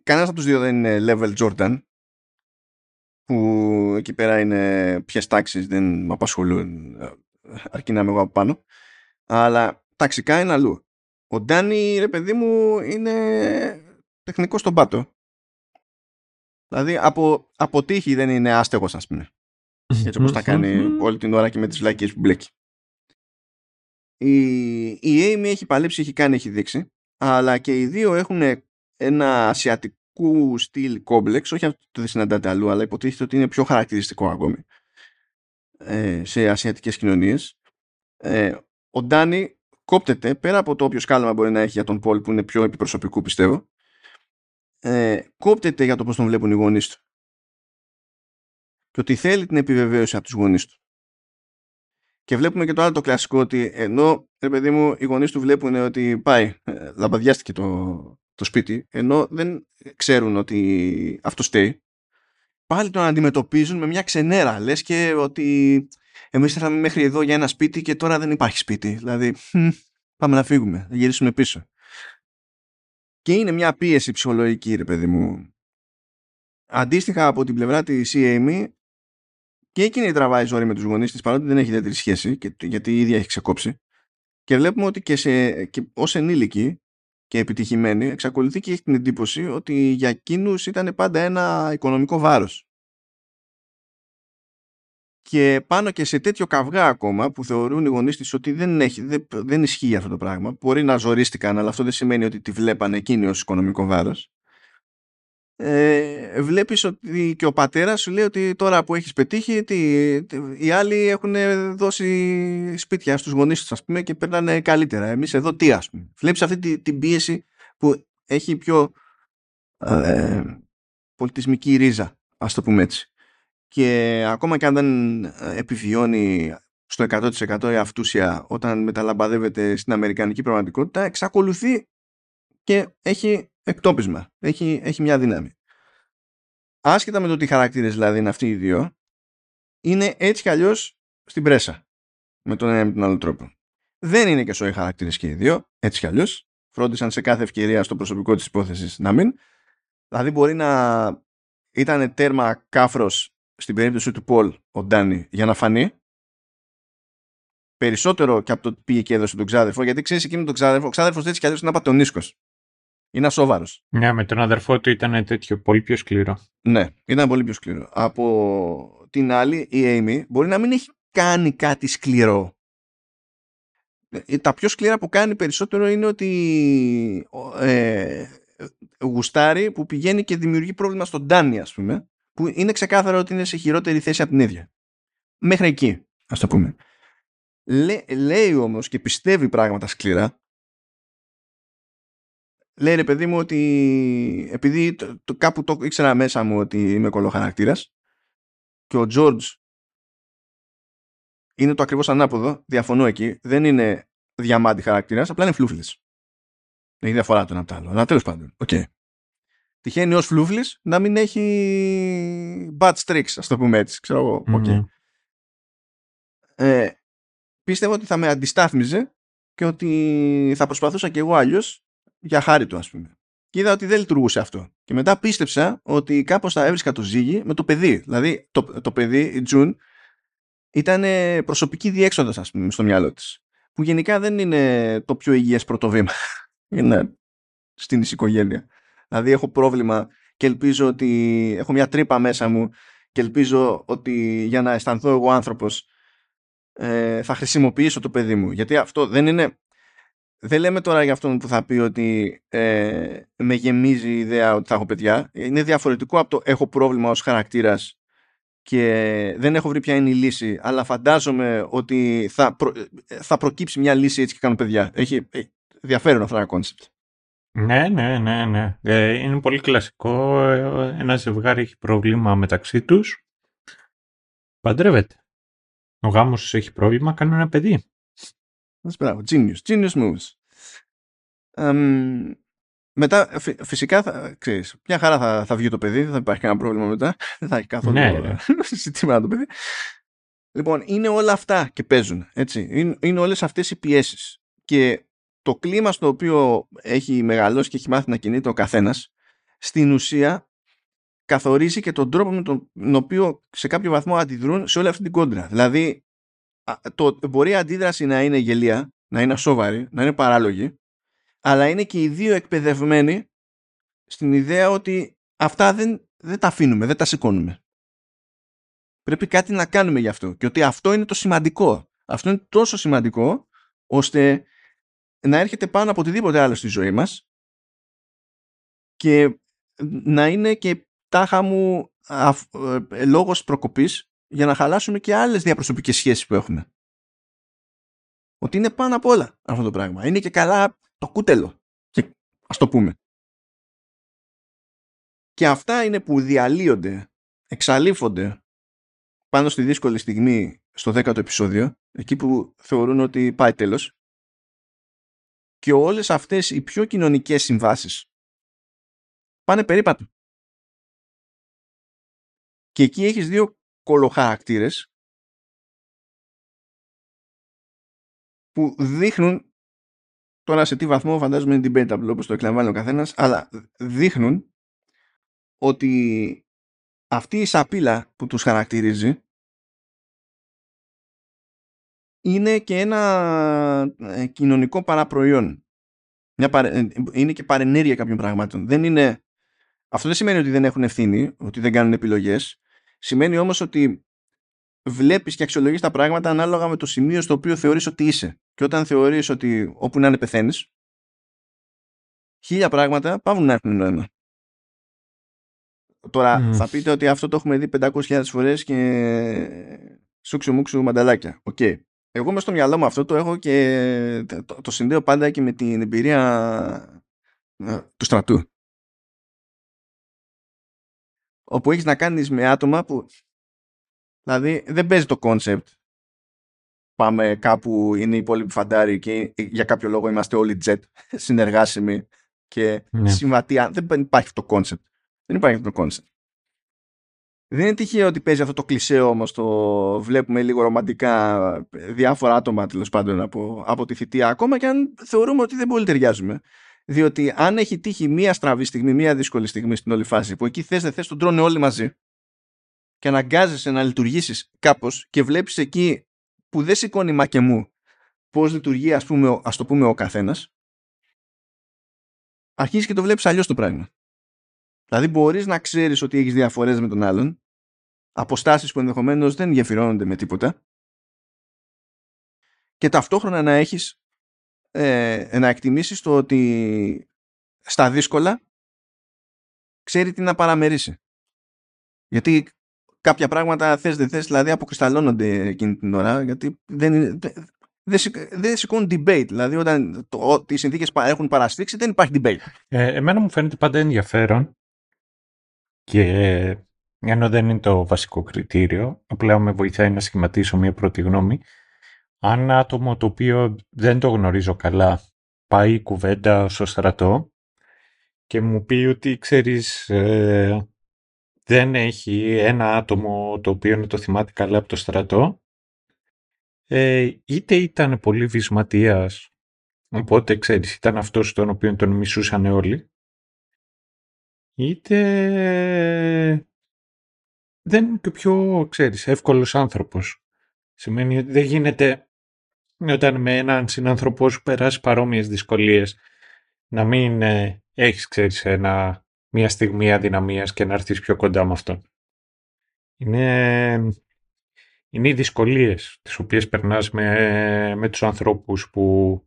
κανένας από τους δύο δεν είναι level Jordan που εκεί πέρα είναι ποιες τάξεις δεν με απασχολούν αρκεί να είμαι εγώ από πάνω Αλλά ταξικά είναι αλλού. Ο Ντάνι, ρε παιδί μου, είναι τεχνικός στον πάτο. Δηλαδή από, από τύχη δεν είναι άστεγος ας πούμε. Έτσι όπως τα κάνει όλη την ώρα και με τις βλακίες που μπλέκει. Η, η Amy έχει παλέψει, έχει κάνει, έχει δείξει. Αλλά και οι δύο έχουν ένα ασιατικού στυλ κόμπλεξ. Όχι αυτό το δεν συναντάτε αλλού, αλλά υποτίθεται ότι είναι πιο χαρακτηριστικό ακόμη. Ε, σε ασιατικές κοινωνίες. Ε, ο Ντάνι κόπτεται πέρα από το όποιο σκάλαμα μπορεί να έχει για τον Πολ που είναι πιο επιπροσωπικού πιστεύω ε, κόπτεται για το πώς τον βλέπουν οι γονείς του και ότι θέλει την επιβεβαίωση από τους γονείς του και βλέπουμε και το άλλο το κλασικό ότι ενώ ρε παιδί μου οι γονείς του βλέπουν ότι πάει ε, λαμπαδιάστηκε το, το σπίτι ενώ δεν ξέρουν ότι αυτό στέει πάλι τον αντιμετωπίζουν με μια ξενέρα. Λες και ότι εμείς ήρθαμε μέχρι εδώ για ένα σπίτι και τώρα δεν υπάρχει σπίτι. Δηλαδή πάμε να φύγουμε, να γυρίσουμε πίσω και είναι μια πίεση ψυχολογική ρε παιδί μου. Αντίστοιχα από την πλευρά της CAME και εκείνη τραβάει ζόρι με τους γονείς της παρότι δεν έχει ιδιαίτερη σχέση και, γιατί η ίδια έχει ξεκόψει. Και βλέπουμε ότι και, σε, και ως ενήλικη και επιτυχημένη εξακολουθεί και έχει την εντύπωση ότι για εκείνους ήταν πάντα ένα οικονομικό βάρος και πάνω και σε τέτοιο καυγά ακόμα που θεωρούν οι γονείς της ότι δεν, έχει, δεν, δεν ισχύει αυτό το πράγμα. Μπορεί να ζορίστηκαν, αλλά αυτό δεν σημαίνει ότι τη βλέπανε εκείνη ως οικονομικό βάρος. Ε, βλέπεις ότι και ο πατέρας σου λέει ότι τώρα που έχεις πετύχει τι, οι άλλοι έχουν δώσει σπίτια στους γονείς τους ας πούμε και περνάνε καλύτερα. Εμείς εδώ τι ας πούμε. Βλέπεις αυτή την, την πίεση που έχει πιο ε, πολιτισμική ρίζα ας το πούμε έτσι. Και ακόμα και αν δεν ε, επιβιώνει στο 100% η αυτούσια όταν μεταλαμπαδεύεται στην αμερικανική πραγματικότητα εξακολουθεί και έχει εκτόπισμα, έχει, έχει μια δύναμη. Άσχετα με το τι χαρακτήρες δηλαδή είναι αυτοί οι δύο, είναι έτσι κι αλλιώς στην πρέσα με τον ένα με τον άλλο τρόπο. Δεν είναι και σοϊ χαρακτήρες και οι δύο, έτσι κι αλλιώς. Φρόντισαν σε κάθε ευκαιρία στο προσωπικό της υπόθεσης να μην. Δηλαδή μπορεί να ήταν τέρμα κάφρος στην περίπτωση του Πολ ο Ντάνι για να φανεί περισσότερο και από το πήγε και έδωσε τον ξάδερφο γιατί ξέρεις εκείνο τον ξάδερφο ο ξάδερφος έτσι κι αλλιώς είναι απατονίσκος είναι ασόβαρο. Ναι, με τον αδερφό του ήταν τέτοιο, πολύ πιο σκληρό. Ναι, ήταν πολύ πιο σκληρό. Από την άλλη, η Amy μπορεί να μην έχει κάνει κάτι σκληρό. Ε, τα πιο σκληρά που κάνει περισσότερο είναι ότι ε, γουστάρει που πηγαίνει και δημιουργεί πρόβλημα στον Ντάνι, ας πούμε, που είναι ξεκάθαρο ότι είναι σε χειρότερη θέση από την ίδια. Μέχρι εκεί, ας το πούμε. λέει όμως και πιστεύει πράγματα σκληρά. Λέει ρε παιδί μου ότι επειδή το, το, κάπου το ήξερα μέσα μου ότι είμαι κολοχαρακτήρας και ο George είναι το ακριβώς ανάποδο, διαφωνώ εκεί, δεν είναι διαμάντι χαρακτήρας, απλά είναι φλούφλης. Έχει διαφορά το ένα από το άλλο. Αλλά τέλος πάντων, ok. Okay τυχαίνει ως φλούφλης να μην έχει bad streaks, ας το πούμε έτσι. Ξέρω εγώ. Okay. Ε, πίστευα ότι θα με αντιστάθμιζε και ότι θα προσπαθούσα κι εγώ αλλιώς για χάρη του, ας πούμε. Και είδα ότι δεν λειτουργούσε αυτό. Και μετά πίστεψα ότι κάπως θα έβρισκα το ζύγι με το παιδί. Δηλαδή το, το παιδί, η Τζουν, ήταν προσωπική διέξοδος, ας πούμε, στο μυαλό της. Που γενικά δεν είναι το πιο υγιές πρώτο βήμα. είναι στην οικογένεια. Δηλαδή έχω πρόβλημα και ελπίζω ότι έχω μια τρύπα μέσα μου και ελπίζω ότι για να αισθανθώ εγώ άνθρωπος ε, θα χρησιμοποιήσω το παιδί μου. Γιατί αυτό δεν είναι... Δεν λέμε τώρα για αυτόν που θα πει ότι ε, με γεμίζει η ιδέα ότι θα έχω παιδιά. Είναι διαφορετικό από το έχω πρόβλημα ως χαρακτήρας και δεν έχω βρει ποια είναι η λύση, αλλά φαντάζομαι ότι θα, θα προκύψει μια λύση έτσι και κάνω παιδιά. Έχει, έχει ενδιαφέρον αυτό ένα κόνσεπτ. Ναι, ναι, ναι, ναι. Ε, είναι πολύ κλασικό. Ένα ζευγάρι έχει πρόβλημα μεταξύ τους. Παντρεύεται. Ο γάμος έχει πρόβλημα, κάνουν ένα παιδί. Μπράβο, genius, genius moves. μετά, φυσικά, θα, ξέρεις, μια χαρά θα, θα βγει το παιδί, δεν θα υπάρχει κανένα πρόβλημα μετά. Δεν θα έχει καθόλου ναι, ζητήματα το παιδί. Λοιπόν, είναι όλα αυτά και παίζουν, έτσι. Είναι, είναι όλες αυτές οι πιέσεις. Και το κλίμα στο οποίο έχει μεγαλώσει και έχει μάθει να κινείται ο καθένας στην ουσία καθορίζει και τον τρόπο με τον οποίο σε κάποιο βαθμό αντιδρούν σε όλη αυτή την κόντρα. Δηλαδή το, μπορεί η αντίδραση να είναι γελία να είναι σοβαροί, να είναι παράλογοι, αλλά είναι και οι δύο εκπαιδευμένοι στην ιδέα ότι αυτά δεν, δεν τα αφήνουμε, δεν τα σηκώνουμε. Πρέπει κάτι να κάνουμε γι' αυτό και ότι αυτό είναι το σημαντικό. Αυτό είναι τόσο σημαντικό ώστε να έρχεται πάνω από οτιδήποτε άλλο στη ζωή μας και να είναι και τάχα μου ε, λόγος προκοπής για να χαλάσουμε και άλλες διαπροσωπικές σχέσεις που έχουμε. Ότι είναι πάνω απ' όλα αυτό το πράγμα. Είναι και καλά το κούτελο. Και ας το πούμε. Και αυτά είναι που διαλύονται, εξαλείφονται πάνω στη δύσκολη στιγμή στο δέκατο επεισόδιο, εκεί που θεωρούν ότι πάει τέλος. Και όλες αυτές οι πιο κοινωνικές συμβάσεις πάνε περίπατο. Και εκεί έχεις δύο κολοχαρακτήρες που δείχνουν τώρα σε τι βαθμό φαντάζομαι είναι debatable όπως το εκλαμβάνει ο καθένας αλλά δείχνουν ότι αυτή η σαπίλα που τους χαρακτηρίζει είναι και ένα ε, κοινωνικό παραπροϊόν. Μια ε, Είναι και παρενέργεια κάποιων πραγμάτων. Δεν είναι... Αυτό δεν σημαίνει ότι δεν έχουν ευθύνη, ότι δεν κάνουν επιλογές. Σημαίνει όμως ότι βλέπεις και αξιολογείς τα πράγματα ανάλογα με το σημείο στο οποίο θεωρείς ότι είσαι. Και όταν θεωρείς ότι όπου να είναι πεθαίνεις, χίλια πράγματα παύουν να έχουν νόημα. Τώρα θα πείτε ότι αυτό το έχουμε δει 500.000 φορές και σούξου μούξου μανταλάκια. OK. Okay. Εγώ μες στο μυαλό μου αυτό το έχω και το, το συνδέω πάντα και με την εμπειρία ε, του στρατού. Όπου έχεις να κάνεις με άτομα που δηλαδή δεν παίζει το concept πάμε κάπου είναι οι υπόλοιποι φαντάροι και για κάποιο λόγο είμαστε όλοι jet συνεργάσιμοι και ναι. συμβατοί. Δεν υπάρχει το concept. Δεν υπάρχει αυτό το concept. Δεν είναι τυχαίο ότι παίζει αυτό το κλισέ όμως το βλέπουμε λίγο ρομαντικά διάφορα άτομα τέλος πάντων από, από τη θητεία, ακόμα και αν θεωρούμε ότι δεν πολύ ταιριάζουμε. Διότι αν έχει τύχει μία στραβή στιγμή, μία δύσκολη στιγμή στην όλη φάση, που εκεί θες δεν θες, τον τρώνε όλοι μαζί και αναγκάζεσαι να λειτουργήσεις κάπως και βλέπεις εκεί που δεν σηκώνει μα και μου πώς λειτουργεί, ας πούμε, ας το πούμε, ο καθένας, αρχίζεις και το βλέπεις αλλιώς το πράγμα. Δηλαδή μπορείς να ξέρεις ότι έχεις διαφορές με τον άλλον, αποστάσεις που ενδεχομένως δεν γεφυρώνονται με τίποτα και ταυτόχρονα να έχεις ε, να εκτιμήσεις το ότι στα δύσκολα ξέρει τι να παραμερίσει. Γιατί κάποια πράγματα θες δεν θες, δηλαδή αποκρισταλώνονται εκείνη την ώρα, γιατί δεν, δεν, δεν σηκώνουν debate. Δηλαδή, όταν το, οι συνθήκες έχουν παρασφίξει, δεν υπάρχει debate. Ε, εμένα μου φαίνεται πάντα ενδιαφέρον και ενώ δεν είναι το βασικό κριτήριο, απλά με βοηθάει να σχηματίσω μια πρώτη γνώμη, αν ένα άτομο το οποίο δεν το γνωρίζω καλά πάει κουβέντα στο στρατό και μου πει ότι ξέρεις ε, δεν έχει ένα άτομο το οποίο το θυμάται καλά από το στρατό ε, είτε ήταν πολύ βυσματίας οπότε ξέρεις ήταν αυτός τον οποίο τον μισούσαν όλοι είτε δεν είναι και πιο, ξέρεις, εύκολος άνθρωπος. Σημαίνει ότι δεν γίνεται όταν με έναν συνάνθρωπό σου περάσει παρόμοιες δυσκολίες να μην ε, έχεις, ξέρεις, ένα, μια στιγμή αδυναμίας και να έρθεις πιο κοντά με αυτόν. Είναι, είναι οι δυσκολίες τις οποίες περνάς με, με τους ανθρώπους που,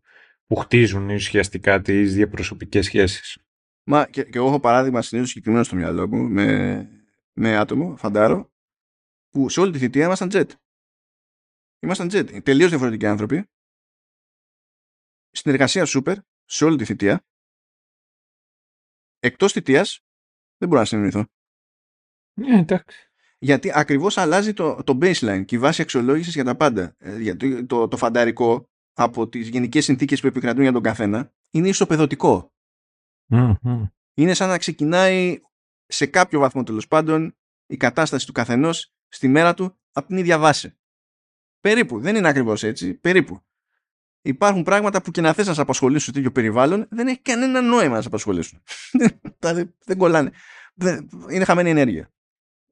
που χτίζουν ουσιαστικά τις διαπροσωπικές σχέσεις. Μα και, και εγώ έχω παράδειγμα συνήθως συγκεκριμένο στο μυαλό μου με, με άτομο, φαντάρο, που σε όλη τη θητεία ήμασταν τζετ. Ήμασταν τζετ. Τελείως διαφορετικοί άνθρωποι. Συνεργασία σούπερ σε όλη τη θητεία. Εκτός θητείας δεν μπορώ να συνεννοηθώ. Ναι, εντάξει. Γιατί ακριβώς αλλάζει το, το baseline και η βάση αξιολόγησης για τα πάντα. Ε, γιατί το, το φανταρικό από τις γενικές συνθήκες που επικρατούν για τον καθένα είναι ισοπεδωτικό. Είναι σαν να ξεκινάει σε κάποιο βαθμό τέλος πάντων η κατάσταση του καθενός στη μέρα του από την ίδια βάση. Περίπου. Δεν είναι ακριβώς έτσι. Περίπου. Υπάρχουν πράγματα που και να θες να σε απασχολήσουν στο ίδιο περιβάλλον δεν έχει κανένα νόημα να σε απασχολήσουν. δεν κολλάνε. Είναι χαμένη ενέργεια.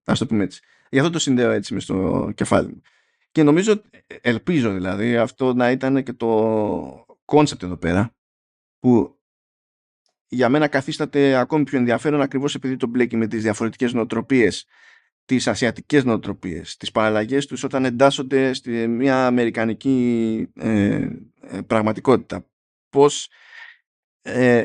Ας το πούμε έτσι. Γι' αυτό το συνδέω έτσι μες στο κεφάλι μου. Και νομίζω, ελπίζω δηλαδή, αυτό να ήταν και το concept εδώ πέρα, που για μένα καθίσταται ακόμη πιο ενδιαφέρον ακριβώς επειδή το μπλέκει με τις διαφορετικές νοοτροπίες τις ασιατικές νοοτροπίες, τις παραλλαγές τους όταν εντάσσονται στη μια αμερικανική ε, ε, πραγματικότητα. Πώς ε,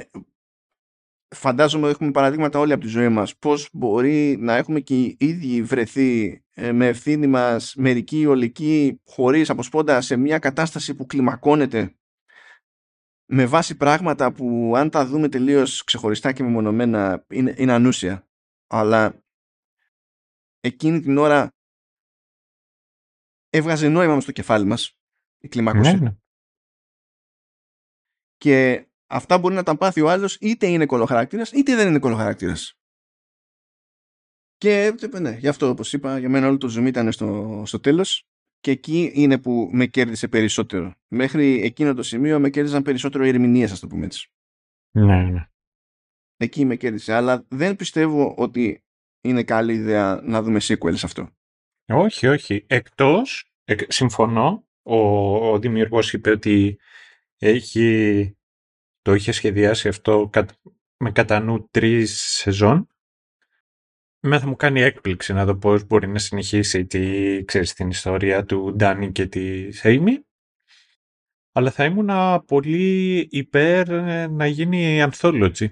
φαντάζομαι έχουμε παραδείγματα όλοι από τη ζωή μας πώς μπορεί να έχουμε και οι ίδιοι βρεθεί ε, με ευθύνη μας μερική ολική χωρίς αποσπόντα σε μια κατάσταση που κλιμακώνεται; Με βάση πράγματα που αν τα δούμε τελείως ξεχωριστά και μεμονωμένα είναι, είναι ανούσια αλλά εκείνη την ώρα έβγαζε νόημα στο κεφάλι μας η κλιμάκωση ναι, ναι. και αυτά μπορεί να τα πάθει ο άλλος είτε είναι κολοχαρακτήρας είτε δεν είναι κολοχαρακτήρας και ναι, γι' αυτό όπως είπα για μένα όλο το zoom ήταν στο, στο τέλος και εκεί είναι που με κέρδισε περισσότερο. Μέχρι εκείνο το σημείο με κέρδισαν περισσότερο οι ερμηνείες, ας το πούμε έτσι. Ναι, ναι. Εκεί με κέρδισε. Αλλά δεν πιστεύω ότι είναι καλή ιδέα να δούμε sequel σε αυτό. Όχι, όχι. Εκτός, συμφωνώ, ο, ο δημιουργός είπε ότι έχει, το είχε σχεδιάσει αυτό με κατά νου τρεις σεζόν με θα μου κάνει έκπληξη να δω πώς μπορεί να συνεχίσει τη, ξέρεις, την ιστορία του Ντάνι και τη Amy. Αλλά θα ήμουν πολύ υπέρ ε, να γίνει anthology.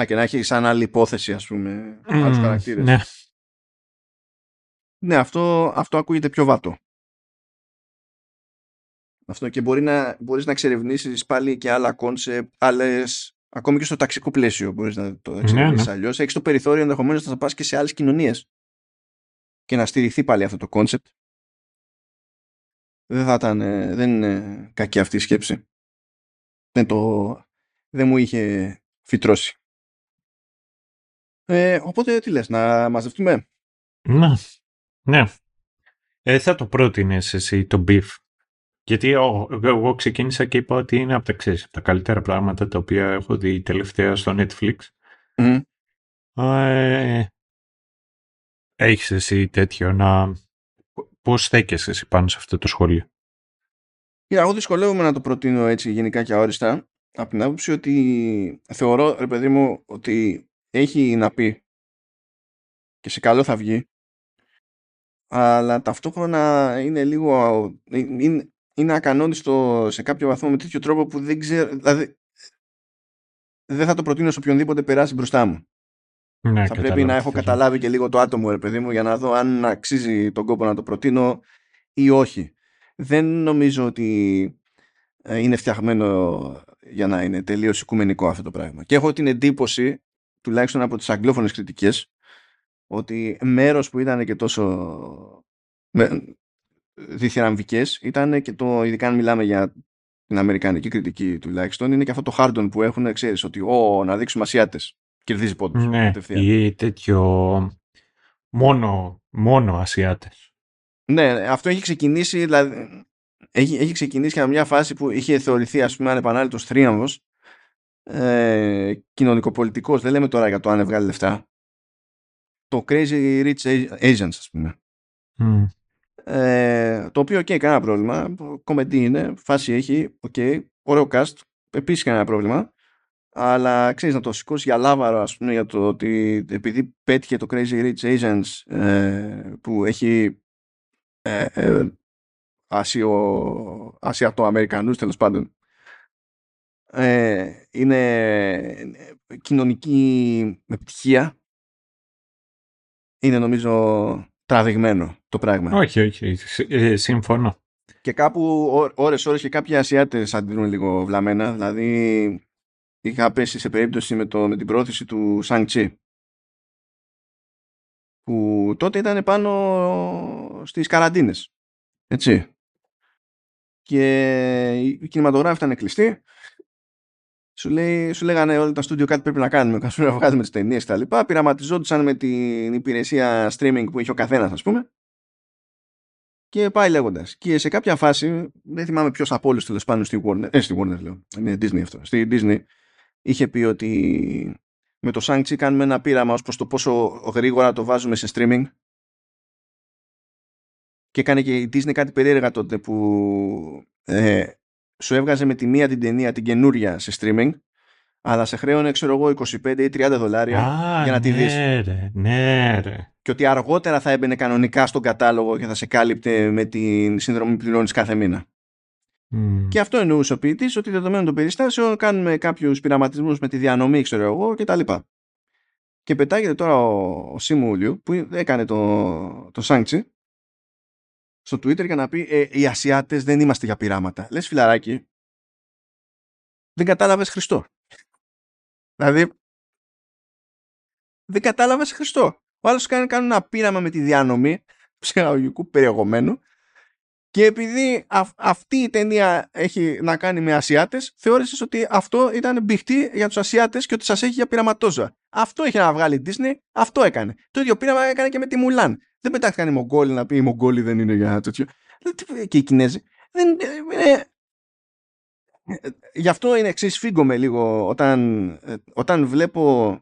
Α, και να έχει σαν άλλη υπόθεση, ας πούμε, mm, άλλους χαρακτήρες. Ναι. Ναι, αυτό, αυτό ακούγεται πιο βατό. Αυτό και μπορεί να, μπορείς να εξερευνήσεις πάλι και άλλα concepts, άλλες Ακόμη και στο ταξικό πλαίσιο μπορείς να το εξελίξεις ναι, ναι. αλλιώς. Έχεις το περιθώριο ενδεχομένως να πας και σε άλλες κοινωνίες και να στηριχθεί πάλι αυτό το concept. Δεν θα ήταν, ε, δεν είναι κακή αυτή η σκέψη. Δεν, το, δεν μου είχε φυτρώσει. Ε, οπότε τι λες, να μαζευτούμε; Ναι, ναι. Ε, θα το πρότεινες εσύ το beef. Γιατί εγώ ξεκίνησα και είπα ότι είναι από τα, ξέρεις, από τα καλύτερα πράγματα τα οποία έχω δει τελευταία στο Netflix. Mm. Ε, έχεις εσύ τέτοιο να... Πώς στέκεσαι εσύ πάνω σε αυτό το σχόλιο; Yeah, εγώ δυσκολεύομαι να το προτείνω έτσι γενικά και αόριστα από την άποψη ότι θεωρώ, ρε παιδί μου, ότι έχει να πει και σε καλό θα βγει αλλά ταυτόχρονα είναι λίγο είναι, είναι ακανόνιστο σε κάποιο βαθμό με τέτοιο τρόπο που δεν ξέρω. Δηλαδή, δεν θα το προτείνω σε οποιονδήποτε περάσει μπροστά μου. Ναι, θα πρέπει να έχω καταλάβει και λίγο το άτομο, ρε παιδί μου, για να δω αν αξίζει τον κόπο να το προτείνω ή όχι. Δεν νομίζω ότι ε, είναι φτιαγμένο για να είναι τελείως οικουμενικό αυτό το πράγμα. Και έχω την εντύπωση, τουλάχιστον από τις αγγλόφωνες κριτικές, ότι μέρος που ήταν και τόσο διθυραμβικές ήταν και το, ειδικά αν μιλάμε για την αμερικανική κριτική τουλάχιστον, είναι και αυτό το hardon που έχουν, ξέρεις, ότι ο, να δείξουμε Ασιάτες. Κερδίζει πόντους. Ναι, ή τέτοιο μόνο, μόνο Ασιάτες. Ναι, αυτό έχει ξεκινήσει, δηλαδή, έχει, έχει ξεκινήσει από μια φάση που είχε θεωρηθεί ας πούμε ανεπανάληπτος θρίαμβος ε, κοινωνικοπολιτικός, δεν λέμε τώρα για το αν έβγαλε λεφτά το Crazy Rich Asians ας πούμε ε, το οποίο, ok, κανένα πρόβλημα. Κομεντή είναι, φάση έχει, ok, ωραίο cast, επίσης κανένα πρόβλημα. Αλλά ξέρεις να το σηκώσει για λάβαρο, ας πούμε, για το ότι επειδή πέτυχε το Crazy Rich Asians ε, που έχει ε, ε, Ασιο, Ασιατοαμερικανούς τέλος πάντων ε, είναι κοινωνική επιτυχία είναι νομίζω τραβηγμένο το πράγμα. Όχι, όχι, ε, συμφωνώ. Και κάπου ώρες ώρες και κάποιοι Ασιάτες αντιδρούν λίγο βλαμμένα. Δηλαδή είχα πέσει σε περίπτωση με, το, με την πρόθεση του Σανγκ Τσι που τότε ήταν πάνω στις καραντίνες. Έτσι. Και οι κινηματογράφοι ήταν κλειστοί. Σου, λέει, σου λέγανε όλα τα στούντιο κάτι πρέπει να κάνουμε. Καθώς να βγάζουμε τις ταινίες και τα λοιπά. Πειραματιζόντουσαν με την υπηρεσία streaming που είχε ο καθένας ας πούμε και πάει λέγοντας. Και σε κάποια φάση, δεν θυμάμαι ποιος από όλους τέλος πάντων στη Warner, ε, στη Warner λέω, είναι Disney αυτό, στη Disney, είχε πει ότι με το shang κάνουμε ένα πείραμα ως προς το πόσο γρήγορα το βάζουμε σε streaming και έκανε και η Disney κάτι περίεργα τότε που ε, σου έβγαζε με τη μία την ταινία την καινούρια σε streaming αλλά σε χρέωνε ξέρω εγώ 25 ή 30 δολάρια για να τη ναι, δεις. Ρε, ναι, ρε. Και ότι αργότερα θα έμπαινε κανονικά στον κατάλογο και θα σε κάλυπτε με την σύνδρομη που πληρώνεις κάθε μήνα. Μμ. Και αυτό εννοούσε ο ποιητής ότι δεδομένων των περιστάσεων κάνουμε κάποιους πειραματισμούς με τη διανομή, ξέρω εγώ κτλ. Και πετάγεται τώρα ο, ο Σίμου Λιου που έκανε το, το Σάνκτσι στο Twitter για να πει ε, οι Ασιάτες δεν είμαστε για πειράματα. Λες φιλαράκι, δεν κατάλαβες Χριστό. Δηλαδή, δεν κατάλαβες Χριστό. Ο άλλος κάνει, κάνει ένα πείραμα με τη διανομή ψυχαγωγικού περιεχομένου και επειδή αυ- αυτή η ταινία έχει να κάνει με Ασιάτες, θεώρησες ότι αυτό ήταν μπιχτή για τους Ασιάτες και ότι σας έχει για πειραματόζωα. Αυτό είχε να βγάλει η Disney, αυτό έκανε. Το ίδιο πείραμα έκανε και με τη Μουλάν. Δεν πετάχτηκαν οι Μογγόλοι να πει οι Μογγόλοι δεν είναι για τέτοιο. Δηλαδή, Και οι Κινέζοι. Δεν, ε, ε, ε, γι' αυτό είναι εξής φύγομαι λίγο όταν, ε, όταν βλέπω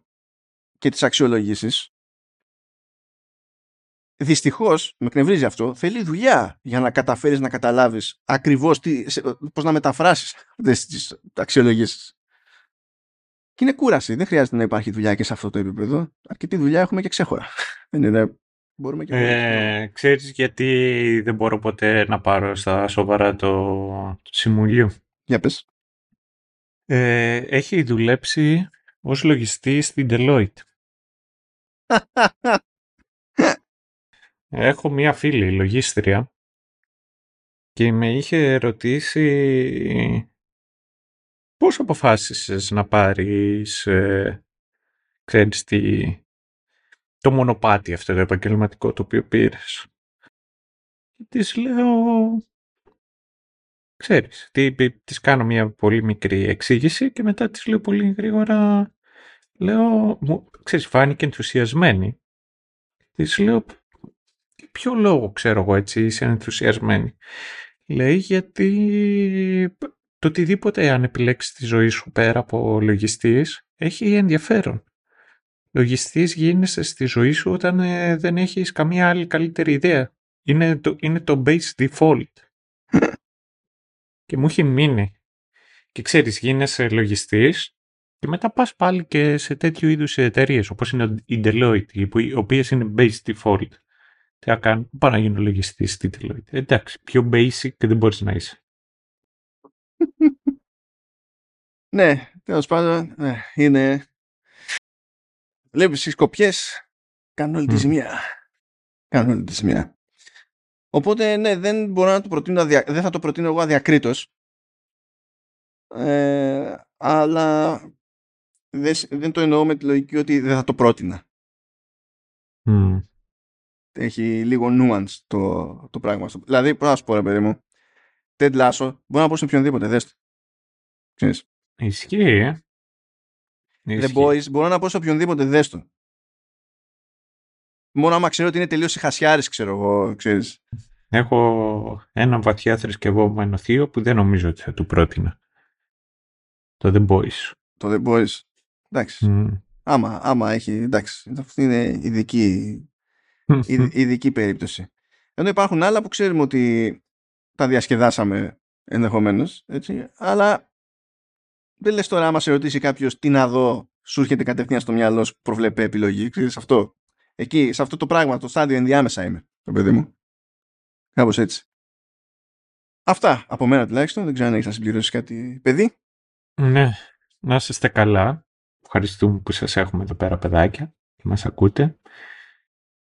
και τις αξιολογήσεις Δυστυχώς, με εκνευρίζει αυτό, θέλει δουλειά για να καταφέρεις να καταλάβεις ακριβώς πώς να μεταφράσεις αυτές τις αξιολογήσεις. Και είναι κούραση. Δεν χρειάζεται να υπάρχει δουλειά και σε αυτό το επίπεδο. Αρκετή δουλειά έχουμε και ξέχωρα. Δεν είναι. Μπορούμε και Ε, ξέρεις γιατί δεν μπορώ ποτέ να πάρω στα σοβαρά το, το Συμβουλίο. Για πες. Ε, έχει δουλέψει ως λογιστής στην Deloitte. Έχω μία φίλη λογίστρια και με είχε ρωτήσει πώς αποφάσισες να πάρεις ε, ξέρεις τι, το μονοπάτι αυτό το επαγγελματικό το οποίο πήρες. Και της λέω ξέρεις, τι, της κάνω μια πολύ μικρή εξήγηση και μετά της λέω πολύ γρήγορα λέω, μου, ξέρεις, φάνηκε ενθουσιασμένη. Της λέω ποιο λόγο ξέρω εγώ έτσι είσαι ενθουσιασμένη. Λέει γιατί το οτιδήποτε αν επιλέξεις τη ζωή σου πέρα από λογιστής έχει ενδιαφέρον. Λογιστής γίνεσαι στη ζωή σου όταν ε, δεν έχεις καμία άλλη καλύτερη ιδέα. Είναι το, είναι το base default. και μου έχει μείνει. Και ξέρεις, γίνεσαι λογιστής και μετά πας πάλι και σε τέτοιου είδους εταιρείες όπως είναι η Deloitte, οι οποίες είναι base default. Τι θα κάνω, πάω να γίνω λογιστής στη Deloitte. Εντάξει, πιο basic και δεν μπορείς να είσαι. ναι, τέλος πάντων, ναι, είναι. Βλέπεις τι κοπιέ κάνουν όλη τη Μμ. ζημιά. Κάνουν όλη τη ζημιά. Οπότε, ναι, δεν μπορώ να το προτείνω, αδια- δεν θα το προτείνω εγώ αδιακρίτως. Ε, αλλά δεν, σ- δεν το εννοώ με τη λογική ότι δεν θα το πρότεινα. Μμ. Έχει λίγο nuance το, το πράγμα. αυτό. Δηλαδή, πώς να σου πω ρε παιδί μου, Ted Lasso, μπορώ να πω σε οποιονδήποτε, δες το. Ξέρεις. Ισχύει, ε. The Ισχύει. Boys, μπορώ να πω σε οποιονδήποτε, δες το. Μόνο άμα ξέρω ότι είναι τελείως χασιάρης, ξέρω εγώ, ξέρεις. Έχω ένα βαθιά θρησκευόμενο θείο που δεν νομίζω ότι θα του πρότεινα. Το The Boys. Το The Boys. Εντάξει. Μμ. Άμα, άμα έχει, εντάξει. Αυτή είναι ειδική, ειδ- ειδική περίπτωση. Ενώ υπάρχουν άλλα που ξέρουμε ότι τα διασκεδάσαμε ενδεχομένως, έτσι, αλλά δεν λες τώρα άμα σε ρωτήσει κάποιος τι να δω, σου έρχεται κατευθείαν στο μυαλό σου προβλέπε επιλογή. Ξέρεις αυτό. Εκεί, σε αυτό το πράγμα, το στάδιο ενδιάμεσα είμαι, το παιδί μου. Κάπως έτσι. Αυτά από μένα τουλάχιστον. Δεν ξέρω αν έχεις να συμπληρώσεις κάτι, παιδί. Ναι, να είστε καλά. Ευχαριστούμε που σας έχουμε εδώ πέρα παιδάκια και μας ακούτε.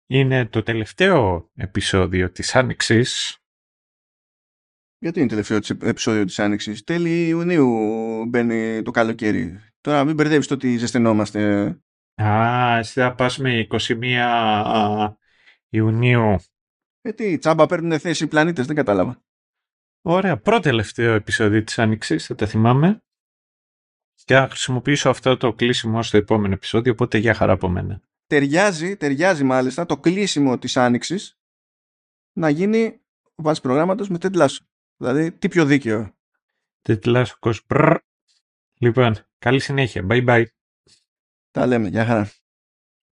Είναι το τελευταίο επεισόδιο της Άνοιξης. Γιατί είναι τελευταίο της- επεισόδιο της Άνοιξης; Τέλη Ιουνίου μπαίνει το καλοκαίρι. Τώρα μην μπερδεύεις το ότι ζεσθενόμαστε. Α, εσύ θα πας με 21 α, Ιουνίου. Ε, τι, τσάμπα παίρνουν θέση οι πλανήτες, δεν κατάλαβα. Ωραία, πρώτο τελευταίο επεισόδιο της Άνοιξης, θα τα θυμάμαι. Και θα χρησιμοποιήσω αυτό το κλείσιμο στο επόμενο επεισόδιο, οπότε για χαρά από μένα. Ταιριάζει, ταιριάζει μάλιστα το κλείσιμο της Άνοιξης να γίνει βάση προγράμματος με Ted Lasso. Δηλαδή, τι πιο δίκαιο. Τετλάσκος. Μπρρ. Λοιπόν, καλή συνέχεια. Bye bye. Τα λέμε, για χαρά.